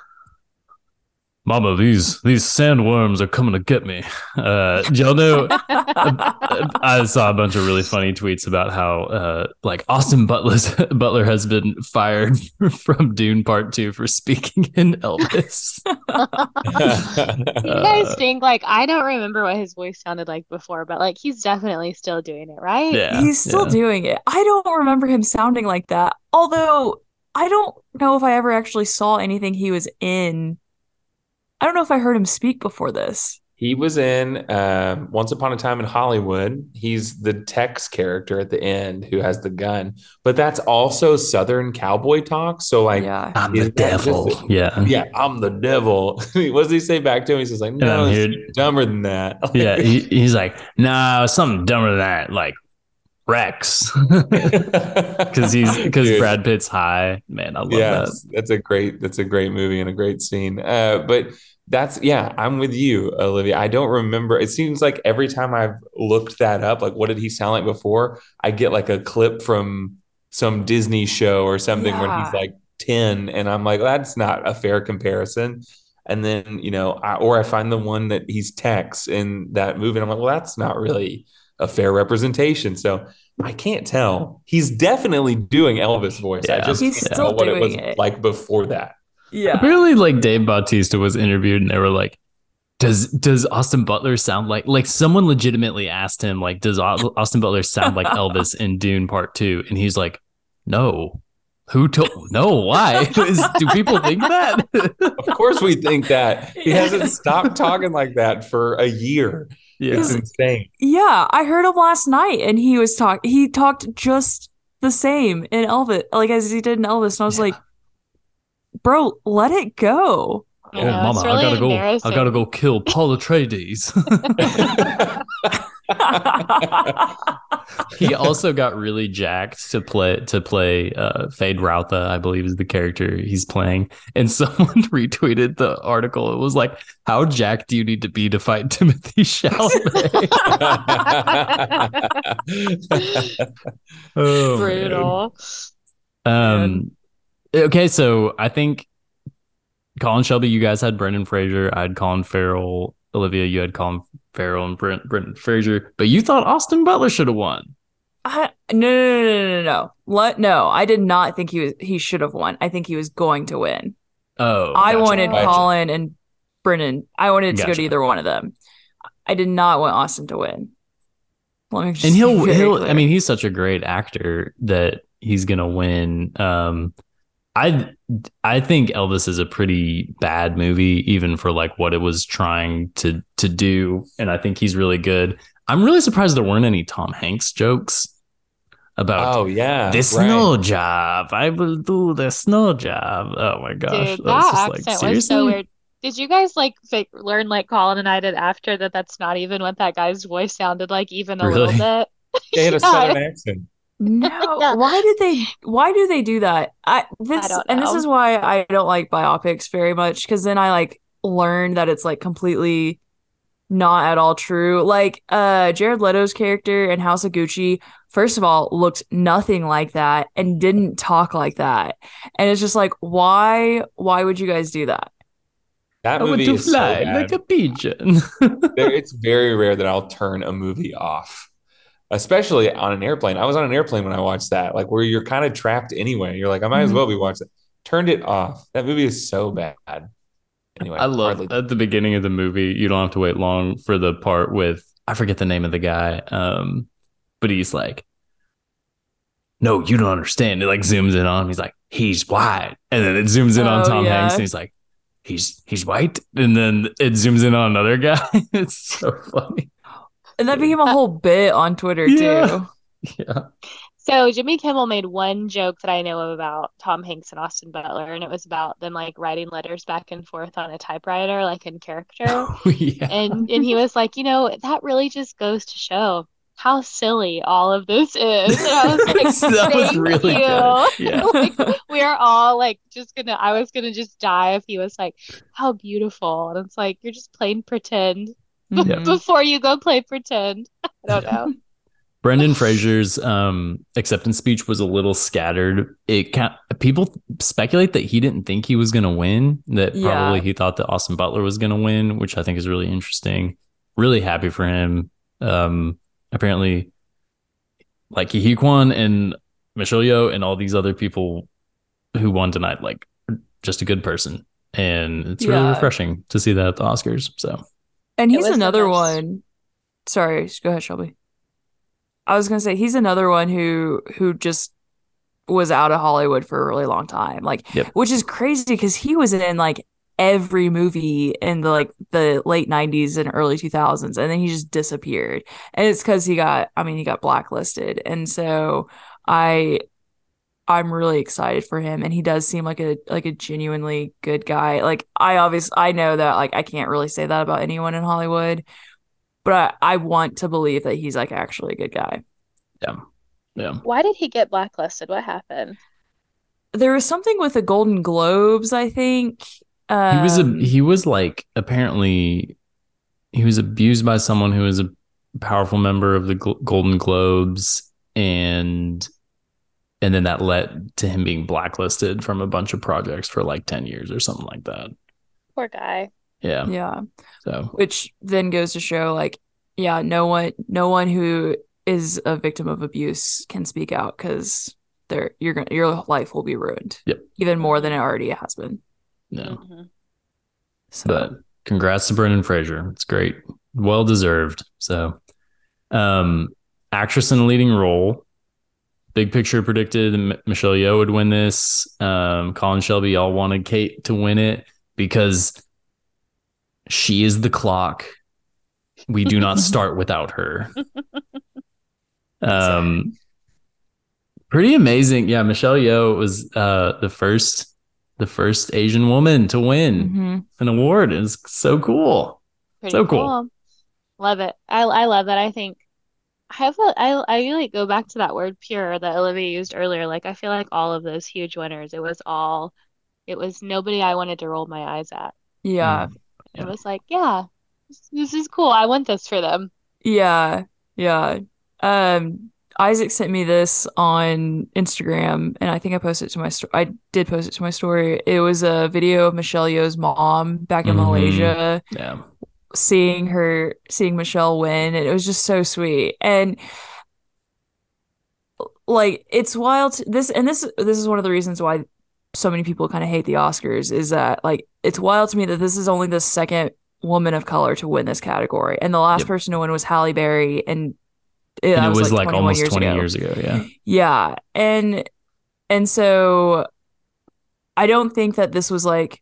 Mama, these these sandworms are coming to get me. Uh, y'all know? I saw a bunch of really funny tweets about how uh, like Austin Butler's Butler has been fired from Dune Part Two for speaking in Elvis. You guys think like I don't remember what his voice sounded like before, but like he's definitely still doing it, right? yeah, he's still yeah. doing it i don't remember him sounding like that although i don't know if i ever actually saw anything he was in i don't know if i heard him speak before this He was in um, Once Upon a Time in Hollywood. He's the Tex character at the end who has the gun, but that's also Southern cowboy talk. So, like, yeah I'm the that just devil. yeah, yeah, I'm the devil. what does he say back to him? He says, like, no, I'm dumber than that. yeah. He, he's like, no, nah, something dumber than that, like Rex, because he's because Brad Pitt's high. Man, I love yes, that's a great that's a great movie and a great scene. Uh, but that's yeah, I'm with you, Olivia. I don't remember. It seems like every time I've looked that up, like what did he sound like before? I get like a clip from some Disney show or something where he's like 10, and I'm like, that's not a fair comparison. And then, you know, I, or I find the one that he's Tex in that movie, and I'm like, well, that's not really a fair representation. So I can't tell. He's definitely doing Elvis voice. I just He's can't tell what it was it. like before that. yeah Apparently, like Dave Bautista was interviewed, and they were like, "Does does Austin Butler sound like like someone legitimately asked him like Does Austin Butler sound like Elvis in Dune Part 2? And he's like, "No." Who told? No, why? Is- do people think that? Of course, we think that he hasn't stopped talking like that for a year. It's yeah, insane. Yeah, I heard him last night and he was talk he talked just the same in Elvis like as he did in Elvis and I was Yeah. like bro, let it go. I oh, mama, really I gotta go. I gotta go kill Paul Atreides. he also got really jacked to play to play uh Feyd-Rautha, I believe is the character he's playing. And someone retweeted the article. It was like, How jacked do you need to be to fight Timothy Chalamet? oh, man. Brutal. Um okay, so I think Colin Shelby, you guys had Brendan Fraser. I had Colin Farrell. Olivia, you had Colin Farrell and Brent Brendan Fraser, but you thought Austin Butler should have won. I, no, no, no, no, no, no. No, I did not think he was. He should have won. I think he was going to win. Oh, I gotcha. wanted Gotcha. Colin and Brennan. I wanted to go to either one of them. I did not want Austin to win. Let me just and he'll he'll. clear. I mean, he's such a great actor that he's gonna win. Um, I I think Elvis is a pretty bad movie, even for like what it was trying to to do, and I think he's really good. I'm really surprised there weren't any Tom Hanks jokes about Oh yeah, the right. snow job. I will do the snow job. Oh my gosh, Dude, that was that just like accent was so weird. Did you guys like fake, learn like Colin and I did after that? That's not even what that guy's voice sounded like, even a little Really? bit. They had a southern accent. No. Yeah. Why did they? Why do they do that? I this don't and this is why I don't like biopics very much because then I like learn that it's like completely not at all true. Like uh Jared Leto's character in House of Gucci, first of all, looked nothing like that and didn't talk like that. And it's just like, why why would you guys do that? That I want movie to is so bad. like a pigeon. It's very rare that I'll turn a movie off, especially on an airplane. I was on an airplane when I watched that, like where you're kind of trapped anyway. You're like, I might as Mhm. well be watching it. Turned it off. That movie is so bad. Anyway, I love hardly- at the beginning of the movie. You don't have to wait long for the part with I forget the name of the guy, um, but he's like, "No, you don't understand." It like zooms in on him. He's like, "He's white," and then it zooms in on Oh, Tom yeah. Hanks, and he's like, "He's he's white," and then it zooms in on another guy. it's so funny. And that became a whole bit on Twitter Yeah. too. Yeah, So Jimmy Kimmel made one joke that I know of about Tom Hanks and Austin Butler, and it was about them like writing letters back and forth on a typewriter, like in character. Oh, yeah. And and he was like, you know, that really just goes to show how silly all of this is. And I was like, that was really you." good. Yeah. like we are all like just gonna I was gonna just die if he was like, how beautiful. And it's like you're just playing pretend Mhm. before you go play pretend. I don't know. Brendan Fraser's um, acceptance speech was a little scattered. It can people speculate that he didn't think he was going to win. That Yeah. probably he thought that Austin Butler was going to win, which I think is really interesting. Really happy for him. Um, apparently, like Hee Quan and Michelle Yeoh and all these other people who won tonight, like just a good person, and it's really Yeah. refreshing to see that at the Oscars. So And he's another one. Sorry, go ahead, Shelby. I was gonna say he's another one who who just was out of Hollywood for a really long time. Like Yep. which is crazy because he was in like every movie in the like the late 90s and early 2000s and then he just disappeared. And it's cuz he got I mean he got blacklisted. And so I I'm really excited for him and he does seem like a like a genuinely good guy. Like I obviously I know that like I can't really say that about anyone in Hollywood, but I, I want to believe that he's like actually a good guy. yeah, yeah. Why did he get blacklisted? What happened? There was something with the Golden Globes, I think. Um, he was a he was like apparently he was abused by someone who was a powerful member of the Gl- Golden Globes and and then that led to him being blacklisted from a bunch of projects for like 10 years or something like that. Poor guy. Yeah. yeah, So which then goes to show like yeah, no one no one who is a victim of abuse can speak out because they're you're gonna your life will be ruined. Yep. Even more than it already has been. no. Mhm. So But congrats to Brendan Fraser. It's great. Well deserved. So um actress in a leading role. Big picture predicted Michelle Yeoh would win this. Um, Colin Shelby all wanted Cate to win it because she is the clock. We do not start without her. Um, pretty amazing. Yeah, Michelle Yeoh was uh the first the first Asian woman to win Mhm. an award. It's so cool. Pretty So cool. Love it. I I love that. I think I have a I I really go back to that word pure that Olivia used earlier. Like I feel like all of those huge winners, it was all it was nobody I wanted to roll my eyes at. Yeah. Yeah. It was like, yeah, this, this is cool. I want this for them. Yeah, yeah. Um, Isaac sent me this on Instagram, and I think I posted it to my story. I did post it to my story. It was a video of Michelle Yeoh's mom back in Mhm. Malaysia, Yeah. Seeing her, seeing Michelle win, and it was just so sweet. And like, it's wild. to- this and this this is one of the reasons why so many people kind of hate the Oscars is that like it's wild to me that this is only the second woman of color to win this category, and the last Yep. person to win was Halle Berry, and it, And it was like, 21 almost years 20 ago. years ago. Yeah. Yeah. And and so I don't think that this was like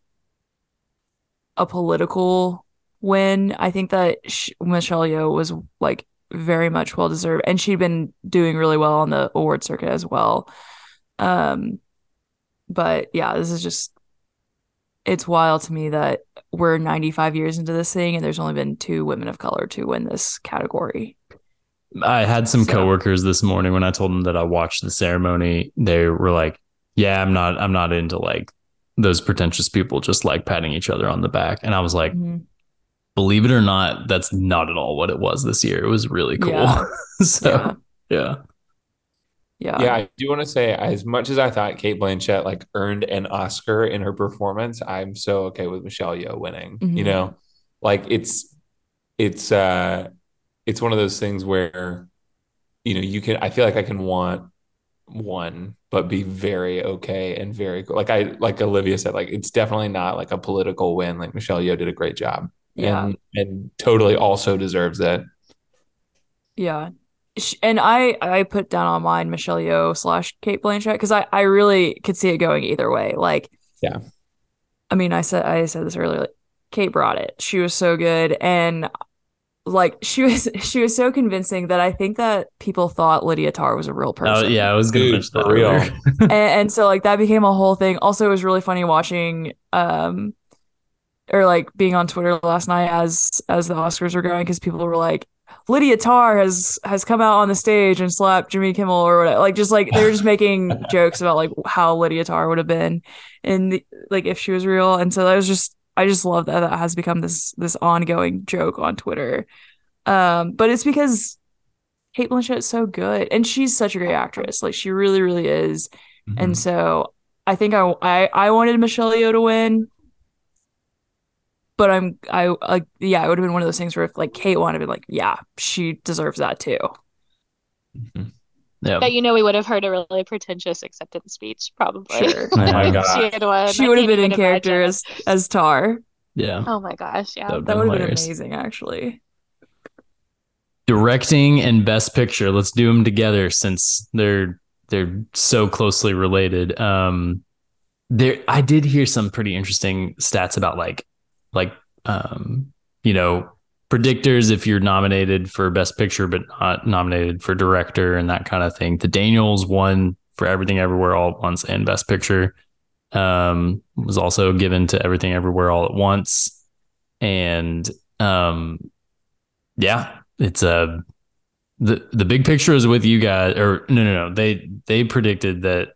a political win. I think that sh- Michelle Yeoh was like very much well deserved and she'd been doing really well on the award circuit as well. Um but yeah, this is just it's wild to me that we're 95 years into this thing and there's only been two women of color to win this category. I had some So- coworkers this morning when I told them that I watched the ceremony. They were like, "Yeah, I'm not. I'm not into like those pretentious people just like patting each other on the back." And I was like, Mhm. "Believe it or not, that's not at all what it was this year. It was really cool." Yeah. so Yeah. yeah, Yeah. Yeah, I do want to say, as much as I thought Cate Blanchett like earned an Oscar in her performance, I'm so okay with Michelle Yeoh winning. Mhm. You know, like it's it's uh it's one of those things where you know you can. I feel like I can want one, but be very okay and very cool. Like I like Olivia said, like it's definitely not like a political win. Like Michelle Yeoh did a great job, Yeah. and and totally also deserves it. Yeah. And I I put down on mine Michelle Yeoh slash Cate Blanchett because I I really could see it going either way. Like, Yeah. I mean, I said I said this earlier. Like, Cate brought it. She was so good, and like she was she was so convincing that I think that people thought Lydia Tar was a real person. oh yeah, I was gonna Dude, mention that real. and, and so like that became a whole thing. Also, it was really funny watching um or like being on Twitter last night as as the Oscars were going because people were like Lydia Tar has has come out on the stage and slapped Jimmy Kimmel or whatever. Like just like they were just making jokes about like how Lydia Tar would have been and the, like if she was real. And so that was just I just love that that has become this this ongoing joke on Twitter. Um, but it's because Cate Blanchett's so good and she's such a great actress. Like she really, really is. Mm-hmm. And so I think I, I I wanted Michelle Yeoh to win, but I'm I like yeah, it would have been one of those things where if like Cate wanted to be like yeah, she deserves that too. Mhm. yeah, But you know, we would have heard a really pretentious acceptance speech, probably. Sure. Oh my If God. She she would have been in even character as as Tar. yeah. Oh my gosh, yeah. That would have been hilarious. amazing actually. Directing and Best Picture. Let's do them together since they're they're so closely related. Um, there, I did hear some pretty interesting stats about like like um, you know predictors if you're nominated for Best Picture but not nominated for Director and that kind of thing. The Daniels won for Everything Everywhere All at Once and Best Picture. Um, was also given to Everything Everywhere All at Once, and um, yeah, it's a the the big picture is with you guys. Or no, no, no. They they predicted that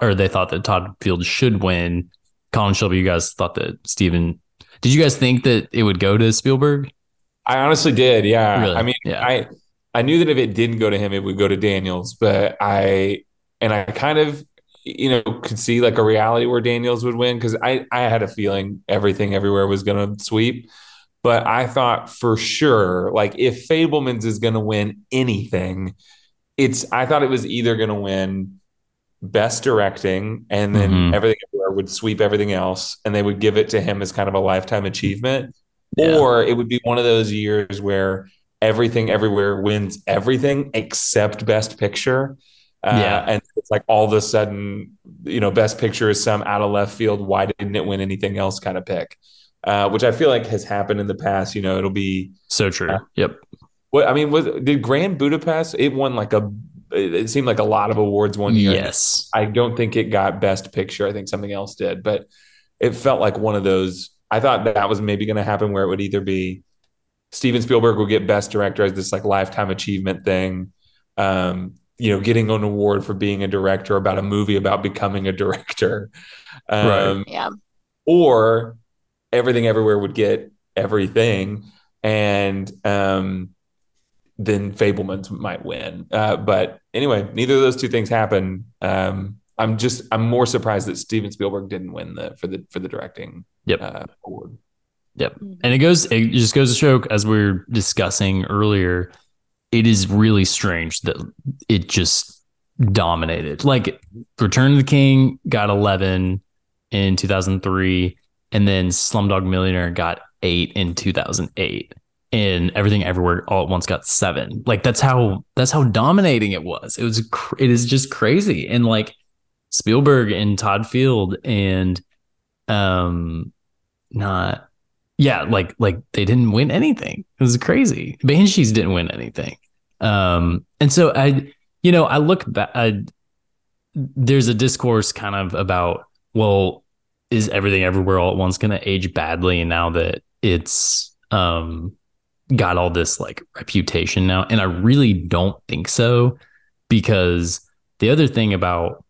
or they thought that Todd Field should win. Colin Shelby, you guys thought that Steven. Did you guys think that it would go to Spielberg? I honestly did. Yeah. Really? I mean, Yeah. I I knew that if it didn't go to him, it would go to Daniels, but I and I kind of you know could see like a reality where Daniels would win because I I had a feeling everything everywhere was going to sweep, but I thought for sure like if Fabelmans is going to win anything, it's I thought it was either going to win best directing and then Mhm. everything everywhere would sweep everything else and they would give it to him as kind of a lifetime achievement Yeah. or it would be one of those years where everything everywhere wins everything except best picture uh, Yeah. and it's like all of a sudden you know best picture is some out of left field why didn't it win anything else kind of pick uh, which i feel like has happened in the past you know it'll be So true. Yeah. Yep. what i mean was did grand budapest it won like a it seemed like a lot of awards one year Yes. I don't think it got best picture. I think something else did, but it felt like one of those. I thought that was maybe going to happen where it would either be Steven Spielberg will get best director as this like lifetime achievement thing, um, you know, getting an award for being a director about a movie about becoming a director, um, Right. Yeah. or everything everywhere would get everything, and um, then Fabelmans might win. Uh, but anyway, neither of those two things happen. Um, I'm just I'm more surprised that Steven Spielberg didn't win the for the for the directing Yep. uh, award. Yep. And it goes, it just goes to show, as we were discussing earlier, it is really strange that it just dominated. Like Return of the King got 11 in 2003, and then Slumdog Millionaire got eight in 2008. And everything everywhere all at once got seven. Like that's how that's how dominating it was. It was cr- it is just crazy. And like Spielberg and Todd Field and um not yeah, like like they didn't win anything. It was crazy. Banshees didn't win anything. Um, and so I, you know, I look back. I, there's a discourse kind of about, well, is everything everywhere all at once going to age badly now that it's um got all this like reputation now? And I really don't think so, because the other thing about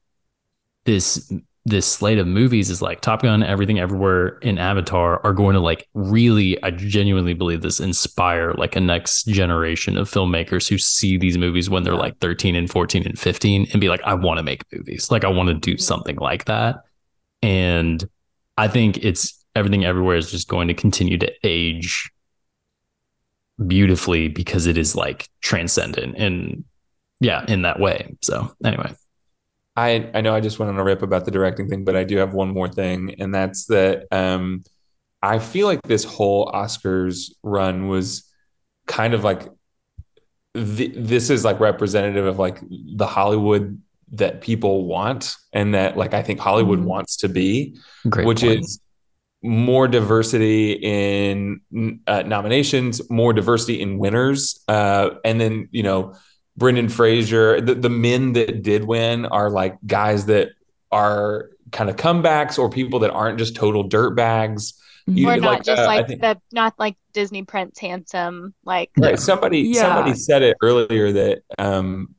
this this slate of movies is like Top Gun, Everything Everywhere, and Avatar are going to like really, I genuinely believe this inspire like a next generation of filmmakers who see these movies when they're like 13 and 14 and 15 and be like, I want to make movies. Like I want to do something like that. And I think it's Everything Everywhere is just going to continue to age beautifully because it is like transcendent and yeah, in that way. So anyway. I I know I just went on a rip about the directing thing, but I do have one more thing, and that's that um, I feel like this whole Oscars run was kind of like th- this is like representative of like the Hollywood that people want, and that like I think Hollywood Mhm. wants to be, Great which point. is more diversity in uh, nominations, more diversity in winners, uh, and then you know Brendan Fraser. The, the men that did win are like guys that are kind of comebacks or people that aren't just total dirtbags. You- or not like, just uh, like think- the not like Disney Prince handsome like Right. Somebody Yeah. somebody said it earlier that um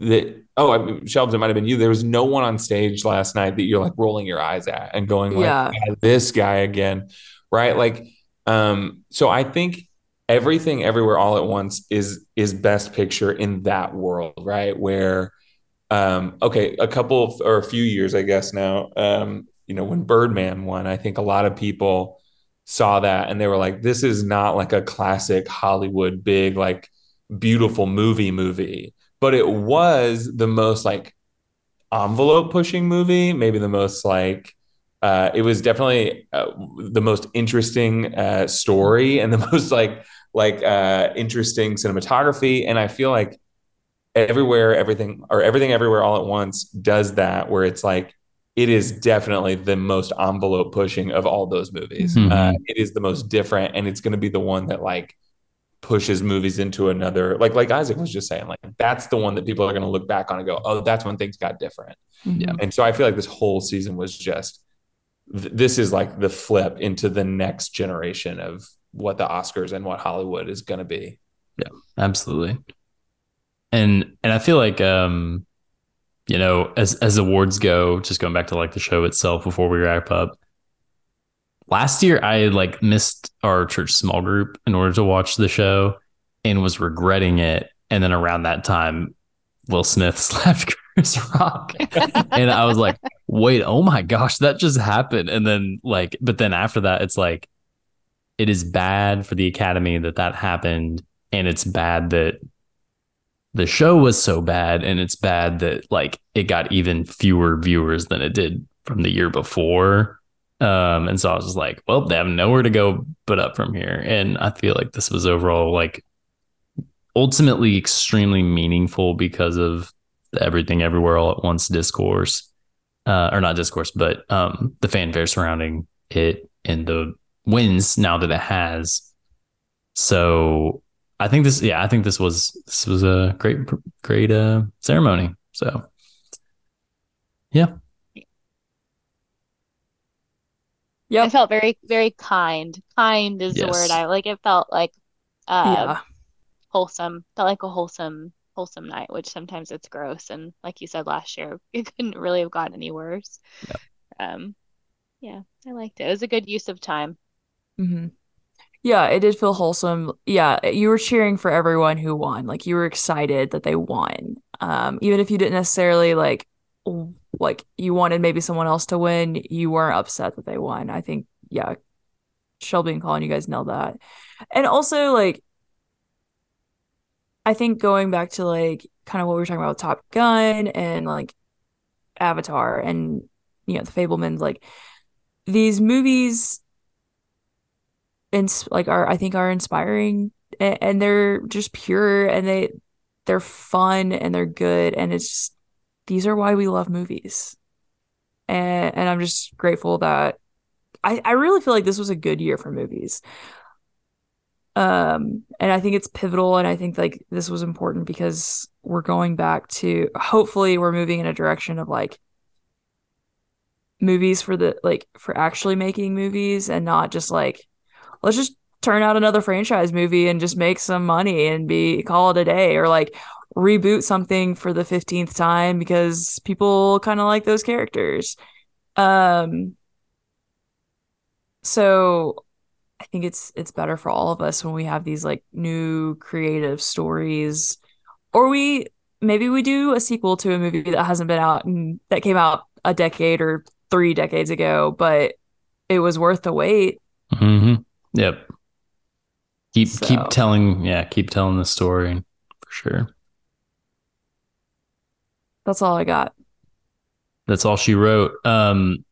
that oh I mean, Shelbs, it might have been you. There was no one on stage last night that you're like rolling your eyes at and going like Yeah. "God, this guy again. Right. Like um so I think everything everywhere all at once is is best picture in that world, right? Where um okay, a couple of, or a few years I guess now, um, you know, when Birdman won, I think a lot of people saw that and they were like, this is not like a classic Hollywood big, like beautiful movie movie, but it was the most like envelope pushing movie, maybe the most like, uh, it was definitely uh, the most interesting uh, story and the most like like uh, interesting cinematography. And I feel like everywhere, everything or everything everywhere all at once does that, where it's like it is definitely the most envelope pushing of all those movies. Mhm. Uh, it is the most different, and it's going to be the one that like pushes movies into another. Like like Isaac was just saying, like that's the one that people are going to look back on and go, oh, that's when things got different. yeah And so I feel like this whole season was just th- this is like the flip into the next generation of what the Oscars and what Hollywood is going to be. Yeah absolutely and and i feel like um you know as as awards go just going back to like the show itself before we wrap up last year i like missed our church small group in order to watch the show and was regretting it. And then around that time will smith slapped chris rock. And i was like wait oh my gosh that just happened. And then like but then after that it's like it is bad for the academy that that happened. And it's bad that the show was so bad. And it's bad that like it got even fewer viewers than it did from the year before um and so i was just like well they have nowhere to go but up from here. And i feel like this was overall like ultimately extremely meaningful because of everything everywhere all at once discourse uh or not discourse but um the fanfare surrounding it and the wins now that it has. So I think this, yeah, I think this was this was a great, great uh, ceremony. So, yeah, Yep. I felt very very kind kind is the word I like it felt like uh yeah. wholesome felt like a wholesome wholesome night which sometimes it's gross and like you said last year it couldn't really have gotten any worse um yeah I liked it it was a good use of time Mm-hmm. Yeah, it did feel wholesome. Yeah, you were cheering for everyone who won. Like you were excited that they won. Um, even if you didn't necessarily like like you wanted maybe someone else to win, you weren't upset that they won. I think yeah, Shelby and Colin, you guys know that. And also like I think going back to like kind of what we were talking about Top Gun and like Avatar and you know the Fabelmans, like these movies ins- like are I think are inspiring and, and they're just pure and they they're fun and they're good and it's just these are why we love movies. And and I'm just grateful that I, I really feel like this was a good year for movies. Um, and I think it's pivotal, and I think like this was important because we're going back to hopefully we're moving in a direction of like movies for the like for actually making movies and not just like let's just turn out another franchise movie and just make some money and be call it a day or like reboot something for the 15th time because people kind of like those characters. Um so I think it's it's better for all of us when we have these like new creative stories or we maybe we do a sequel to a movie that hasn't been out and that came out a decade or 3 decades ago but it was worth the wait. Mm-hmm. Yep. Keep So- keep telling, yeah, keep telling the story for sure. That's all I got. That's all she wrote. Um,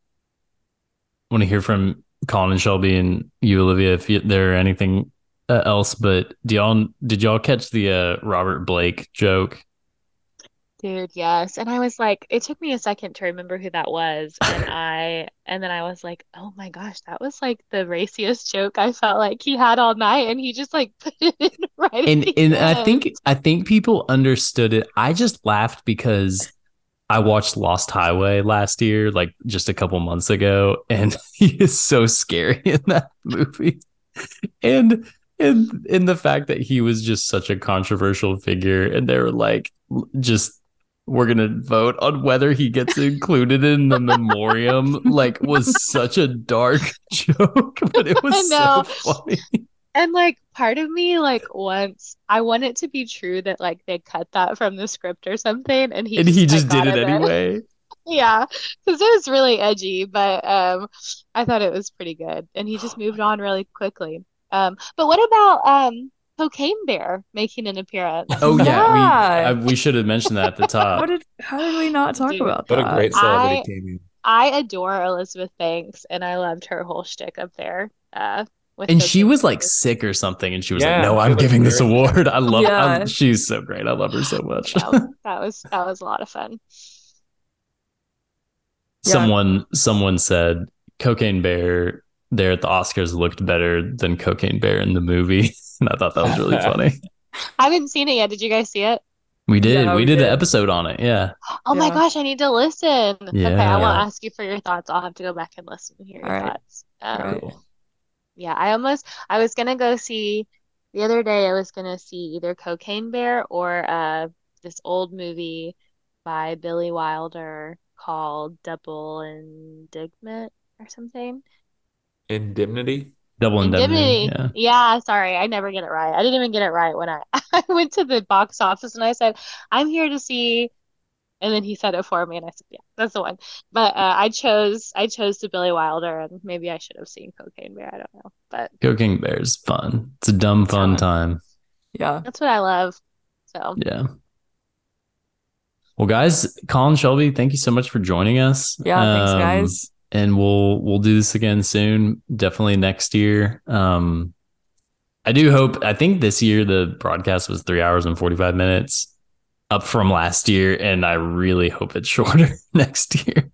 want to hear from Colin and Shelby and you, Olivia, if you, there anything uh, else. But do y'all did y'all catch the uh, Robert Blake joke? Dude, yes. And I was like, it took me a second to remember who that was. And I, and then I was like, oh my gosh, that was like the raciest joke I felt like he had all night. And he just like put it in right And and I think I think people understood it. I just laughed because I watched Lost Highway last year, like just a couple months ago, and he is so scary in that movie. And and in the fact that he was just such a controversial figure, and they were like, just we're gonna vote on whether he gets included in the memoriam. Like, was such a dark joke, but it was so funny. And like part of me, like once I want it to be true that like they cut that from the script or something, and he and he just did it anyway. Yeah, because it was really edgy, but um, I thought it was pretty good, and he just moved on really quickly. Um, but what about um, Cocaine Bear making an appearance? Oh yeah, Yeah. we I, we should have mentioned that at the top. What did how did we not talk Dude. about What a great celebrity I- cameo. I adore Elizabeth Banks, and I loved her whole shtick up there. Uh, with and she Cocaine was like Bear. sick or something, and she was Yeah, like, "No, I'm looked giving this award. I love. I, Yeah. she's so great. I love her so much." Yeah, that was that was a lot of fun. Yeah. someone someone said Cocaine Bear there at the Oscars looked better than Cocaine Bear in the movie, and I thought that was really funny. I haven't seen it yet. Did you guys see it? We did. Yeah, we, we did, an episode on it. Yeah. Oh my gosh, I need to listen. Okay, I won't ask you for your thoughts. I'll have to go back and listen to hear your All right. thoughts. Um, Cool. Yeah, I almost I was gonna go see the other day I was gonna see either Cocaine Bear or uh this old movie by Billy Wilder called Double Indictment or something. Indemnity. Double indemnity. Indemnity. Yeah. Yeah, sorry, I never get it right. I didn't even get it right when I I went to the box office and I said, I'm here to see and then he said it for me and I said, Yeah, that's the one. But uh, I chose I chose the Billy Wilder and maybe I should have seen Cocaine Bear. I don't know. But Cocaine Bear is fun. It's a dumb fun fun. time. Yeah. that's what I love. So Yeah. Well, guys, Colin Shelby, thank you so much for joining us. Yeah, thanks Um, guys. And we'll we'll do this again soon definitely next year um i do hope i think this year the broadcast was three hours and 45 minutes up from last year and i really hope it's shorter next year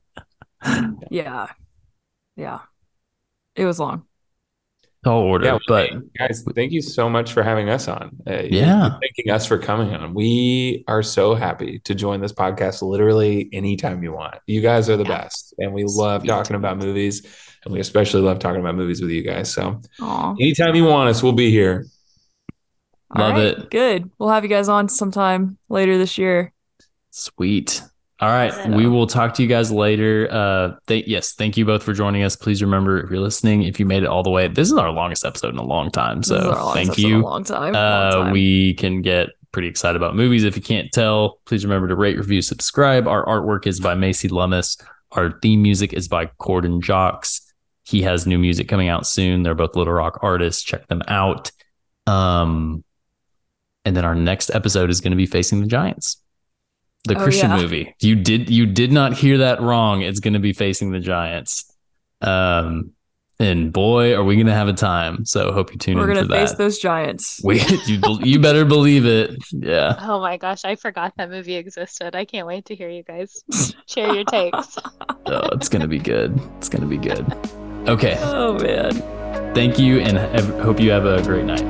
Yeah. Yeah. It was long. Tall order Yeah, but guys, thank you so much for having us on. Uh, you're- Yeah. you're thanking us for coming on. We are so happy to join this podcast literally anytime you want. You guys are the Yeah. best, and we love Sweet. talking about movies, and we especially love talking about movies with you guys. So Aw. anytime you want us, we'll be here. All Love right, it. Good. We'll have you guys on sometime later this year. sweet All right. Yeah. We will talk to you guys later. Uh th- yes, thank you both for joining us. Please remember if you're listening, if you made it all the way, this is our longest episode in a long time. So thank you. Long time. long Uh, time. we can get pretty excited about movies. If you can't tell, please remember to rate, review, subscribe. Our artwork is by Macy Lummis. Our theme music is by Corden Jocks. He has new music coming out soon. They're both Little Rock artists. Check them out. Um, and then our next episode is going to be Facing the Giants, the Oh, Christian yeah. movie. You did you did not hear that wrong. It's going to be Facing the Giants. Um, and boy, are we going to have a time. So hope you tune in. We're in gonna for face that. those giants. We you you better believe it. Yeah. Oh my gosh, I forgot that movie existed. I can't wait to hear you guys share your takes. Oh, it's gonna be good. It's gonna be good. Okay. Oh man. Thank you, and have, hope you have a great night.